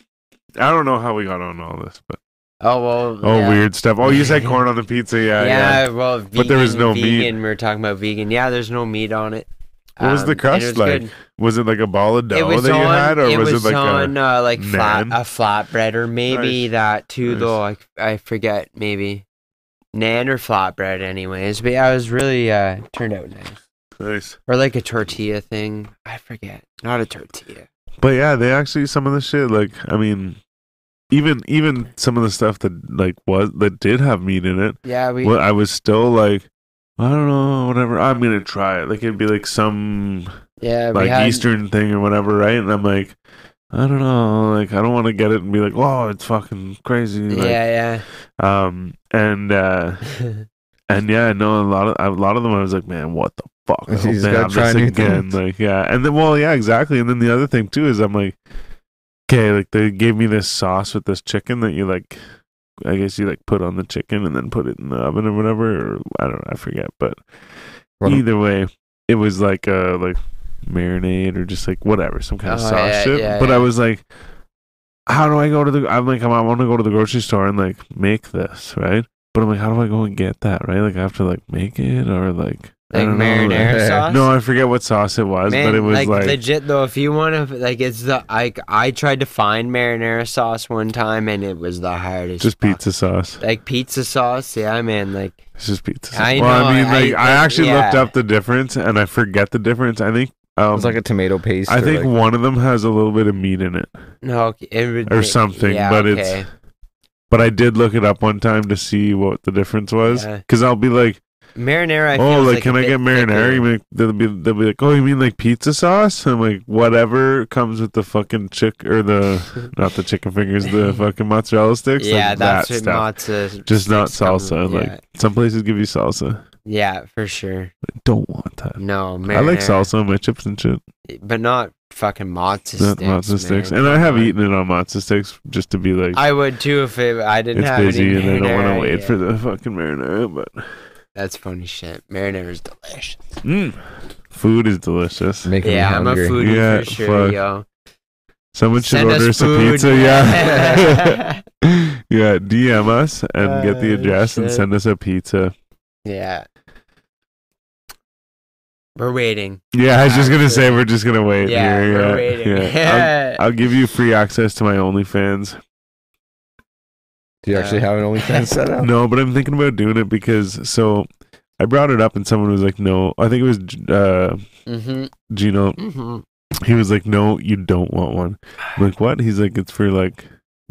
I don't know how we got on all this, but oh well. oh, yeah. weird stuff. Oh, you said corn on the pizza. Yeah, Yeah, yeah. well, vegan, But there was no meat. vegan. We were talking about vegan. Yeah, there's no meat on it. What was the Um, and it crust was like? good. Was it like a ball of dough was that on, you had, or it was, was it like on a? uh, like flat naan? a flatbread or maybe Nice. that too Nice. though I, I forget maybe nan or flatbread anyways but yeah it was really uh turned out nice Nice. or like a tortilla thing I forget not a tortilla But yeah, they actually some of the shit like I mean, even even some of the stuff that like was that did have meat in it. yeah we Well, I was still like, I don't know, whatever. I'm gonna try it. Like it'd be like some yeah like had, Eastern thing or whatever, right? And I'm like, I don't know, like I don't want to get it and be like, whoa, it's fucking crazy. Like, yeah Um, and uh, and yeah, I know a lot of a lot of them. I was like, man, what the fuck? I hope just they gotta have try this new again. things. Like, yeah, and then well, yeah, exactly. And then the other thing too is I'm like, okay, like they gave me this sauce with this chicken that you like. I guess you like put on the chicken and then put it in the oven or whatever, or I don't know, I forget. But Well- either way, it was like uh like marinade or just like whatever, some kind of Oh, sauce yeah, shit. yeah, but I was like, how do I go to the? I'm like, I want to go to the grocery store and like make this, right? But I'm like, how do I go and get that, right? Like I have to like make it or like I like don't know, marinara sauce no, I forget what sauce it was, Man, but it was like, like, legit though. If you want to, like, it's the I I tried to find marinara sauce one time and it was the hardest. just fuck. pizza sauce. like pizza sauce. Yeah, man. Like, It's just pizza. Sauce. I well, I mean, I- like I, I- actually looked up the difference and I forget the difference. I think um, It's like a tomato paste. I think like- one of them has a little bit of meat in it. no, it Or something, yeah, but it's- But I did look it up one time to see what the difference was. Yeah. Because I'll be like, marinara. I oh, like, like can I get marinara? You mean, they'll be they'll be like, oh, you mean like pizza sauce? I'm like, whatever comes with the fucking chick or the not the chicken fingers, the fucking mozzarella sticks. Yeah, like that's that stuff. matzo. Just not sticks come- salsa. Yeah, Like some places give you salsa. yeah, for sure. I don't want that. No, marinara. I like salsa on my chips and shit. but not fucking matzo Not sticks. matzo sticks, and I have eaten it on matzo sticks just to be like, I would too if it, I didn't it's have busy and I don't want to wait yeah. for the fucking marinara. But That's funny shit. Marinara is delicious. mm, food is delicious. making me Yeah, I'm a hungry. foodie Yeah, for sure, fuck. yo. Someone should Send order some food. pizza. Yeah. yeah. DM us and get the Oh, address and send us a pizza. yeah. We're waiting. Yeah, I was just gonna say we're just gonna wait Yeah, here. we're yeah, waiting. yeah. I'll, I'll give you free access to my OnlyFans. Do you actually have an OnlyFans set up? No, but I'm thinking about doing it because so I brought it up and someone was like, "No," I think it was uh, mm-hmm. Gino. Mm-hmm. He was like, "No, you don't want one." I'm like, "What?" He's like, "It's for like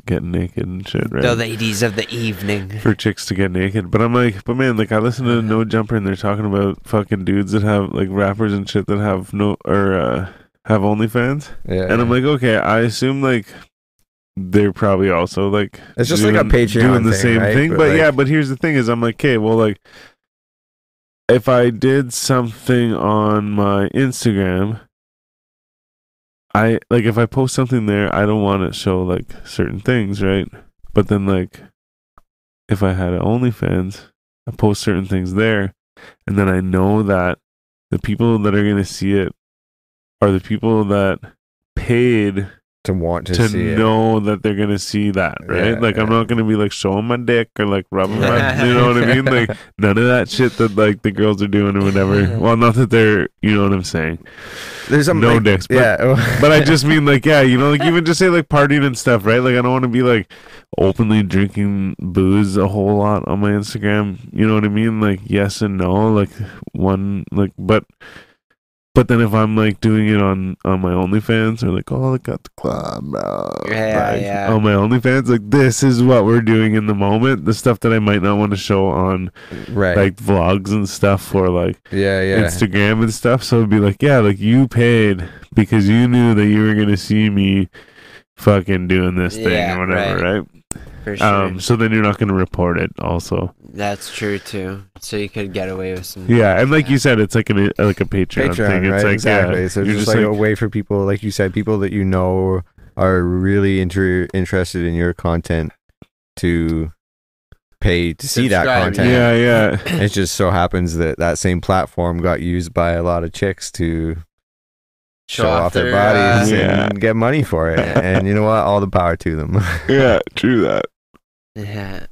getting naked and shit, right?" The ladies of the evening. for chicks to get naked. But I'm like, but man, like I listen to No Jumper and they're talking about fucking dudes that have like rappers and shit that have no or uh have OnlyFans. Yeah. And I'm like, okay, I assume like they're probably also like It's just like a Patreon doing the thing, same right? thing. But, But, like- yeah, but here's the thing: is I'm like, okay, well, like if I did something on my Instagram, I like if I post something there, I don't want to show like certain things, right? But then like if I had an OnlyFans, I post certain things there, and then I know that the people that are gonna see it are the people that paid to want to, to, see it. know that they're gonna see that, right? Yeah, like I'm not gonna be like showing my dick or like rubbing my, you know what I mean? Like none of that shit that like the girls are doing or whatever. Well, not that they're, you know what I'm saying. There's some no like, dicks, but- yeah, But I just mean like, yeah, you know, like even just say like partying and stuff, right? Like I don't want to be like openly drinking booze a whole lot on my Instagram. You know what I mean? Like yes and no, like one, like but. But then if I'm like doing it on on my OnlyFans or like oh I got the club bro, Yeah, like, yeah. on my OnlyFans like this is what we're doing in the moment the stuff that I might not want to show on right. like vlogs and stuff for like yeah, yeah. Instagram and stuff. So it'd be like, yeah, like you paid because you knew that you were gonna see me fucking doing this thing Yeah, or whatever, right? for sure. Um, so then you're not gonna report it, also. That's true too. So you could get away with some. Yeah, and like you said, it's like an like a Patreon, Patreon, thing. It's right? like exactly. yeah, so you're just like, a way for people, like you said, people that you know are really inter- interested in your content to pay to see that content. yeah, yeah. It just so happens that that same platform got used by a lot of chicks to show, off their, bodies uh, and Yeah. get money for it. and you know what? All the power to them. yeah, true that. Yeah.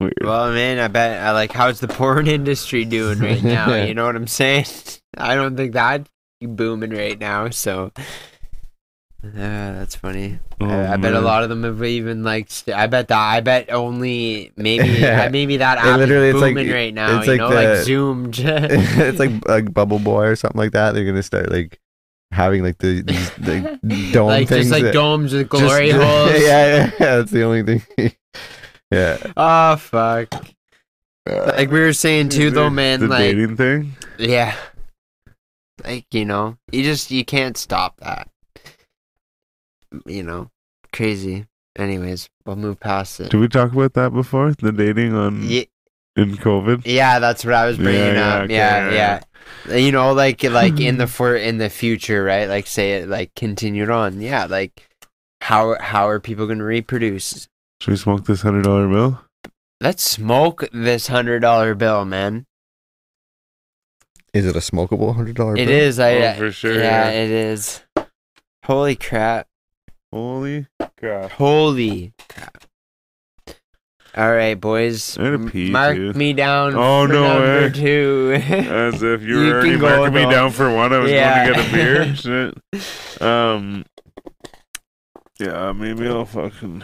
Weird. Well, man, I bet. I like. How's the porn industry doing right now? you know what I'm saying? I don't think that booming right now. So. Yeah, that's funny. Oh, I, I bet a lot of them have even like. St- I bet that. I bet only maybe uh, maybe that It app literally- is it's like- right now. it's you like know, the- like Zoom. it's like like Bubble Boy or something like that. They're gonna start like having like the these like dome like things just like that- domes with glory yeah, holes. Yeah, yeah, yeah. That's the only thing. yeah. Oh fuck. Uh, like we were saying too, though, man. the like dating thing. Yeah. Like, you know, you just you can't stop that. You know, crazy. Anyways, we'll move past it. Did we talk about that before? The dating on Yeah, in COVID. yeah, that's what I was bringing Yeah, yeah, up. okay, yeah, yeah, yeah. You know, like like in the mm-hmm. for in the future, right? Like say it like continued on. Yeah, like how how are people going to reproduce? Should we smoke this hundred dollar bill? Let's smoke this hundred dollar bill, man. Is it a smokable hundred dollar bill It is. I Oh, for sure, Yeah, yeah. it is. Holy crap! Holy crap! Holy crap. All right, boys. I had a M- pee, Mark too. me down. Oh, for no number way. two. As if you You were already can marking me down for one. I was Yeah. going to get a beer. Shit. Um. Yeah, maybe I'll fucking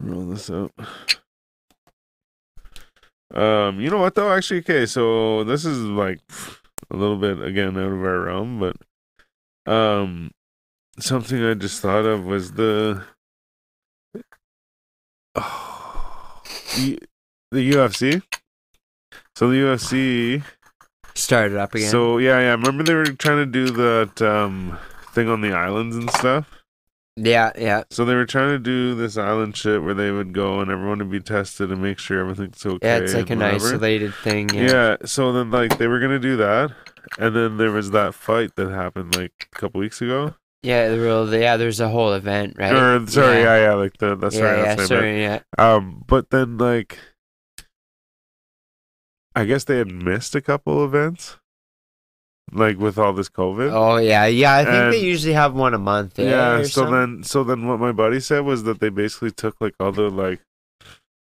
roll this up. Um, you know what though? Actually, okay. So this is like a little bit again out of our realm, but um, something I just thought of was the the, the UFC. So the UFC. started up again. So yeah, yeah. Remember they were trying to do that um thing on the islands and stuff. yeah, yeah, So they were trying to do this island shit where they would go and everyone would be tested and make sure everything's okay. yeah. It's like an whatever. isolated thing. Yeah. Yeah. So then like they were gonna do that, and then there was that fight that happened like a couple weeks ago. Yeah, the real. Yeah, there's a whole event, right? Or sorry, yeah, yeah, yeah, like the that's yeah, right. yeah, that's sorry, yeah. Um, but then like, I guess they had missed a couple events, like with all this COVID. Oh yeah, yeah. I think And- they usually have one a month. eh, yeah. So something. then, so then, what my buddy said was that they basically took like all the like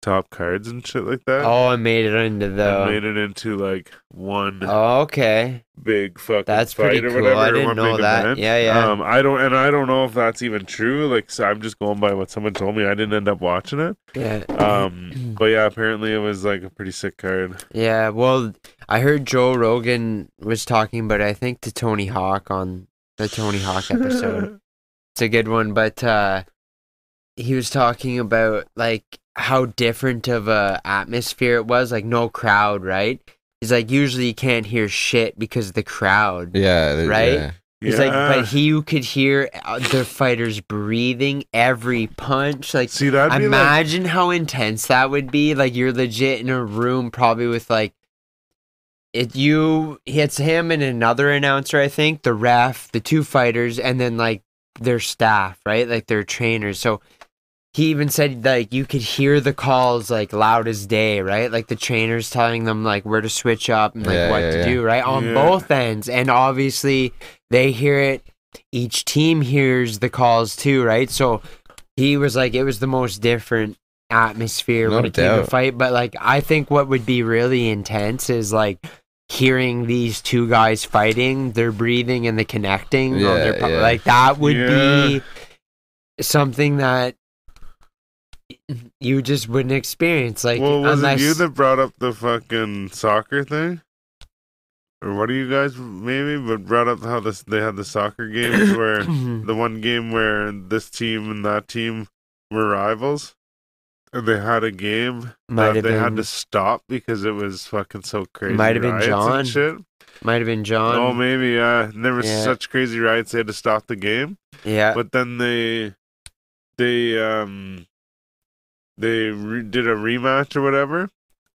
top cards and shit like that. Oh, I made it into and I made it into like one Oh, okay. big fucking That's pretty cool. whatever. I didn't know that. event. Yeah, yeah. Um, I don't, and I don't know if that's even true. Like, so I'm just going by what someone told me. I didn't end up watching it. Yeah. Um, but yeah, apparently it was like a pretty sick card. Yeah, well, I heard Joe Rogan was talking about I think to Tony Hawk on the Tony Hawk episode. It's a good one, but uh he was talking about like how different of a atmosphere it was, like no crowd, right? He's like usually you can't hear shit because of the crowd. Yeah. Right? yeah. He's like, but he could hear uh, the fighters breathing every punch. Like, See, that'd be like, imagine how intense that would be. Like, you're legit in a room, probably with like, it you hits him and another announcer, I think, the ref, the two fighters, and then like their staff, right? Like their trainers. So he even said like you could hear the calls like loud as day, right? Like the trainers telling them like where to switch up and like Yeah, what yeah, to yeah. do, right? On Yeah. both ends. And obviously they hear it. Each team hears the calls too, right? So he was like it was the most different atmosphere No when it came to fight. But like I think what would be really intense is like hearing these two guys fighting, their breathing and the connecting on their Yeah, yeah. like that would Yeah. be something that you just wouldn't experience. Like well, was unless it you that brought up the fucking soccer thing? Or what do you guys maybe? But brought up how this they had the soccer games where the one game where this team and that team were rivals, and they had a game might that they been had to stop because it was fucking so crazy. Might have been John. Shit. might have been John. oh, maybe yeah. And there was Yeah. such crazy riots they had to stop the game. yeah. But then they they um they re- did a rematch or whatever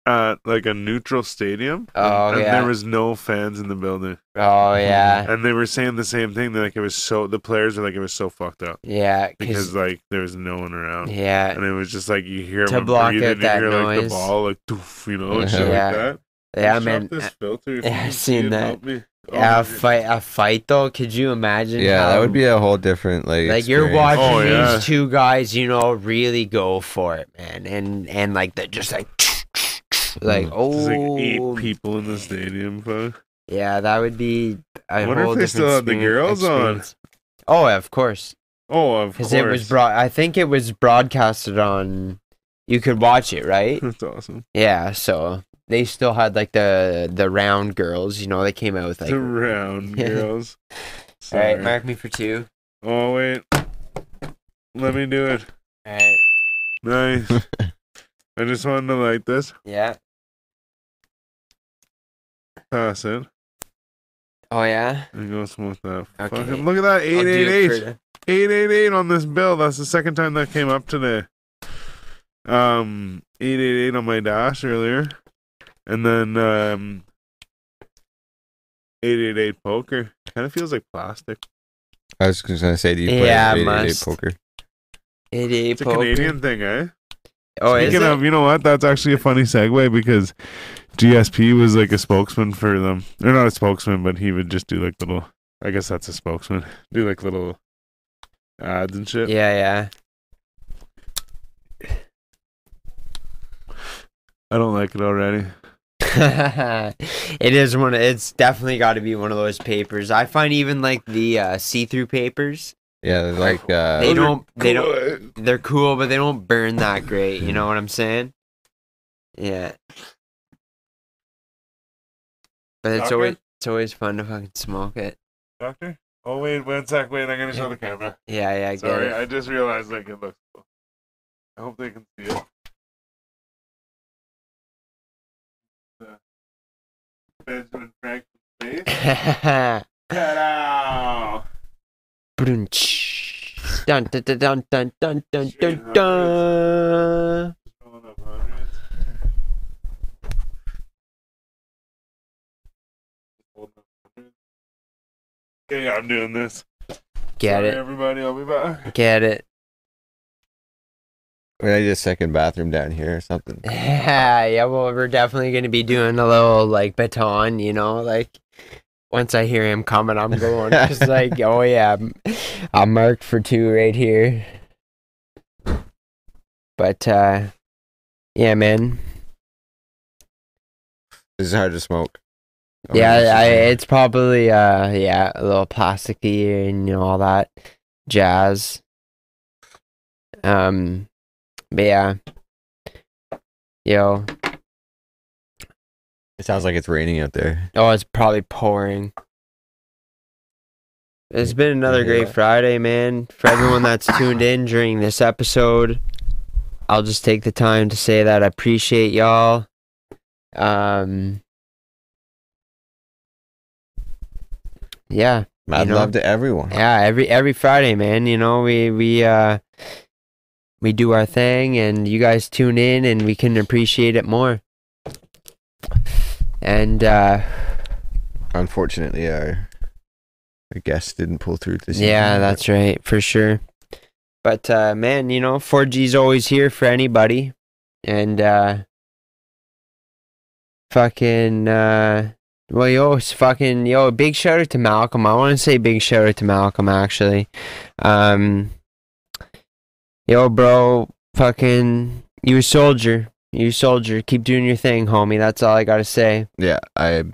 at like a neutral stadium. Oh, and yeah. there was no fans in the building, oh yeah. and they were saying the same thing. That like it was so the players were like it was so fucked up Yeah. because like there was no one around. yeah. And it was just like you hear To block breathing, out you that hear like the noise. ball like doof, you know, and shit Yeah. like that. Yeah, Shut man. This filter, yeah, I've seen that. Help. Oh, Yeah, a fight. A fight though. Could you imagine? Yeah, that would be a whole different like. like you're watching Oh, yeah. these two guys, you know, really go for it, man, and and like they're just like, like Mm. oh, There's like eight people in the stadium. Fuck. yeah, that would be a Wonder if whole they different still have the experience- girls on. Oh, of course, Oh, of course. because it was broad. I think it was broadcasted on. You could watch it, right? That's awesome. yeah, so they still had like the the round girls. You know, they came out with like. the round girls. All Sorry. right, mark me for two. Oh wait, let me do it. All right, Nice. I just wanted to like this. yeah. Pass it Oh yeah. and go smoke that. Okay. Fucking look at that I'll do eight eight it eight. for the- 888 on this bill. That's the second time that came up today. Um, 888 on my dash earlier. And then, um, 888 poker. Kind of feels like plastic. I was just gonna say, do you play Yeah, 888 must. poker? It is It's a poker. Canadian thing, eh? Oh, is Speaking it? of, you know what? That's actually a funny segue because GSP was like a spokesman for them. They're not a spokesman, but he would just do like little, I guess that's a spokesman. Do like little ads and shit. Yeah, yeah, I don't like it already. Yeah. it is one. Of, it's definitely got to be one of those papers. I find even like the uh, see-through papers. Yeah, like uh, They don't. They don't. They're cool, but they don't burn that great. You know what I'm saying? Yeah. But it's Doctor? always it's always fun to fucking smoke it. Doctor? Oh wait, one sec. Wait, I'm gonna show the camera. Yeah, yeah, I get Sorry, it. I just realized like it looks cool. I hope they can see it. Benjamin Franklin's face. Ta-da! Brunch. Dun dun dun dun dun dun dun dun dun. Rolling up hundreds. Holding up hundreds. Okay, I'm doing this. Get Sorry, it. everybody. I'll be back. Get it. I need a second bathroom down here or something. Yeah, yeah. Well, we're definitely gonna be doing a little like baton, you know, like once I hear him coming, I'm going. Just like, oh yeah, I'm, I'm marked for two right here. But uh, yeah, man. This is hard to smoke. Yeah, I, it's probably uh, yeah, a little plasticky and you know all that jazz. Um, but yeah, yo, it sounds like it's raining out there. Oh, it's probably pouring. It's been another great? Friday, man. For everyone that's tuned in during this episode, I'll just take the time to say that I appreciate y'all. Um, yeah, Mad know? love to everyone. Yeah, every every Friday, man. You know, we we uh we do our thing, and you guys tune in, and we can appreciate it more. And uh Unfortunately, our our guest didn't pull through this. yeah, that's right for sure. But uh man, you know, 4G's always here for anybody, and uh fucking uh. Well, yo, it's fucking yo, big shout out to Malcolm. I want to say big shout out to Malcolm actually. Um, yo, bro, fucking, you a soldier. You a soldier. Keep doing your thing, homie. That's all I gotta say. Yeah, I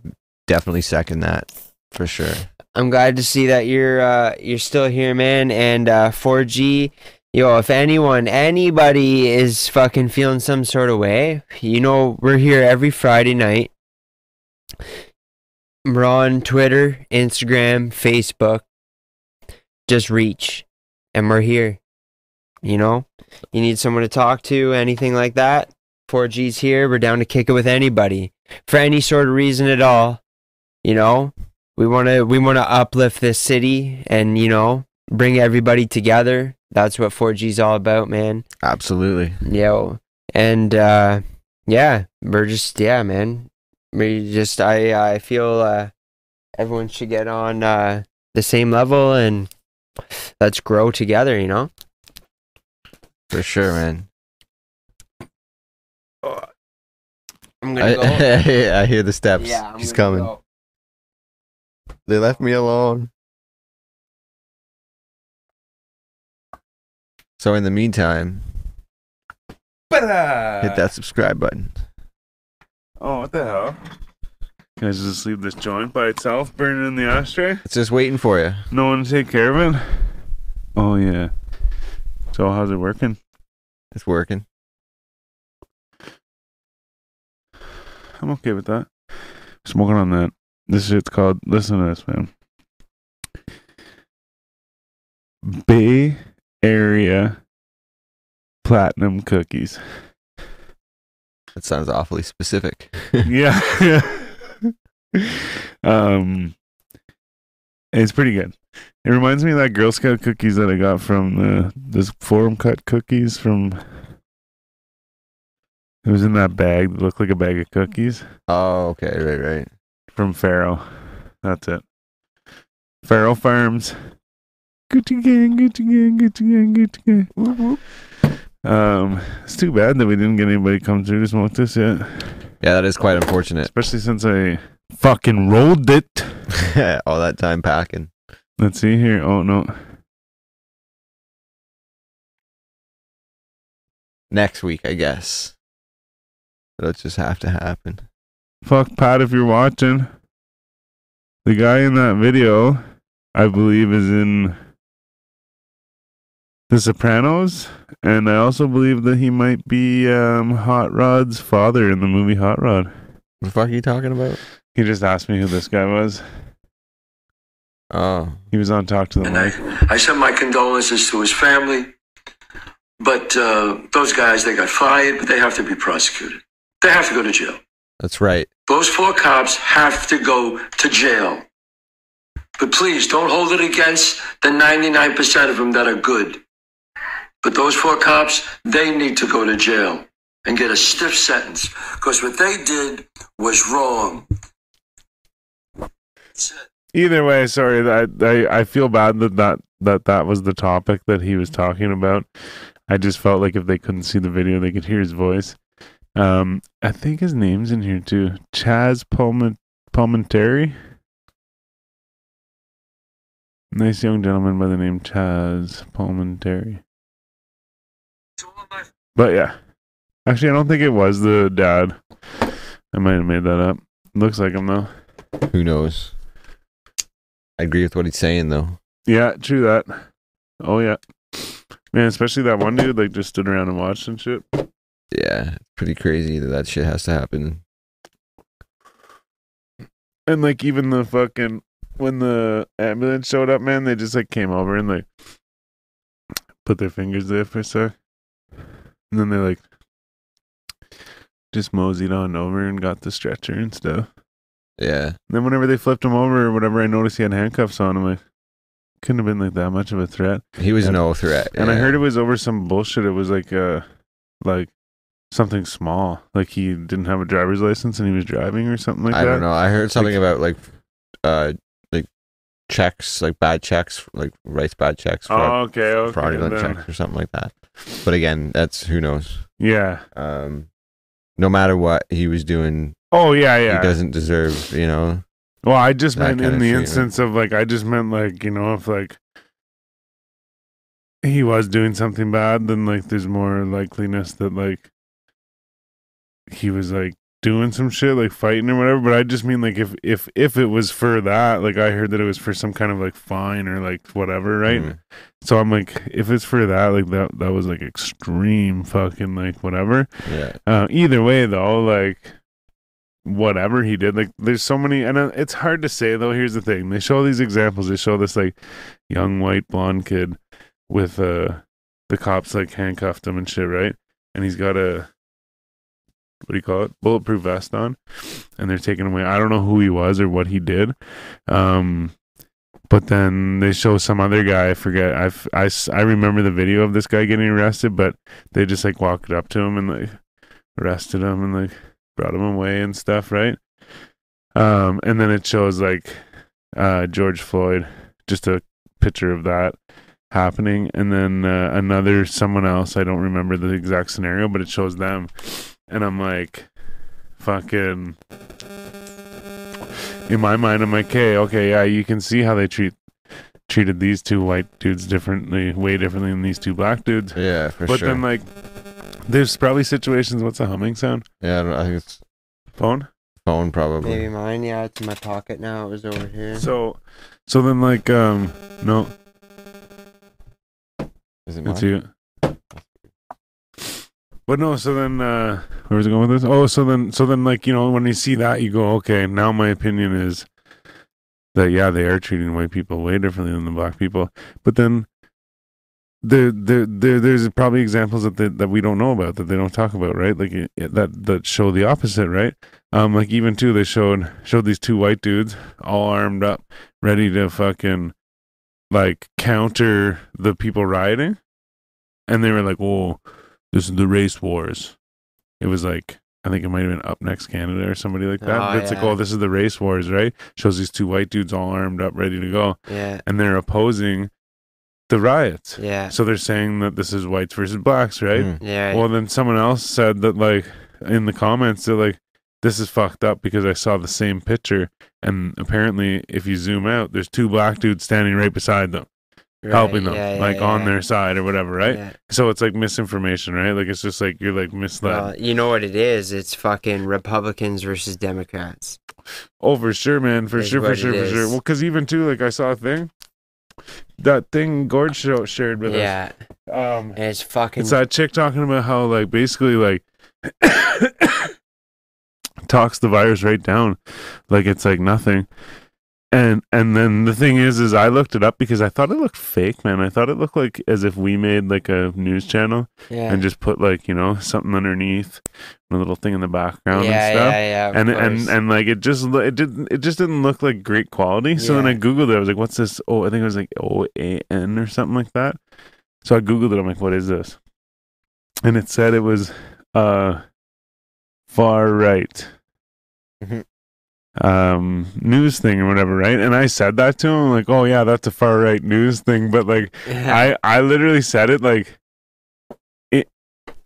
definitely second that for sure. I'm glad to see that you're uh you're still here, man. And uh 4G, yo, if anyone, anybody is fucking feeling some sort of way, you know, we're here every Friday night. We're on Twitter, Instagram, Facebook. Just reach. And we're here. You know? You need someone to talk to, anything like that. 4G's here. We're down to kick it with anybody. For any sort of reason at all. You know? we want to we want to uplift this city and you know bring everybody together that's what 4g's all about man Absolutely. yo and uh yeah we're just yeah man we just i i feel uh everyone should get on uh the same level and let's grow together you know For sure, man. Uh, i'm gonna go I hear the steps. yeah I'm She's coming. go. They left me alone. So in the meantime, hit that subscribe button. Oh, what the hell? Guys, just leave this joint by itself, burning in the ashtray. It's just waiting for you. No one to take care of it. Oh yeah. So how's it working? It's working. I'm okay with that. Smoking on that. This shit's called. Listen to this, man. Bay Area Platinum Cookies. That sounds awfully specific. yeah. um, it's pretty good. It reminds me of that Girl Scout cookies that I got from the this forum cut cookies from. It was in that bag that looked like a bag of cookies Oh, okay, right, right. from Farrow. That's it. Farrow Farms. Gucci gang, Gucci gang, Gucci gang, Gucci gang. Um, it's too bad that we didn't get anybody come through to smoke this yet. Yeah, that is quite unfortunate. Especially since I fucking rolled it. All that time packing. Let's see here. Oh no. Next week, I guess. It'll just have to happen. Fuck Pat if you're watching. The guy in that video, I believe, is in The Sopranos, and I also believe that he might be um, Hot Rod's father in the movie Hot Rod. What the fuck are you talking about? He just asked me who this guy was. Oh, He was on Talk to the And Mic. I, I send my condolences to his family. But uh, those guys, they got fired, but they have to be prosecuted. They have to go to jail. that's right. Those four cops have to go to jail. But please don't hold it against the 99% of them that are good. But those four cops, they need to go to jail and get a stiff sentence because what they did was wrong. That's it. Either way, sorry that I, I feel bad that, that that that was the topic that he was talking about. I just felt like if they couldn't see the video, they could hear his voice. Um, I think his name's in here too. Chaz Palma- Palminteri. Nice young gentleman by the name Chaz Palminteri. But yeah, actually, I don't think it was the dad. I might have made that up. Looks like him though. Who knows? I agree with what he's saying, though. Yeah, true that. Oh yeah, man. Especially that one dude like just stood around and watched and shit. Yeah, pretty crazy that that shit has to happen. And like even the fucking when the ambulance showed up, man, they just like came over and like put their fingers there for a sec, and then they like just moseyed on over and got the stretcher and stuff. Yeah. Then whenever they flipped him over or whatever, I noticed he had handcuffs on. I'm like, couldn't have been like that much of a threat. He was And- no threat. And I heard it was over some bullshit. It was like uh like something small. Like he didn't have a driver's license and he was driving or something like I that. I don't know. I heard something about like uh like checks, like bad checks, like writes bad checks, fraud, Oh, okay, okay. fraudulent then. checks or something like that. But again, that's who knows. Yeah. Um no matter what he was doing, Oh yeah, yeah. he doesn't deserve, you know. Well, I just meant in the treatment. instance of like I just meant like, you know, if like he was doing something bad, then like there's more likeliness that like he was like doing some shit, like fighting or whatever. But I just mean like if if if it was for that, like I heard that it was for some kind of like fine or like whatever, right? Mm. So I'm like, if it's for that, like that that was like extreme fucking like whatever. Yeah. Uh, either way, though, like whatever he did, like there's so many, and uh, it's hard to say though. Here's the thing: they show these examples. They show this like young white blonde kid with uh the cops like handcuffed him and shit, right? And he's got a what do you call it? Bulletproof vest on, and they're taking away. I don't know who he was or what he did. Um, but then they show some other guy. I forget. I, I, I remember the video of this guy getting arrested, but they just like walked up to him and like arrested him and like brought him away and stuff, right? Um, and then it shows like uh, George Floyd, just a picture of that happening, and then uh, another someone else. I don't remember the exact scenario, but it shows them, and I'm like, fucking. In my mind, I'm like, okay, okay, yeah, you can see how they treat treated these two white dudes differently, way differently than these two black dudes. Yeah, for but sure. But then, like, there's probably situations. What's a humming sound? yeah, I, don't, I think it's Phone. phone probably. Maybe mine. Yeah, it's in my pocket now. It was over here. So, so then, like, um, no, Is it it's you. But no, so then, uh, where was I going with this? Oh, so then, so then, like, you know, when you see that, you go, okay, now my opinion is that, yeah, they are treating white people way differently than the black people. But then, there, there, there, there's probably examples that they, that we don't know about that they don't talk about, right? Like it, it- that that show the opposite, right? Um, like even too, they showed showed these two white dudes all armed up, ready to fucking like counter the people rioting, and they were like, "Whoa, this is the race wars." It was like I think it might have been Up Next Canada or somebody like that. Oh, but it's like, "Oh, this is the race wars," right? Shows these two white dudes all armed up, ready to go, Yeah, and they're opposing the riots. yeah, So they're saying that this is whites versus blacks, right? Mm. yeah. Well, then someone else said that, like, in the comments, they're like, this is fucked up because I saw the same picture. And apparently, if you zoom out, there's two black dudes standing right beside them, right, helping them, yeah, yeah, like on yeah. their side or whatever, right? So it's like misinformation, right? Like, it's just like you're like misled. Well, you know what it is? It's fucking Republicans versus Democrats. oh, for sure, man. For Is sure, for sure, for sure. Well, because even too, like, I saw a thing. That thing Gord show, shared with Yeah, us. Yeah. Um, and it's fucking. It's that chick talking about how like basically like talks the virus right down, like it's like nothing. And and then the thing is, is I looked it up because I thought it looked fake, man. I thought it looked like as if we made like a news channel yeah, and just put like you know something underneath, a little thing in the background yeah, and stuff. yeah, yeah. and course. and and like it just it didn't it just didn't look like great quality. So then I googled it. I was like, "What's this?" Oh, I think it was like O A N or something like that. So I googled it. I'm like, "What is this?" And it said it was uh far right Mhm. Um news thing or whatever, right? And I said that to him like, "Oh yeah, that's a far right news thing," but like yeah, I I literally said it like it.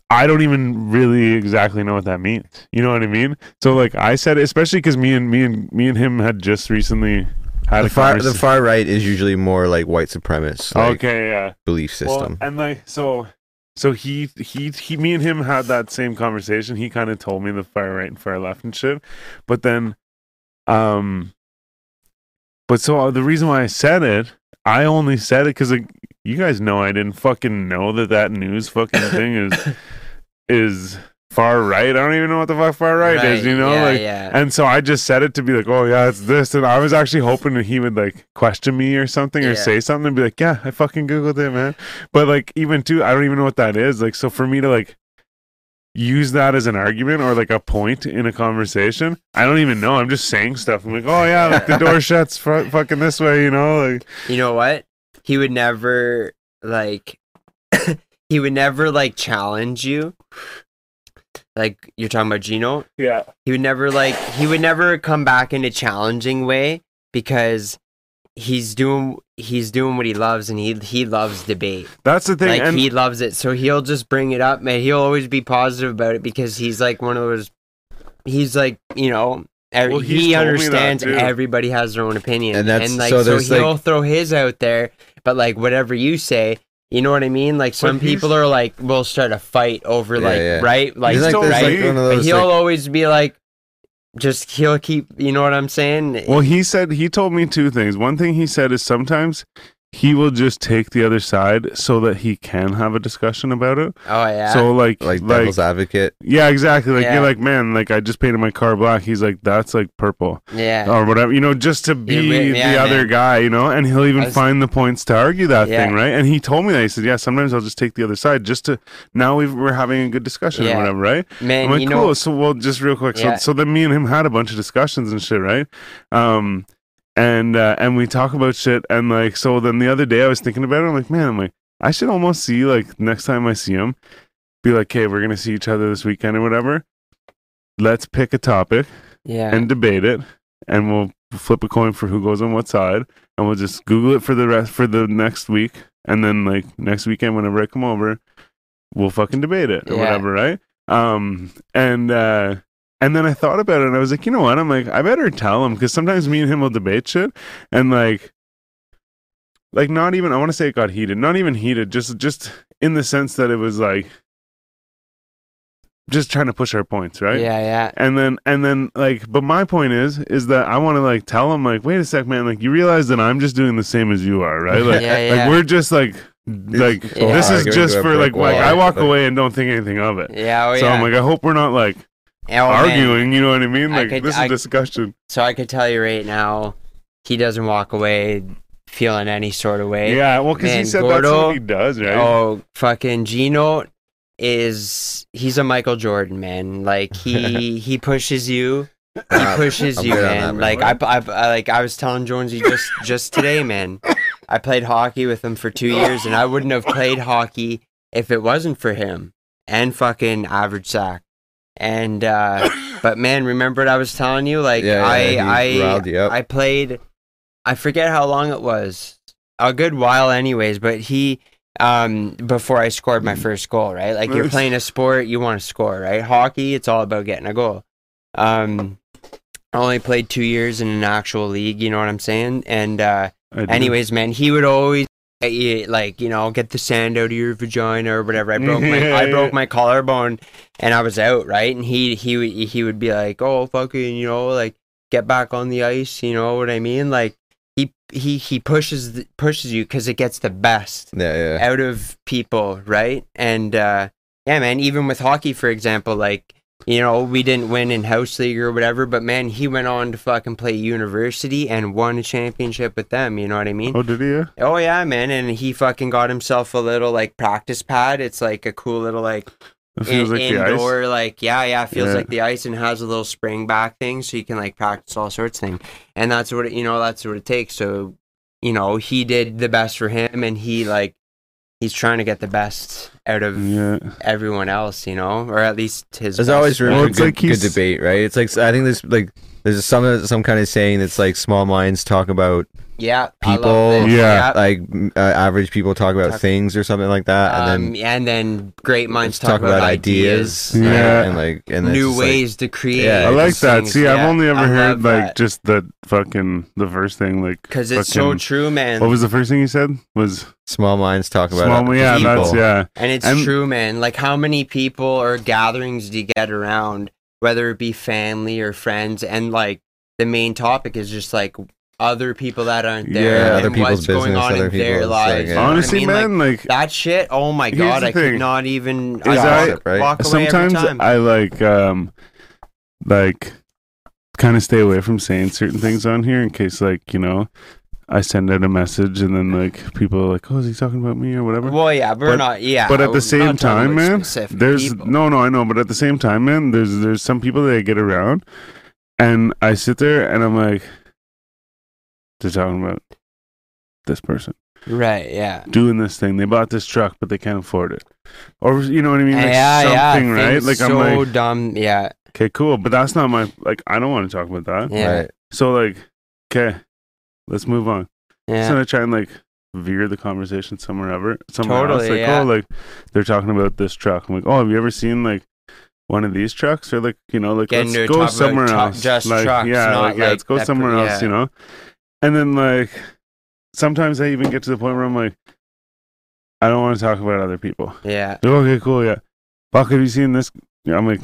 I don't even really exactly know what that means. You know what I mean? So like I said it, especially because me and me and me and him had just recently had The a far the far right is usually more like white supremacist like, okay, yeah. belief Well, system. and like so, so he he he me and him had that same conversation. He kind of told me the far right and far left and shit, but then, um, but so uh, the reason why I said it, I only said it because you guys know I didn't fucking know that that news fucking thing is is far right. I don't even know what the fuck far right, is. You know, yeah, like. yeah. And so I just said it to be like, oh yeah, it's this, and I was actually hoping that he would like question me or something or Yeah. say something and be like, yeah, I fucking googled it, man. But like even too, I don't even know what that is. Like so for me to like use that as an argument or like a point in a conversation. I don't even know. I'm just saying stuff. I'm like, oh yeah, like the door shuts fu- fucking this way, you know, like You know what? He would never like he would never like challenge you. Like you're talking about Gino. yeah. He would never like he would never come back in a challenging way because he's doing he's doing what he loves and he he loves debate. That's the thing. like and he loves it. So he'll just bring it up, man. He'll always be positive about it because he's like one of those he's like, you know, ev- Well, he told that, understands everybody has their own opinion. And that's- like so so, he'll like- throw his out there, but like whatever you say, you know what I mean? Like some people are like we'll start a fight over Yeah, like yeah. right? Like, He's like still this, right? like, one of but he'll like- always be like just he'll keep you know what I'm saying? Well, he said he told me two things. One thing he said is sometimes he will just take the other side so that he can have a discussion about it. oh yeah. So like like like, devil's advocate. yeah, exactly. Like Yeah. you're like, man, like I just painted my car black. He's like, that's like purple yeah. or whatever, you know, just to be Yeah, yeah, the man. other guy, you know. And he'll even was- find the points to argue that Yeah. thing, right? And he told me that he said, yeah, sometimes I'll just take the other side just to now we've, we're having a good discussion Yeah. or whatever, right? Man, I'm like, you cool. know So, well, just real quick. Yeah. So, so then me and him had a bunch of discussions and shit, right? Um, and uh, and we talk about shit, and like, so then the other day I was thinking about it. I'm like, man, I'm like, I should almost see like next time I see him, be like, okay, we're gonna see each other this weekend or whatever. Let's pick a topic yeah. and debate it, and we'll flip a coin for who goes on what side, and we'll just Google it for the rest for the next week, and then like next weekend whenever I come over, we'll fucking debate it or Yeah. whatever, right? Um, and uh, and then I thought about it, and I was like, you know what? I'm like, I better tell him because sometimes me and him will debate shit, and like. Like not even I want to say it got heated. Not even heated, just just in the sense that it was like just trying to push our points, right? Yeah, yeah. and then and then like but my point is is that i want to like tell him like wait a sec man like you realize that i'm just doing the same as you are right like, Yeah, like we're just like like Yeah. this is just for like brick like i walk Like- away and don't think anything of it Yeah, oh so yeah. i'm like i hope we're not like Oh, man. arguing you know what i mean I like could- this I- is discussion So I could tell you right now, he doesn't walk away feeling any sort of way. yeah well because he Man, said that's what he does right Oh, fucking Gino is he's a Michael Jordan man. Like he he pushes you. He pushes you, good on man. Like I, I, I like I was telling Jonesy just just today, man. I played hockey with him for two years, and I wouldn't have played hockey if it wasn't for him and fucking average sack. And uh but man, remember what I was telling you? Like Yeah, I I. I played I forget how long it was. A good while anyways, but he um before I scored my first goal, right? Like you're playing a sport, you want to score, right? Hockey, it's all about getting a goal. Um I only played 2 years in an actual league, you know what I'm saying? And uh anyways, man, he would always like, you know, get the sand out of your vagina or whatever. I broke my I broke my collarbone and I was out, right? And he he would he would be like, "Oh, fucking, you know, like get back on the ice, you know what I mean?" Like he he he pushes the, pushes you cuz it gets the best Yeah, yeah. out of people, right? And uh yeah, man, even with hockey for example, like you know, we didn't win in house league or whatever, but man, he went on to fucking play university and won a championship with them, you know what I mean? oh did he yeah? Oh yeah, man, and he fucking got himself a little like practice pad. It's like a cool little like in- like indoor, like yeah, yeah, feels Yeah. like the ice and has a little spring back thing, so you can like practice all sorts of things. And that's what it, you know. That's what it takes. So, you know, he did the best for him, and he like he's trying to get the best out of yeah everyone else, you know, or at least his. There's best always room Well, for it's good, like good debate, right? It's like I think there's like there's some some kind of saying that's like small minds talk about yeah, people, this. Yeah. like uh, average people talk about Talk- things or something like that, and Um, then and then great minds talk, about, ideas, Yeah. yeah, and like and new just, like- ways to create. Yeah, i like that things. see i've only ever I heard like that. just the fucking the first thing like Cause it's so true, man. what was the first thing you said was small minds talk about small yeah people. that's yeah and it's and- true, man. Like how many people or gatherings do you get around, whether it be family or friends, and like the main topic is just like other people that aren't there Yeah, and other people's what's going business, on other in their people's, like, yeah. you know what I honestly mean? Man like that shit. Oh my god, I thing. could not even. Is I I- walk, right? walk away every sometimes time. I like um like kind of stay away from saying certain things on here in case like you know I send out a message and then like people are like, oh, is he talking about me or whatever? Well, yeah, we're But- not. Yeah, but at the same time, man, there's people. no, no, I know, but at the same time, man, there's there's some people that I get around, and I sit there and I'm like, they're talking about this person right. Yeah. doing this thing. They bought this truck, but they can't afford it, or you know what I mean? Like yeah, yeah, something, right? things Like so I'm like, dumb. Yeah, okay, cool, but that's not my like. I don't want to talk about that. yeah, Right. So like, okay, let's move on. yeah. So I try and like veer the conversation somewhere ever somewhere else. Totally, Like, yeah. oh, like they're talking about this truck. I'm like, oh, have you ever seen like one of these trucks? Or like, you know, like Get let's go somewhere tu- else. just like, trucks, yeah, like, yeah, like let's go somewhere per- else. yeah. You know. And then like sometimes I even get to the point where I'm like, I don't want to talk about other people. yeah, They're, okay, cool, yeah. Fuck, have you seen this? Yeah, I'm like,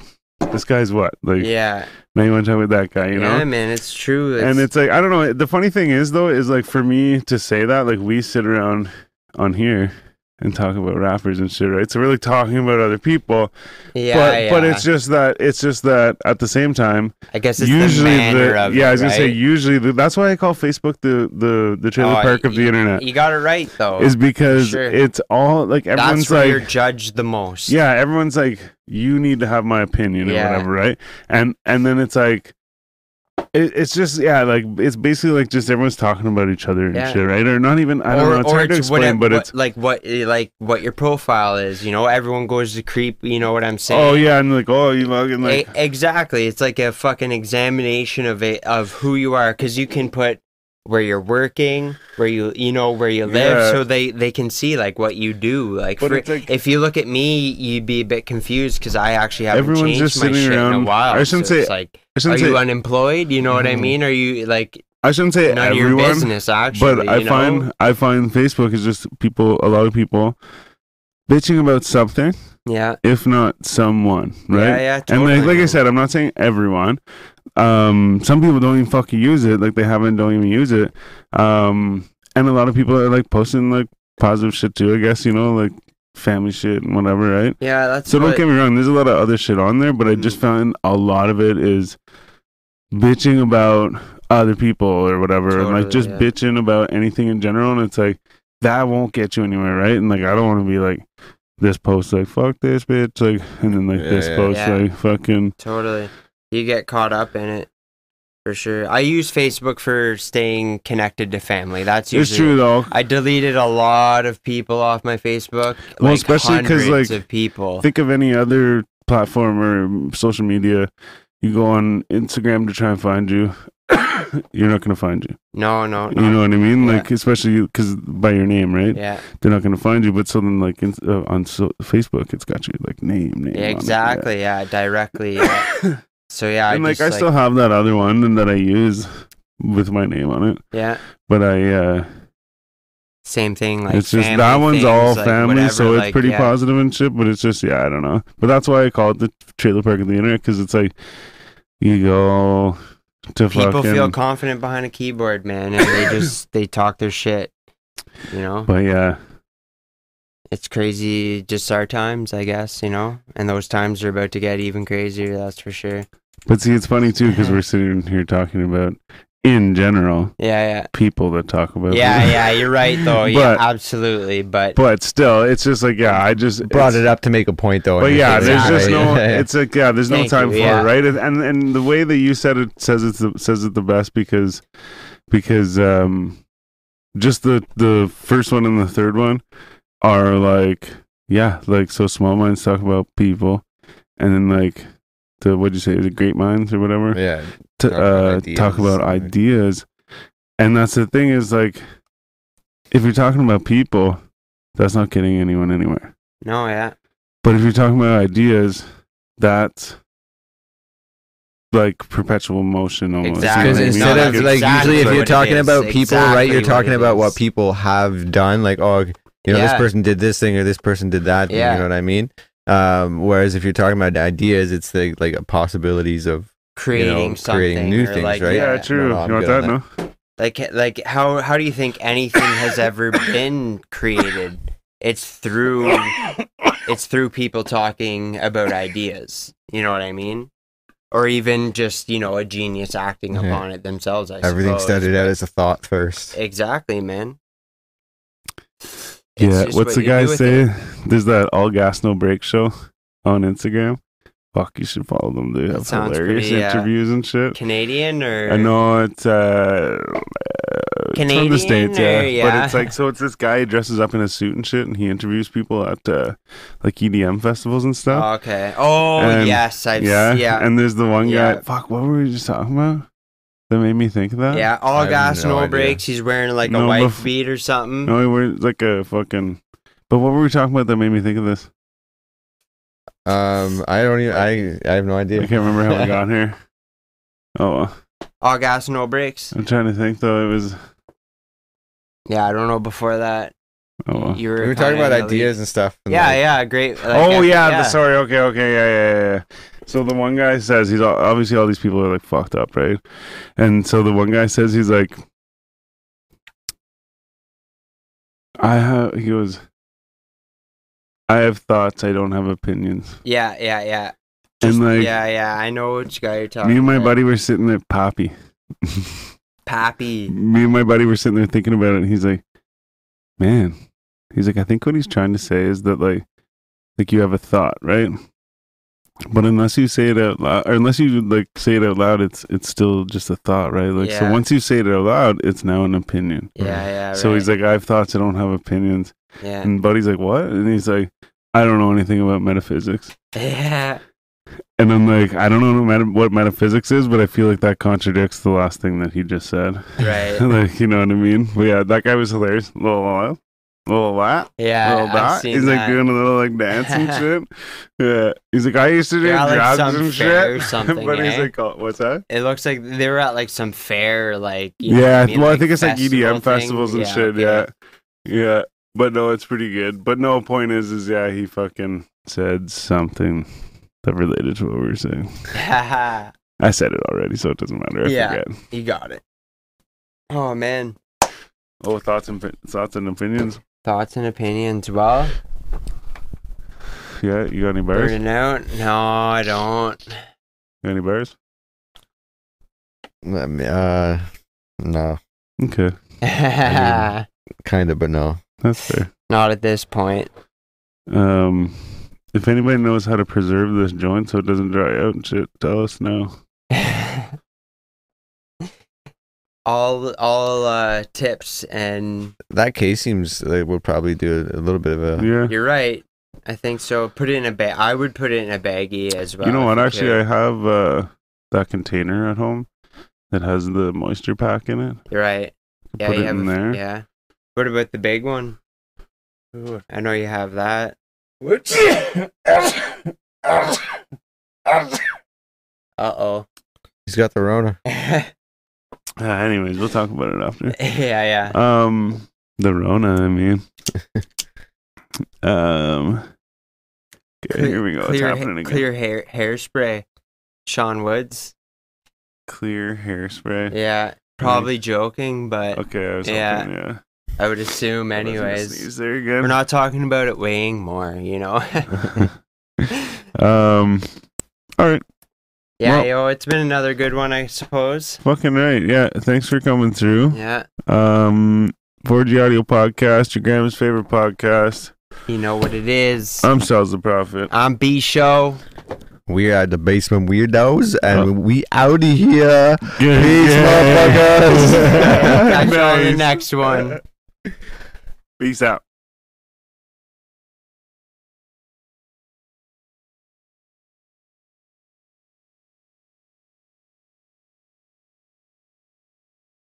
this guy's what? Like, yeah. now you want to talk about that guy? You know? yeah, man, it's true. and it's like I don't know. The funny thing is though, is like for me to say that, like we sit around on here and talk about rappers and shit, right? So we're like talking about other people, yeah, but yeah. but it's just that it's just that at the same time, I guess it's usually the manner of yeah, it, I was gonna say usually the, that's why I call Facebook the the the trailer Oh, park of the you- internet You got it right though. is because sure. it's all like everyone's That's where like you're judged the most. yeah, everyone's like, you need to have my opinion Yeah. or whatever, right? And and then it's like, it, it's just yeah, like it's basically like just everyone's talking about each other and Yeah. shit, right? Or not even I don't know. It's hard to explain, but it's like what eh, like what your profile is. You know, everyone goes to creep. You know what I'm saying? oh yeah, and like oh you fucking like exactly. It's like a fucking examination of it of who you are because you can put where you're working, where you you know where you live, Yeah. so they they can see like what you do. Like, for- like- if you look at me, you'd be a bit confused because I actually haven't Everyone's changed just my sitting shit in a around- while. I shouldn't so say- it's like. I Are shouldn't you say unemployed? You know what I Mhm. mean? Are you like I shouldn't say none of your business? Actually, but I you know? find I find Facebook is just people, a lot of people bitching about something, yeah, if not someone, right? yeah, yeah. And like, like I said, I'm not saying everyone. Um, some people don't even fucking use it. Like they haven't, don't even use it. Um, and a lot of people are like posting like positive shit too. I guess you know, like family shit and whatever, right? yeah, that's So don't get me wrong. There's a lot of other shit on there, but I just Mhm. found a lot of it is bitching about other people or whatever, and like just yeah. bitching about anything in general. And it's like that won't get you anywhere, right? And like I don't want to be like this post like fuck this bitch, like, and then like Yeah, this yeah. post Yeah. like fucking. Totally. You get caught up in it. For sure. I use Facebook for staying connected to family. That's It's usually true though. I deleted a lot of people off my Facebook. Well, like especially 'cause, hundreds like, of people. Think of any other platform or social media. You go on Instagram to try and find you. You're not gonna find you. no, no, no. You know what I mean? Yeah. Like especially because by your name, right? yeah, They're not gonna find you. But something like in, uh, on so, Facebook, it's got you like name, name. yeah, on it, exactly. Yeah, directly. yeah. So yeah, and I like just, I still have that other one and that I use with my name on it. yeah, But I, uh same thing. Like it's just that one's things, all like, family, whatever, so it's like, pretty yeah. positive and shit. But it's just yeah, I don't know. But that's why I call it the trailer park of the internet because it's like you go to People fucking. feel confident behind a keyboard, man, and they just they talk their shit. You know, but yeah, it's crazy. Just our times, I guess. You know, and those times are about to get even crazier. That's for sure. but see, it's funny too because we're sitting here talking about in general Yeah, people that talk about yeah, yeah, it. yeah. You're right, though. yeah, absolutely. But But still, it's just like yeah, I just Brought it up to make a point though. But yeah, it's- there's just no. It's like yeah, there's no Thank time you, for yeah. it, right? And and- and the way that you said it says it the, says it the best because because um just the the first one and the third one are like yeah, like so small minds talk about people, and then like the what'd you say the great minds or whatever yeah. To Talk about uh, ideas. talk about Right. ideas, and that's the thing is like if you're talking about people, that's not getting anyone anywhere. no, yeah, But if you're talking about ideas, that's like perpetual motion almost. Exactly. Because You know what I mean? instead No, of like exactly usually if you're talking about people, right? You're talking it about what people have done, like oh, you know, this person did this thing or this person did that. Yeah. You know what I mean? Um, whereas if you're talking about ideas, it's the like possibilities of creating something, creating new things, like, right? yeah, yeah, true. No, I'm you want good that? on No. like like how how do you think anything has ever been created? It's through it's through people talking about ideas. You know what I mean? or even just you know a genius acting Yeah. upon it themselves. I Everything suppose. started out as a thought first. Exactly, man. It's Yeah, what's what the guy do with say? it. There's that all gas no brake show on Instagram. Fuck, you should follow them. They That have sounds hilarious pretty, uh, interviews and shit. Canadian or I know it's uh it's from the states, or- yeah. But it's like so it's this guy who dresses up in a suit and shit, and he interviews people at uh, like EDM festivals and stuff. Oh, okay. Oh And- yes, I've yeah, yeah, And there's the one Yeah. guy. Fuck, what were we just talking about? That made me think of that. yeah. I All have gas, no no, idea. brakes. He's wearing like a No, white bef- beat or something. No, he wears like a fucking. But what were we talking about that made me think of this? Um, I don't even. I I have no idea. I can't remember how we got here. Oh, well. All gas, no brakes. I'm trying to think though. It was. Yeah, I don't know before that. Oh, well. You were, We were talking about ideas lead. and stuff. and Yeah, like- yeah, great. like, oh uh, yeah, the sorry. Okay, okay, yeah, yeah, yeah, yeah. So the one guy says he's all, obviously all these people are like fucked up, right? And so the one guy says he's like, I have. He goes, I have thoughts. I don't have opinions. Yeah, yeah, yeah. And, like, yeah, yeah. I know which guy you're talking. Me and my about. buddy were sitting at Poppy. Pappy. me and my buddy were sitting there thinking about it and he's like man he's like i think what he's trying to say is that like like you have a thought right but unless you say it out loud or unless you like say it out loud it's it's still just a thought right like so once you say it out loud it's now an opinion Yeah, yeah. so he's like i have thoughts i don't have opinions yeah, and buddy's like what and he's like i don't know anything about metaphysics yeah. and i'm like i don't know meta- what metaphysics is but i feel like that contradicts the last thing that he just said Right. like you know what I mean. But yeah, that guy was hilarious. Little what? Little what? Yeah, little seen He's like that. doing a little like dance and shit. Yeah, he's like I used to do They're like, drugs some and fair or shit. something, but he's eh? like, oh, what's that? It looks like they were at like some fair, like yeah, I mean? well, I think it's like EDM thing. festivals and Yeah, shit. okay. Yeah, yeah. But no, it's pretty good. But no, point is, is yeah, he fucking said something that related to what we were saying. I said it already, so it doesn't matter. I Yeah. forget. you got it. Oh man, Oh, thoughts and thoughts and opinions. Thoughts and opinions. Well, Yeah, you got any bars? burning out? No, I don't. Got any bars? Um, Uh, no, Okay, kind of, but no. that's fair. Not at this point. Um, if anybody knows how to preserve this joint so it doesn't dry out and shit, tell us now. all all uh, tips and That case seems like would probably do a, a little bit of a. Yeah. you're right. I think so. Put it in a bag. I would put it in a baggie as well. you know what? Actually, could. I have uh, that container at home that has the moisture pack in it. You're right. Yeah, Put you it have in a- there. Yeah. What about the big one? I know you have that. What? Uh oh. He's got the Rona. Uh, anyways, we'll talk about it after. yeah. Yeah. Um, the Rona. I mean, um. Okay, here we go. It's Clear, happening again. clear hair hairspray. Sean Woods. Clear hairspray. Yeah. Probably joking, but Okay, I was Yeah. hoping, yeah. I would assume I wasn't gonna anyways. there again. We're not talking about it weighing more, you know. um. All right. Yeah, Well- yo, it's been another good one, I suppose. Fucking right. Yeah. Thanks for coming through. Yeah. Um, 4G Audio Podcast, your grandma's favorite podcast. You know what it is. I'm Sal's the Prophet. I'm B Show. We are the basement weirdos, and Oh. we out of here. Peace, motherfuckers. Catch you on the next one. Peace out.